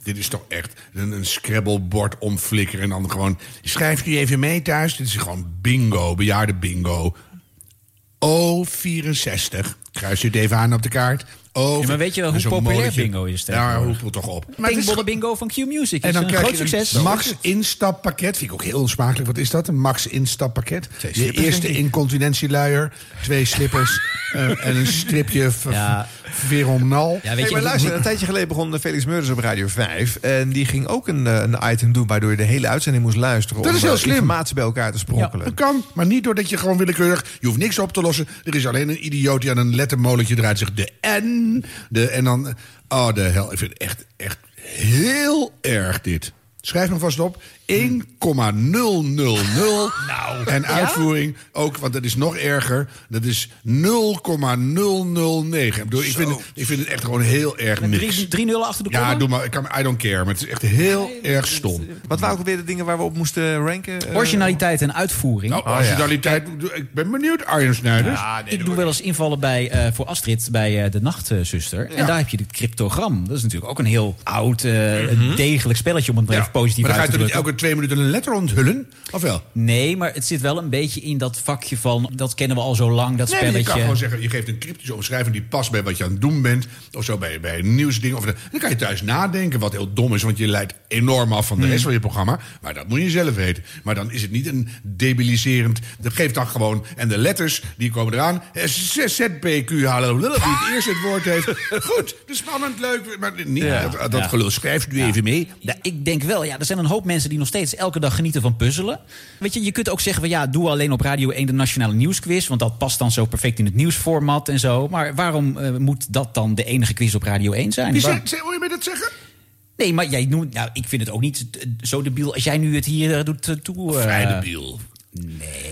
Dit is toch echt een, een scrabblebord omflikkeren en dan gewoon... Schrijft u even mee thuis? Dit is gewoon bingo, bejaarde bingo. O64. Kruis u het even aan op de kaart. Ja, maar weet je wel hoe populair molletje. bingo is Ja, hoepel toch op. Pinkbollen bingo van Q Music. En dan is een krijg groot je succes. een max instappakket. Vind ik ook heel onsmakelijk. Wat is dat? Een max instappakket. Je eerste incontinentieluier. Twee slippers. eh, en een stripje Ja. Veronal. Ja, weet Hey, je, maar luister, een tijdje geleden begon Felix Meurders op Radio 5. En die ging ook een, eh, een item doen waardoor je de hele uitzending moest luisteren. Dat om is heel eh, slim. informatie bij elkaar te sprokkelen. Dat kan, maar niet doordat je gewoon willekeurig... Je hoeft niks op te lossen. Er is alleen een idioot die aan een lettermolentje draait. Zegt de N. De, en dan... Oh, de hel. Ik vind het echt, echt heel erg dit. Schrijf hem vast op. 1,000. Nou, en uitvoering ook, want dat is nog erger. Dat is 0,009. Ik, bedoel, ik, vind het, ik vind het echt gewoon heel erg Met niks. drie- drie nullen achter de Ja, komma? doe maar. Ik kan, I don't care. Maar het is echt heel erg stom. Wat waren ook weer de dingen waar we op moesten ranken? Eh, Originaliteit en uitvoering. Nou, originaliteit. Ik ben benieuwd, Arjen Snijders. ik doe wel eens invallen bij, eh, voor Astrid bij eh, de Nachtzuster. En daar heb je het cryptogram. Dat is natuurlijk ook een heel oud, eh, degelijk spelletje... om het maar even positief maar uit te drukken. Twee minuten een letter onthullen? Of wel? Nee, maar het zit wel een beetje in dat vakje van... dat kennen we al zo lang, dat Nee, maar je spelletje. kan gewoon zeggen, je geeft een cryptische omschrijving die past bij wat je aan het doen bent. Of zo bij, bij een nieuwsding. Of, dan kan je thuis nadenken, wat heel dom is, want je leidt enorm af van de Hmm. rest van je programma. Maar dat moet je zelf weten. Maar dan is het niet een debiliserend. Dat geeft dan gewoon. En de letters, die komen eraan. ZPQ, hallo, wie het eerst het woord heeft. Goed, dus spannend, leuk. Maar niet Ja. dat, dat Ja. gelul. Schrijft u even mee. Ja, ik denk wel, ja, er zijn een hoop mensen die nog steeds elke dag genieten van puzzelen. Weet je, je kunt ook zeggen van ja, doe alleen op Radio 1 de Nationale Nieuwsquiz. Want dat past dan zo perfect in het nieuwsformat en zo. Maar waarom eh, moet dat dan de enige quiz op Radio 1 zijn? Hoor je mij dat zeggen? Nee, maar jij noemt, nou, ik vind het ook niet zo debiel als jij nu het hier eh, doet eh, toe. Vrij debiel.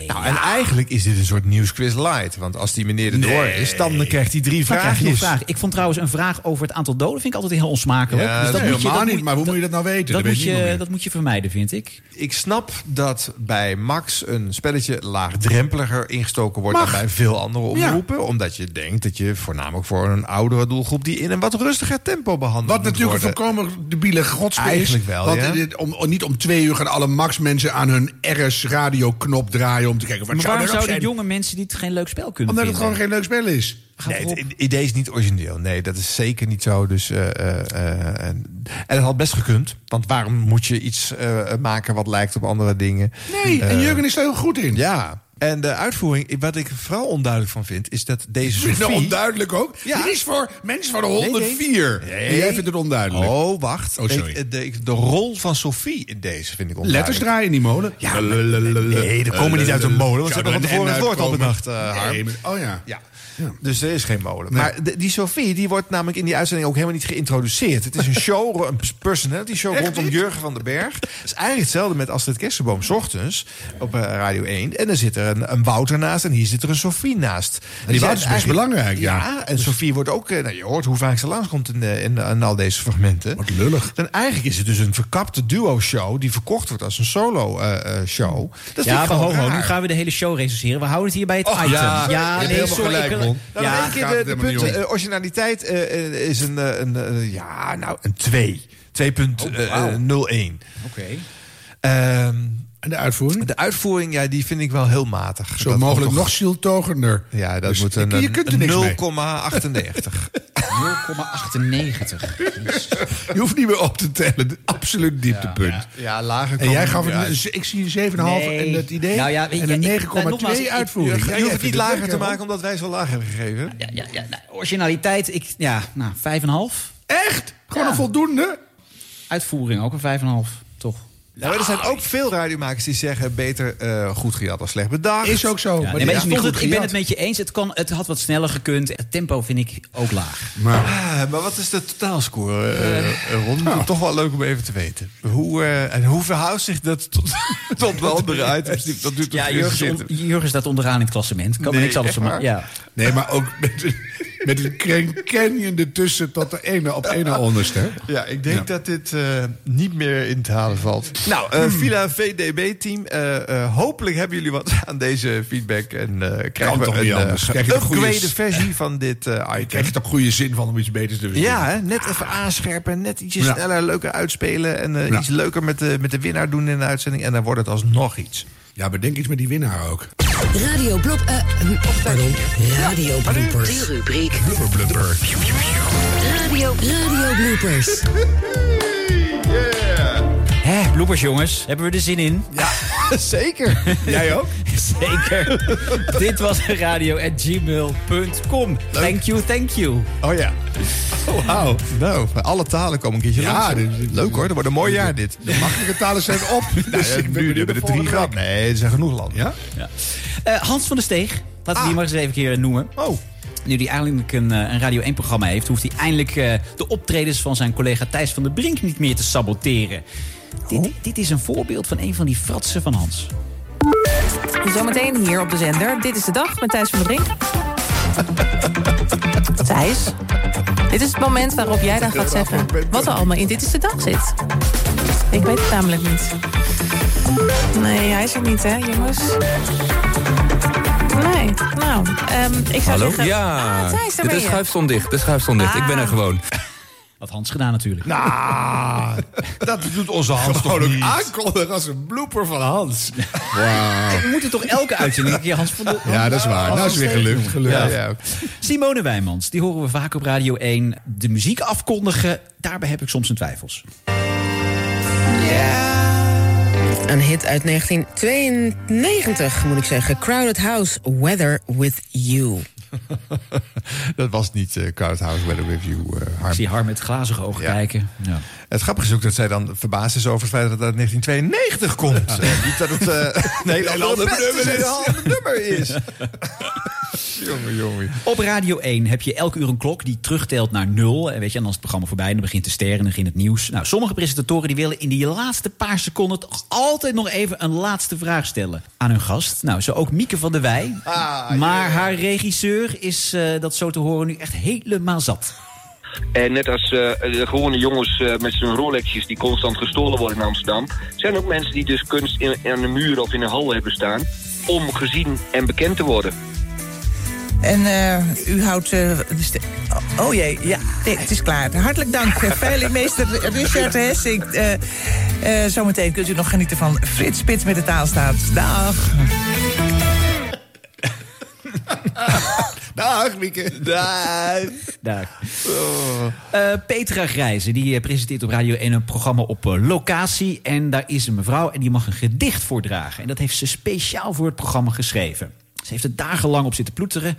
Nou, en eigenlijk is dit een soort nieuwsquiz light. Want als die meneer er door is, dan krijgt hij drie Dan krijg vragen. Ik vond trouwens een vraag over het aantal doden vind ik altijd heel onsmakelijk. Ja, Dus dat moet je- helemaal dat niet, maar hoe moet je dat nou weten? Dat, moet je, dat moet je vermijden, vind ik. Ik snap dat bij Max een spelletje laagdrempeliger ingestoken wordt Mag. dan bij veel andere omroepen. Omdat je denkt dat je voornamelijk voor een oudere doelgroep die in een wat rustiger tempo behandeld Wat moet natuurlijk een worden. volkomen debiele godspe is. Eigenlijk wel, Want ja. dit- om, niet om twee uur gaan alle Max-mensen aan hun RS-radioknop draaien... om te kijken, wat Maar zou waarom zouden zijn? jonge mensen dit geen leuk spel kunnen Omdat het vinden? gewoon geen leuk spel is. Nee, het idee is niet origineel. Nee, dat is zeker niet zo. Dus, eh, eh, eh, en, en het had best gekund. Want waarom moet je iets eh, maken wat lijkt op andere dingen? Nee, en Jurgen is daar heel goed in. Ja. En de uitvoering, wat ik vooral onduidelijk van vind, is dat deze je nou onduidelijk ook? Ja. Dit is voor mensen van de Nee, nee. 104. Nee. Jij vindt het onduidelijk. Oh, wacht. Oh, sorry. De, de rol van Sophie in deze vind ik onduidelijk. Letters draaien in die molen. Ja, nee, dat komen niet uit een molen. Want ze hebben van tevoren het woord al bedacht, eh, maar- oh ja. Ja. Dus er is geen molen. Maar de- die Sophie die wordt namelijk in die uitzending ook helemaal niet geïntroduceerd. Het is een show, een personality show Echt rondom niet? Jurgen van den Berg. Het is eigenlijk hetzelfde met Astrid Kersenboom 's ochtends op eh, Radio 1. En dan zit er een, een Wouter naast en hier zit er een Sophie naast. die zijn Wouter is best eigenlijk- belangrijk, ja. Ja, en Sophie wordt ook... eh, Nou, je hoort hoe vaak ze langskomt in, eh, in, in al deze fragmenten. Wat lullig. Dan eigenlijk is het dus een verkapte duo-show... die verkocht wordt als een solo-show. ja, maar ho, ho, nu gaan we de hele show recenseren. We houden het hier bij het Oh, item. ja, hebt nee, sorry, ik- Ron. Dan ja, één keer de, de punten. eh, originaliteit eh, eh, is een, een ja, nou, een 2. 2.01. Oh, wauw. Oké. En de uitvoering? De uitvoering, ja, die vind ik wel heel matig. Zo Dat mogelijk nog zieltogender. Ja, dat Dus moet je- een, je kunt er niks mee. 0,98. 0,98. Je hoeft niet meer op te tellen. Absoluut dieptepunt. Ja, ja, lager En jij gaf het, uit. ik zie een 7,5 en het idee. Nou ja, weet en je, een ik- 9,2 nou, nogmaals, ik- uitvoering. Je, je hoeft het niet lager te maken omdat wij zo laag hebben gegeven. Ja, ja, ja, nou, originaliteit, ik, ja, nou, 5,5. Echt? Gewoon een voldoende? Uitvoering ook een 5,5, toch? Maar er zijn ook veel radiomakers die zeggen... beter eh, goed gejat dan slecht bedacht. Is ook zo. Ja, maar nee, ik, het, ik ben het met je eens. Het, kan, het had wat sneller gekund. Het tempo vind ik ook laag. Maar, Ah, maar wat is de totaalscore, eh eh, Ron? Is toch wel leuk om even te weten. Hoe, eh, en hoe verhoudt zich dat tot, tot de andere items? Die, dat duurt toch Ja, Jurgen, staat onderaan in het klassement. Kan er Nee, niks anders van waar? Ja. nee, maar ook met, een- een Canyon ertussen tot de ene op ene onderste. Ja, ik denk dat dit eh, niet meer in te halen valt. Nou, eh Villa VDB-team. eh, hopelijk hebben jullie wat aan deze feedback. En krijgen we een anders? uh, Krijg je toch goede- upgrade versie van dit item. Krijg je toch goede zin van om iets beters te verzinnen? Ja, hè? net even aanscherpen. Net ietsje Ja. sneller, leuker uitspelen. En iets leuker met de, met de winnaar doen in de uitzending. En dan wordt het alsnog iets. Ja, bedenk iets met die winnaar ook. Radio Blop... eh, hm, pardon. Radio Bloopers. Die rubriek. Blubber blubber. Radio, radio Bloopers. Hè, bloepers jongens. Hebben we er zin in? Ja, zeker. Jij ook? Zeker. Dit was radio.gmail.com. Thank you, thank you. Oh ja. Oh, wauw. Nou, bij alle talen komen een keertje Ja, langs. dit- dit- Leuk hoor, dat wordt een mooi jaar dit. De makkelijke talen zijn op. Dus ik ben nu hebben de de drie grap. Nee, er zijn genoeg landen. Ja? Ja. Eh, Hans van der Steeg. Laten we die maar eens even een keer noemen. Oh. Nu hij eindelijk een, eh, een Radio 1-programma heeft... hoeft hij eindelijk eh, de optredens van zijn collega Thijs van der Brink niet meer te saboteren. Dit, dit is een voorbeeld van een van die fratsen van Hans. Zometeen hier op de zender. Dit is de dag met Thijs van der Brink. Thijs, dit is het moment waarop jij dan gaat zeggen... wat er allemaal in Dit is de Dag zit. Ik weet het namelijk niet. Nee, hij is er niet, hè, jongens? Nee, nou, ehm, ik zou Hallo? zeggen... Ja, Ah, Thijs, daar de ben je. schuif stond dicht. De schuif stond dicht. Ik ben er Ah. gewoon. Had Hans gedaan natuurlijk. Nou, dat doet onze Hans Gewoon toch ook niet. aankondigen als een blooper van Hans. We moeten toch elke uitzending een keer Hans van der... Ja, dat is waar. Hans Nou is weer gelukt. noemen. gelukt. Ja, ja. Simone Wijmans, die horen we vaak op Radio 1. De muziek afkondigen, daarbij heb ik soms een twijfels. Een hit uit 1992, moet ik zeggen. Crowded House, Weather With You. Dat was niet uh, Crowded House Weather With You, uh, Harm. Ik zie Harm met glazige ogen Ja. kijken. Ja. Het grappige is ook dat zij dan verbaasd is over het feit dat het uit 1992 komt. Eh, niet dat het uh, een hele andere ander band nummer is, jongen, jongen. Op Radio 1 heb je elke uur een klok die terugtelt naar nul. En weet je, en dan is het programma voorbij en dan begint de ster en dan begint het nieuws. Nou, sommige presentatoren die willen in die laatste paar seconden toch altijd nog even een laatste vraag stellen aan hun gast. Nou, zo ook Mieke van der Wij. Ah, maar haar regisseur is eh, dat zo te horen nu echt helemaal zat. En net als eh, de gewone jongens eh, met zijn Rolexjes die constant gestolen worden in Amsterdam... zijn er ook mensen die dus kunst in, aan de muur of in een hal hebben staan... om gezien en bekend te worden. En eh, u houdt... eh, de ste- oh, jee, ja, nee, het is klaar. Hartelijk dank, eh, veilingmeester Richard Hessing. Eh eh, zometeen kunt u nog genieten van Frits Spits met de taalstaat. Dag. Dag, Mieke. Dag. Dag. Eh, Petra Grijze, die eh, presenteert op Radio 1 een programma op locatie. En daar is een mevrouw en die mag een gedicht voordragen. En dat heeft ze speciaal voor het programma geschreven. Ze heeft er dagenlang op zitten ploeteren.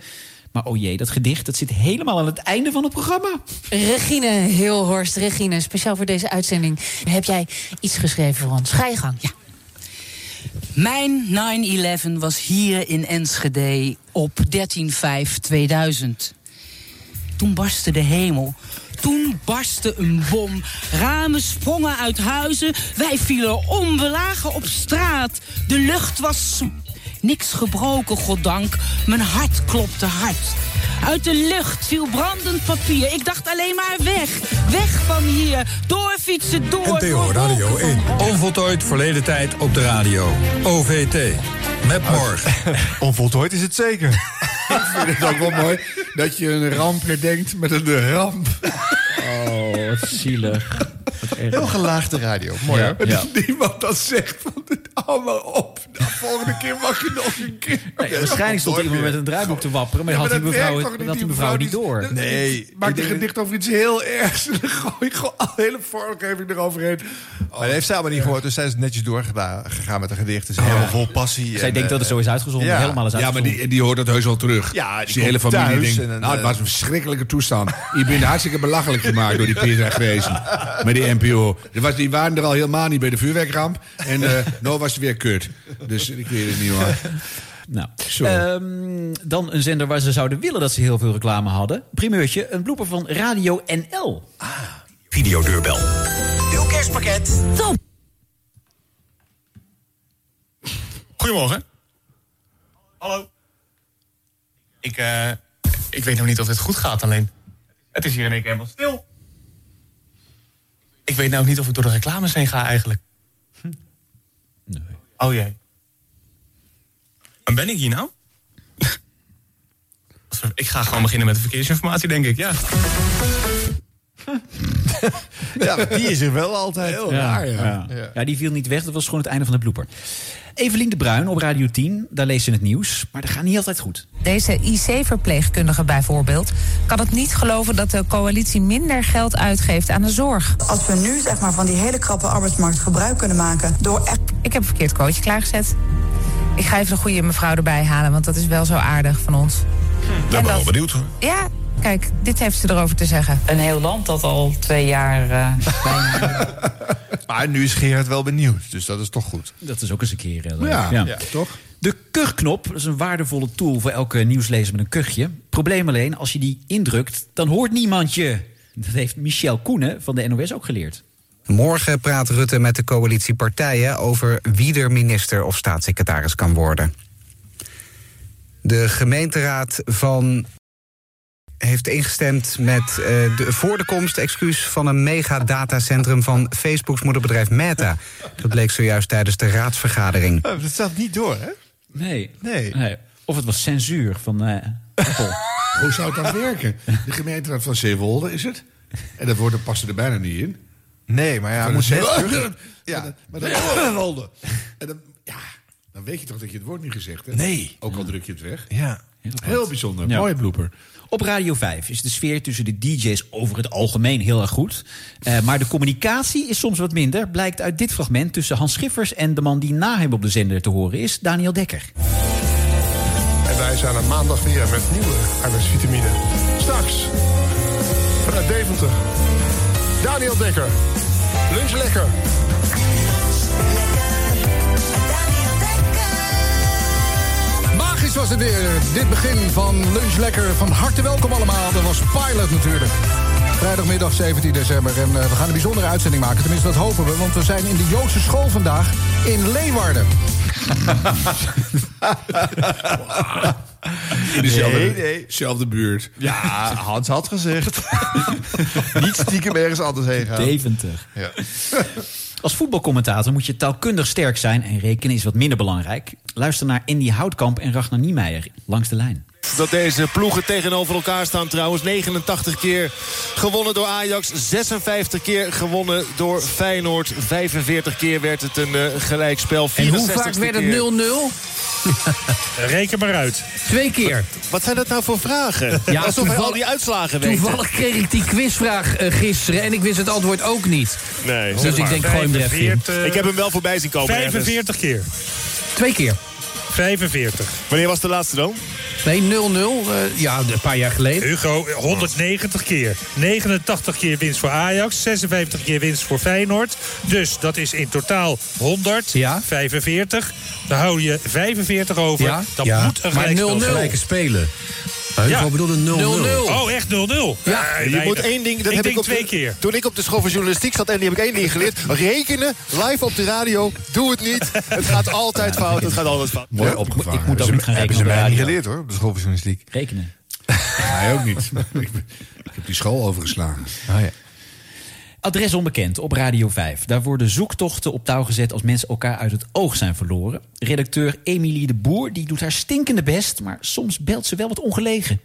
Maar oh jee, dat gedicht dat zit helemaal aan het einde van het programma. Regine Hilhorst, Regine, speciaal voor deze uitzending. Heb jij iets geschreven voor ons? Ga je gang. Ja. Mijn 9-11 was hier in Enschede op 13-5-2000. Toen barstte de hemel. Toen barstte een bom. Ramen sprongen uit huizen. Wij vielen om. We lagen op straat. De lucht was niks gebroken, goddank. Mijn hart klopte hard. Uit de lucht viel brandend papier. Ik dacht alleen maar weg. Weg van hier. Doorfietsen, door. NTO door Radio wolken 1. van- Onvoltooid verleden tijd op de radio. OVT. Met morgen. Onvoltooid is het zeker. Ik vind het ook wel mooi dat je een ramp herdenkt met een ramp. Oh, wat zielig. Heel gelaagde radio. Mooi, hè? Dat niemand dat zegt. Want het- hou maar op. De volgende keer mag je nog een keer. Nee, waarschijnlijk stond iemand met een draaiboek te wapperen... maar Ja, had maar die mevrouw, had die Die mevrouw niet door. Nee. Maak een gedicht over iets heel ergs. En dan gooi ik gewoon hele vormgeving eroverheen. Maar dat heeft zij allemaal niet gehoord, dus zij is netjes doorgegaan met een gedicht. Het is helemaal vol passie. Zij en, denkt dat het eh, zo is uitgezonden, ja. helemaal is Ja, maar uitgezonden. die, die hoort dat heus wel terug. Ja, die Dus die hele familie denkt... nou, het eh, was een verschrikkelijke toestand. Je bent hartstikke belachelijk gemaakt door die Peter Grezen. Met die NPO. Er was, die waren er al helemaal niet bij de vuurwerkramp. En eh nou was het weer kut. Dus ik weet het niet hoor. Nou, Zo. ehm, dan een zender waar ze zouden willen dat ze heel veel reclame hadden. Primeurtje, een blooper van Radio NL. Videodeurbel. Uw kerstpakket. Top. Goedemorgen. Hallo. Ik, eh, ik weet nog niet of het goed gaat, alleen het is hier in één keer helemaal stil. Ik weet nou niet of ik door de reclames heen ga eigenlijk. Nee. Oh jee. En ben ik hier nou? ik ga gewoon beginnen met de verkeersinformatie, denk ik, ja. Ja, die is er wel altijd. Heel Ja, raar, ja. ja. Ja, die viel niet weg. Dat was gewoon het einde van de blooper. Evelien de Bruin op Radio 10. Daar leest ze het nieuws. Maar dat gaat niet altijd goed. Deze IC-verpleegkundige bijvoorbeeld kan het niet geloven dat de coalitie minder geld uitgeeft aan de zorg. Als we nu zeg maar, van die hele krappe arbeidsmarkt gebruik kunnen maken door echt. Ik heb een verkeerd coach klaargezet. Ik ga even de goede mevrouw erbij halen, want dat is wel zo aardig van ons. Ik ben wel benieuwd hoor. Ja, kijk, dit heeft ze erover te zeggen. Een heel land dat al twee jaar eh, bijna... Maar nu is Gerard wel benieuwd, dus dat is toch goed. Dat is ook eens een keer. eh. Ja, ja, toch? De kuchknop dat is een waardevolle tool voor elke nieuwslezer met een kuchje. Probleem alleen, als je die indrukt, dan hoort niemand je. Dat heeft Michel Koenen van de NOS ook geleerd. Morgen praat Rutte met de coalitiepartijen over wie er minister of staatssecretaris kan worden. De gemeenteraad van heeft ingestemd met eh, de, voor de komst excuus van een megadatacentrum van Facebooks moederbedrijf Meta. Dat bleek zojuist tijdens de raadsvergadering. Dat staat niet door, hè? Nee. Nee. Of het was censuur van eh, Apple. Hoe zou het dan werken? De gemeenteraad van Zeewolde is het? En dat woord dat past er bijna niet in. Nee, maar ja, Van moet terug- Ja, maar dan Zeewolde. En dan, ja, dan weet je toch dat je het woord niet gezegd hebt? Nee. Ook al druk je het weg. Ja. Heel bijzonder. Ja. Mooie blooper. Op Radio 5 is de sfeer tussen de DJ's over het algemeen heel erg goed. Eh, maar de communicatie is soms wat minder. Blijkt uit dit fragment tussen Hans Schiffers en de man die na hem op de zender te horen is, Daniel Dekker. En wij zijn er maandag weer met nieuwe arbeidsvitamine. Straks, vanuit Deventer, Daniel Dekker. Lunch lekker. Magisch was het weer. Dit begin van Lunch Lekker. Van harte welkom allemaal. Dat was Pilot natuurlijk. Vrijdagmiddag 17 december. En eh, we gaan een bijzondere uitzending maken. Tenminste, dat hopen we. Want we zijn in de Joodse school vandaag in Leeuwarden. In dezelfde, Nee, nee. dezelfde buurt. Ja, Hans had gezegd. Niet stiekem ergens anders heen gaan. Deventer. Ja. Als voetbalcommentator moet je taalkundig sterk zijn en rekenen is wat minder belangrijk. Luister naar Andy Houtkamp en Ragnar Niemeyer langs de lijn. Dat deze ploegen tegenover elkaar staan trouwens. 89 keer gewonnen door Ajax. 56 keer gewonnen door Feyenoord. 45 keer werd het een eh, gelijkspel. En hoe 64ste vaak werd het keer. 0-0? Reken maar uit. Twee keer. Wat zijn dat nou voor vragen? Ja, Alsof al die uitslagen weet. Toevallig kreeg ik die quizvraag eh, gisteren en ik wist het antwoord ook niet. Nee. Dus ik denk, gooi hem er even in. Ik heb hem wel voorbij zien komen. ergens. 45 keer. Twee keer. 45. Wanneer was de laatste dan? Nee, 0-0. eh, ja, een paar jaar geleden. Hugo, 190 keer. 89 keer winst voor Ajax. 56 keer winst voor Feyenoord. Dus dat is in totaal 100. Ja. 45. Dan hou je 45 over. Ja, Dan ja. moet een Maar gelijkspel 0-0. zijn. Gelijke spelen. Hugo bedoelde 0-0. Oh, echt 0-0? Ja, je moet één ding. Dat ik heb denk ik op twee de, keer. Toen ik op de school van journalistiek zat, en die heb ik één ding geleerd. Rekenen, live op de radio, doe het niet. Het gaat altijd fout, het gaat altijd fout. Mooi opgevangen. Ik moet ook niet gaan Hebben rekenen ze de mij niet geleerd hoor, op de school van journalistiek. Rekenen. Hij ook niet. ik, ik heb die school overgeslagen. Oh, ja. Adres onbekend op Radio 5. Daar worden zoektochten op touw gezet als mensen elkaar uit het oog zijn verloren. Redacteur Emilie de Boer die doet haar stinkende best, maar soms belt ze wel wat ongelegen.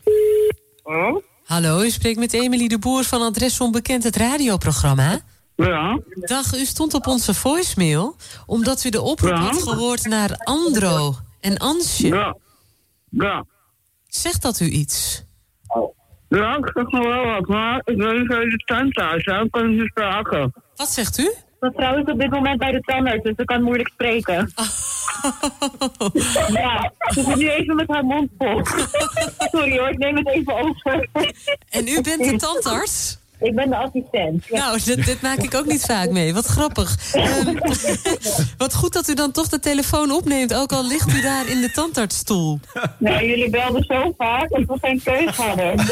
Hallo, u spreekt met Emily de Boer van Adres Onbekend, het radioprogramma. Ja. Dag, u stond op onze voicemail omdat u de oproep Ja. had gehoord naar Andro en Ansje. Ja. Ja. Zegt dat u iets? Ja, ik zeg nog wel wat, maar ik niet of je de thuis hebt. kan je spraken. Wat zegt u? Mijn vrouw is op dit moment bij de tandarts, dus ze kan moeilijk spreken. ja, ze zit nu even met haar mond vol. Sorry hoor, ik neem het even over. En u bent de tandarts? Ik ben de assistent. ja. Nou, dit, dit maak ik ook niet vaak mee. Wat grappig. Ehm, wat goed dat u dan toch de telefoon opneemt, ook al ligt u daar in de tandartsstoel. Nee, jullie belden zo vaak dat we geen keus hadden.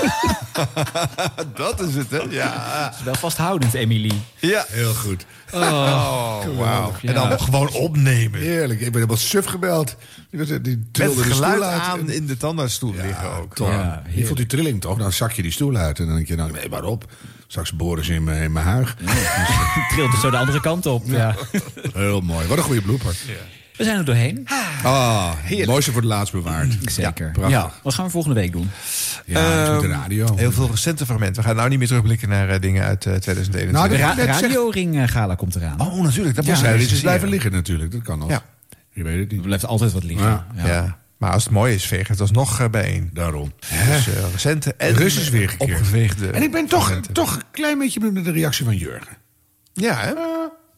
dat is het, hè? Ja. Wel vasthoudend, Emily. Ja. Heel goed. Oh, wauw. En dan gewoon opnemen. Heerlijk. Ik ben helemaal suf gebeld. Die, die Met trilde de stoel uit. aan in de tandartsstoel liggen ook. Ja, je voelt die trilling toch? Dan zak je die stoel uit. En dan denk je, nou, nee, waarop? Straks boren ze in mijn, in mijn huig. Trilt er zo de andere kant op. Ja. Heel mooi. Wat een goede blooper. We zijn er doorheen. Ah, het mooiste voor het laatst bewaard. Zeker. prachtig. Ja, wat gaan we volgende week doen? Ja, met de Ehm, radio. Heel veel recente fragmenten. We gaan nou niet meer terugblikken naar eh, dingen uit eh, 2021. Nou, De ra net zeg- Radio Ring eh, Gala komt eraan. oh, natuurlijk. Dat Ja, is blijven liggen natuurlijk. Dat kan nog. Ja. Je weet het niet. Er blijft altijd wat liggen. Ja. Ja. Maar als het mooi is, veeg het alsnog eh, bijeen. Daarom. Dus recente en Rus is weergekeerd. opgeveegde. En ik ben toch, toch een klein beetje benieuwd naar de reactie van Jurgen. Ja, hè?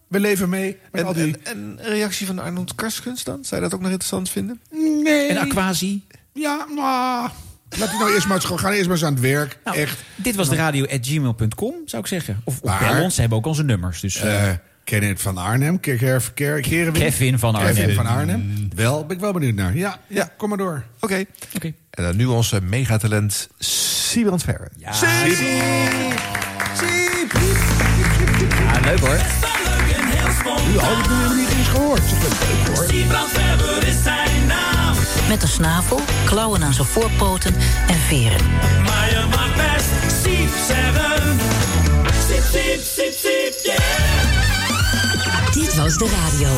We leven mee met En, al die... en, reactie van Arnold Karskens dan? Zou je dat ook nog interessant vinden? nee. En Aquasi. Ja, nou... Laat hij nou eerst maar, eens- gaan eerst maar eens aan het werk. Nou, Echt. Dit was de radio at gmail.com, zou ik zeggen. Of, of bel ons, ze hebben ook onze nummers. Dus, eh, Eh Kenneth van Arnhem. Ke- Ke- Ke- Kerewin. Kevin van Arnhem. Kevin van Arnhem. Wel, ben ik wel benieuwd naar. Ja, ja, kom maar door. Oké. Oké. En dan nu onze megatalent Siebrand Verre. Ja, Ja, leuk hoor. U had het nu niet eens gehoord. Dat is leuk, hoor. Siebrand is zijn naam. Met een snavel, klauwen aan zijn voorpoten en veren. Maar je mag best Siep zeggen. Siep, siep, siep, siep, yeah. Dit was de radio.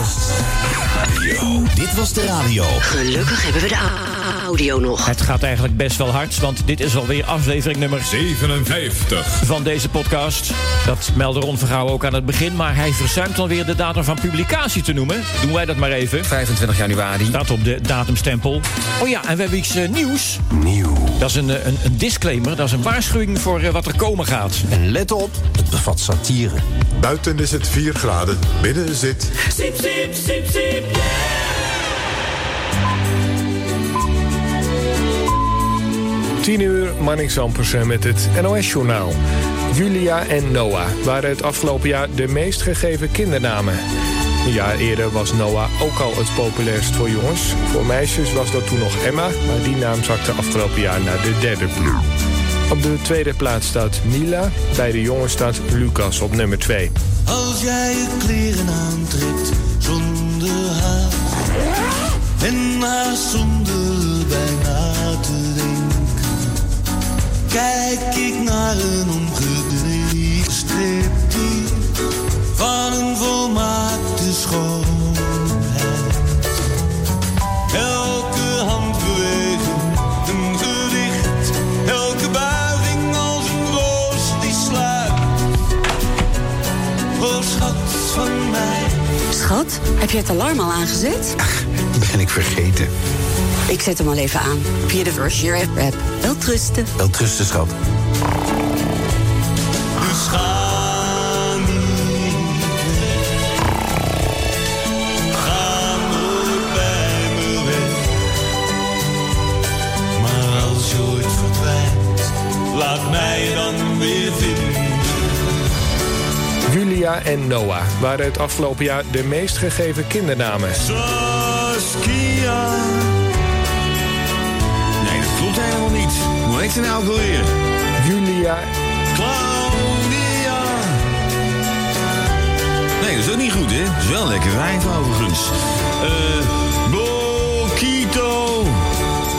Dit was de radio. Gelukkig hebben we de audio nog. Het gaat eigenlijk best wel hard, want dit is alweer aflevering nummer 57. van deze podcast. Dat meldde Ron Vergouwen ook aan het begin, maar hij verzuimt alweer de datum van publicatie te noemen. Doen wij dat maar even. 25 januari. Staat op de datumstempel. Oh ja, en we hebben iets eh, nieuws. Nieuw. Dat is een, eh, een, een disclaimer, dat is een waarschuwing voor eh, wat er komen gaat. En let op, het bevat satire. Buiten is het 4 graden, binnen zit... Siep, siep, siep, siep, yeah. 10 uur, Marnix Ampersen met het NOS-journaal. Julia en Noah waren het afgelopen jaar de meest gegeven kindernamen. Een jaar eerder was Noah ook al het populairst voor jongens. Voor meisjes was dat toen nog Emma, maar die naam zakte afgelopen jaar naar de derde plek. Op de tweede plaats staat Mila, bij de jongens staat Lucas op nummer 2. Als jij je kleren aantrekt zonder haar En haar zonder bijna te denken Kijk ik naar een omgedreven striptease Van een volmaakte schoonheid Schat, heb je het alarm al aangezet? Ben ik vergeten. Ik zet hem al even aan. Via de Year app. Wel trusten. Wel trusten, schat. Dus ga niet weg. Ga nooit bij me weg. Maar als je ooit verdwijnt, laat mij dan. Julia en Noah waren het afgelopen jaar de meest gegeven kindernamen. Saskia. Nee, dat klopt helemaal niet. Hoe heet ze nou ook alweer? Julia. Claudia. Nee, dat is ook niet goed, hè? Dat is wel lekker wijf overigens. Eh, Bokito.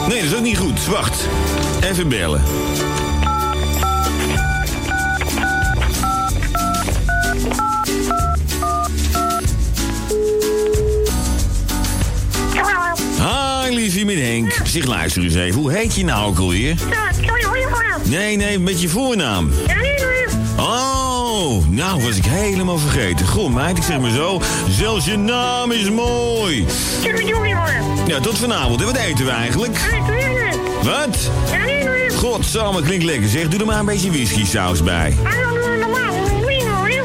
Nee, dat is ook niet goed. Wacht. Even bellen. Liefie met Henk. Zeg, luister eens even. Hoe heet je nou ook alweer? Nee, nee, met je voornaam. Oh, Oh, nou was ik helemaal vergeten. Goh, meid, ik zeg maar zo. Zelfs je naam is mooi. Ja, tot vanavond. En wat eten we eigenlijk? Wat? Godsamme, klinkt lekker zeg. Doe er maar een beetje whisky saus bij.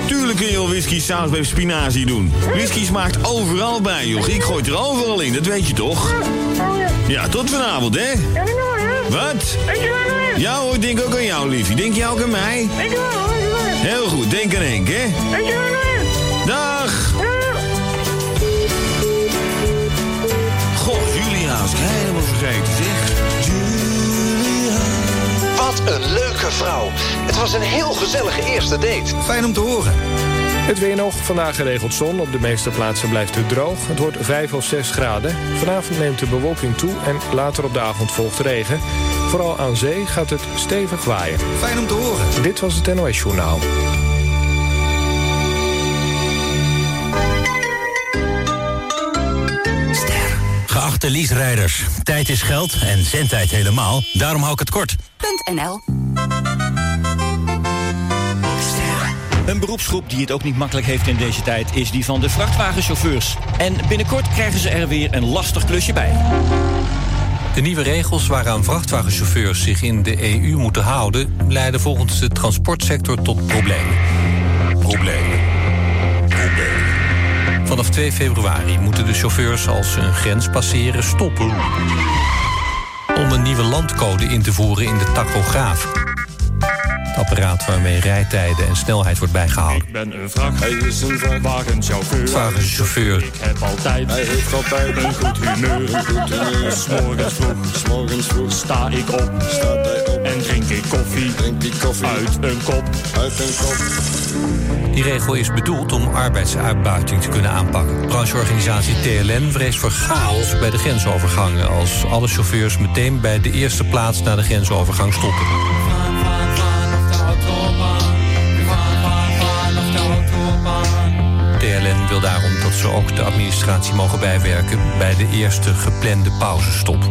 Tuurlijk kun je wel whisky saus bij spinazie doen. Whisky smaakt overal bij, joh. Ik gooi het er overal in, dat weet je toch? Ja, tot vanavond, hè? Wat? Ja hoor, ik denk ook aan jou, liefje. Denk jij ook aan mij? Heel goed, denk aan Henk, hè? Dag! Goh, Julia, ik helemaal vergeten, zeg. Wat een leuke vrouw. Het was een heel gezellige eerste date. Fijn om te horen. Het weer nog. Vandaag geregeld zon. Op de meeste plaatsen blijft het droog. Het wordt 5 of 6 graden. Vanavond neemt de bewolking toe en later op de avond volgt regen. Vooral aan zee gaat het stevig waaien. Fijn om te horen. Dit was het NOS Journaal. Geachte lease-rijders, tijd is geld en zendtijd helemaal. Daarom hou ik het kort. .nl Een beroepsgroep die het ook niet makkelijk heeft in deze tijd is die van de vrachtwagenchauffeurs. En binnenkort krijgen ze er weer een lastig klusje bij. De nieuwe regels waaraan vrachtwagenchauffeurs zich in de EU moeten houden, leiden volgens de transportsector tot problemen. Problemen. Vanaf 2 februari moeten de chauffeurs als ze een grens passeren stoppen. Om een nieuwe landcode in te voeren in de tachograaf. Het apparaat waarmee rijtijden en snelheid wordt bijgehouden. Ik ben een vracht, hij is een vrachtwagenchauffeur. Vrachtwagenchauffeur. Ik heb altijd, hij heeft altijd een goed humeur. Een goed humeur. S'morgens vroeg, S'morgens vroeg sta ik op, staat hij op. en drink ik koffie, Drinkt hij koffie uit een kop. uit een kop. Die regel is bedoeld om arbeidsuitbuiting te kunnen aanpakken. Brancheorganisatie TLN vreest voor chaos bij de grensovergangen... als alle chauffeurs meteen bij de eerste plaats naar de grensovergang stoppen. TLN wil daarom dat ze ook de administratie mogen bijwerken... bij de eerste geplande pauzestop.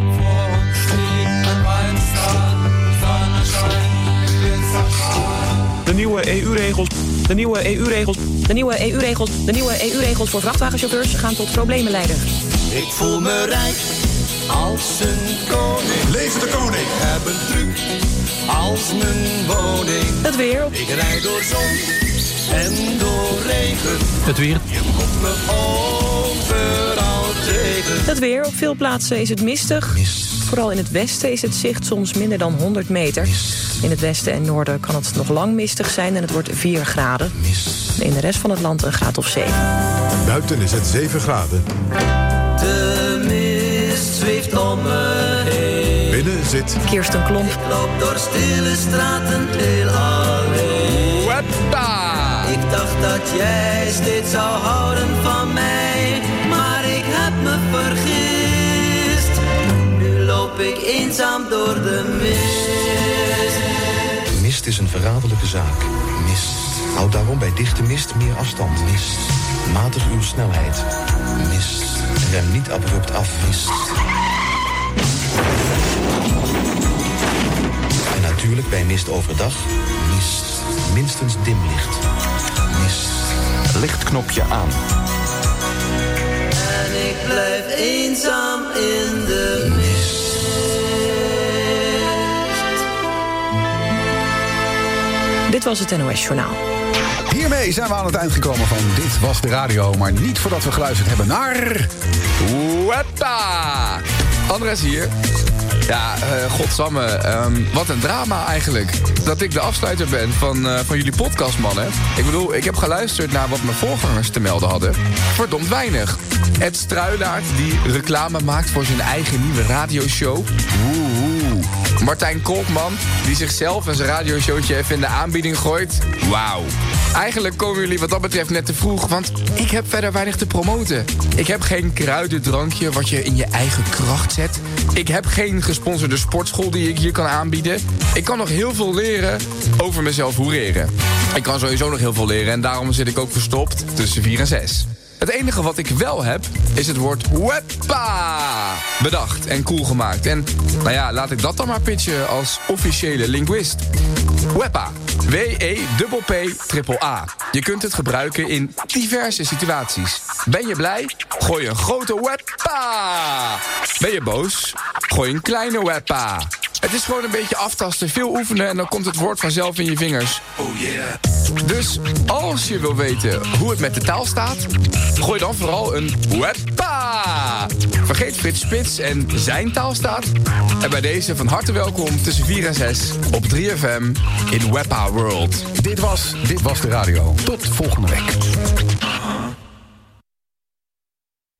De nieuwe EU-regels. De nieuwe EU-regels. De nieuwe EU-regels. De nieuwe EU-regels voor vrachtwagenchauffeurs gaan tot problemen leiden. Ik voel me rijk als een koning. Leef de koning. Ik heb een truc als mijn woning. Het weer. Ik rijd door zon en door regen. Het weer. Je komt me overal tegen. Het weer. Op veel plaatsen is het mistig. Vooral in het westen is het zicht soms minder dan 100 meter. In het westen en noorden kan het nog lang mistig zijn en het wordt 4 graden. In de rest van het land een graad of 7. Buiten is het 7 graden. De mist zweeft om me heen. Binnen zit Kirsten Klomp. Ik loop door stille straten heel alleen. Ik dacht dat jij steeds zou houden van mij. Maar ik heb me vergist. Nu loop ik eenzaam door de mist. Mist is een verraderlijke zaak. Mist. Houd daarom bij dichte mist meer afstand. Mist. Matig uw snelheid. Mist. Rem niet abrupt af. Mist. En natuurlijk bij mist overdag. Minstens dimlicht. Mist. Lichtknopje aan. En ik blijf eenzaam in de mist. Dit was het NOS Journaal. Hiermee zijn we aan het eind gekomen van Dit Was De Radio. Maar niet voordat we geluisterd hebben naar... Weppa! Andres hier. Ja, eh godsamme. ehm, wat een drama eigenlijk. Dat ik de afsluiter ben van, eh, van jullie podcast, mannen. Ik bedoel, ik heb geluisterd naar wat mijn voorgangers te melden hadden. Verdomd weinig. Ed Struilaert, die reclame maakt voor zijn eigen nieuwe radioshow. Woehoe. Martijn Kolkman, die zichzelf en zijn radioshowtje even in de aanbieding gooit. Wauw. Eigenlijk komen jullie wat dat betreft net te vroeg, want ik heb verder weinig te promoten. Ik heb geen kruidendrankje wat je in je eigen kracht zet. Ik heb geen gesponsorde sportschool die ik hier kan aanbieden. Ik kan nog heel veel leren over mezelf hoereren. Ik kan sowieso nog heel veel leren en daarom zit ik ook verstopt tussen 4 en 6. Het enige wat ik wel heb, is het woord weppa bedacht en cool gemaakt. En nou ja, laat ik dat dan maar pitchen als officiële linguist. Weppa. W-E-P-P-A. Je kunt het gebruiken in diverse situaties. Ben je blij? Gooi een grote weppa. Ben je boos? Gooi een kleine weppa. Het is gewoon een beetje aftasten, veel oefenen en dan komt het woord vanzelf in je vingers. Oh yeah. Dus als je wil weten hoe het met de taal staat, gooi dan vooral een weppa. Vergeet Frits Spits en zijn taal staat. En bij deze van harte welkom tussen 4 en 6 op 3FM in Weppa World. Dit was, dit was de radio. Tot volgende week.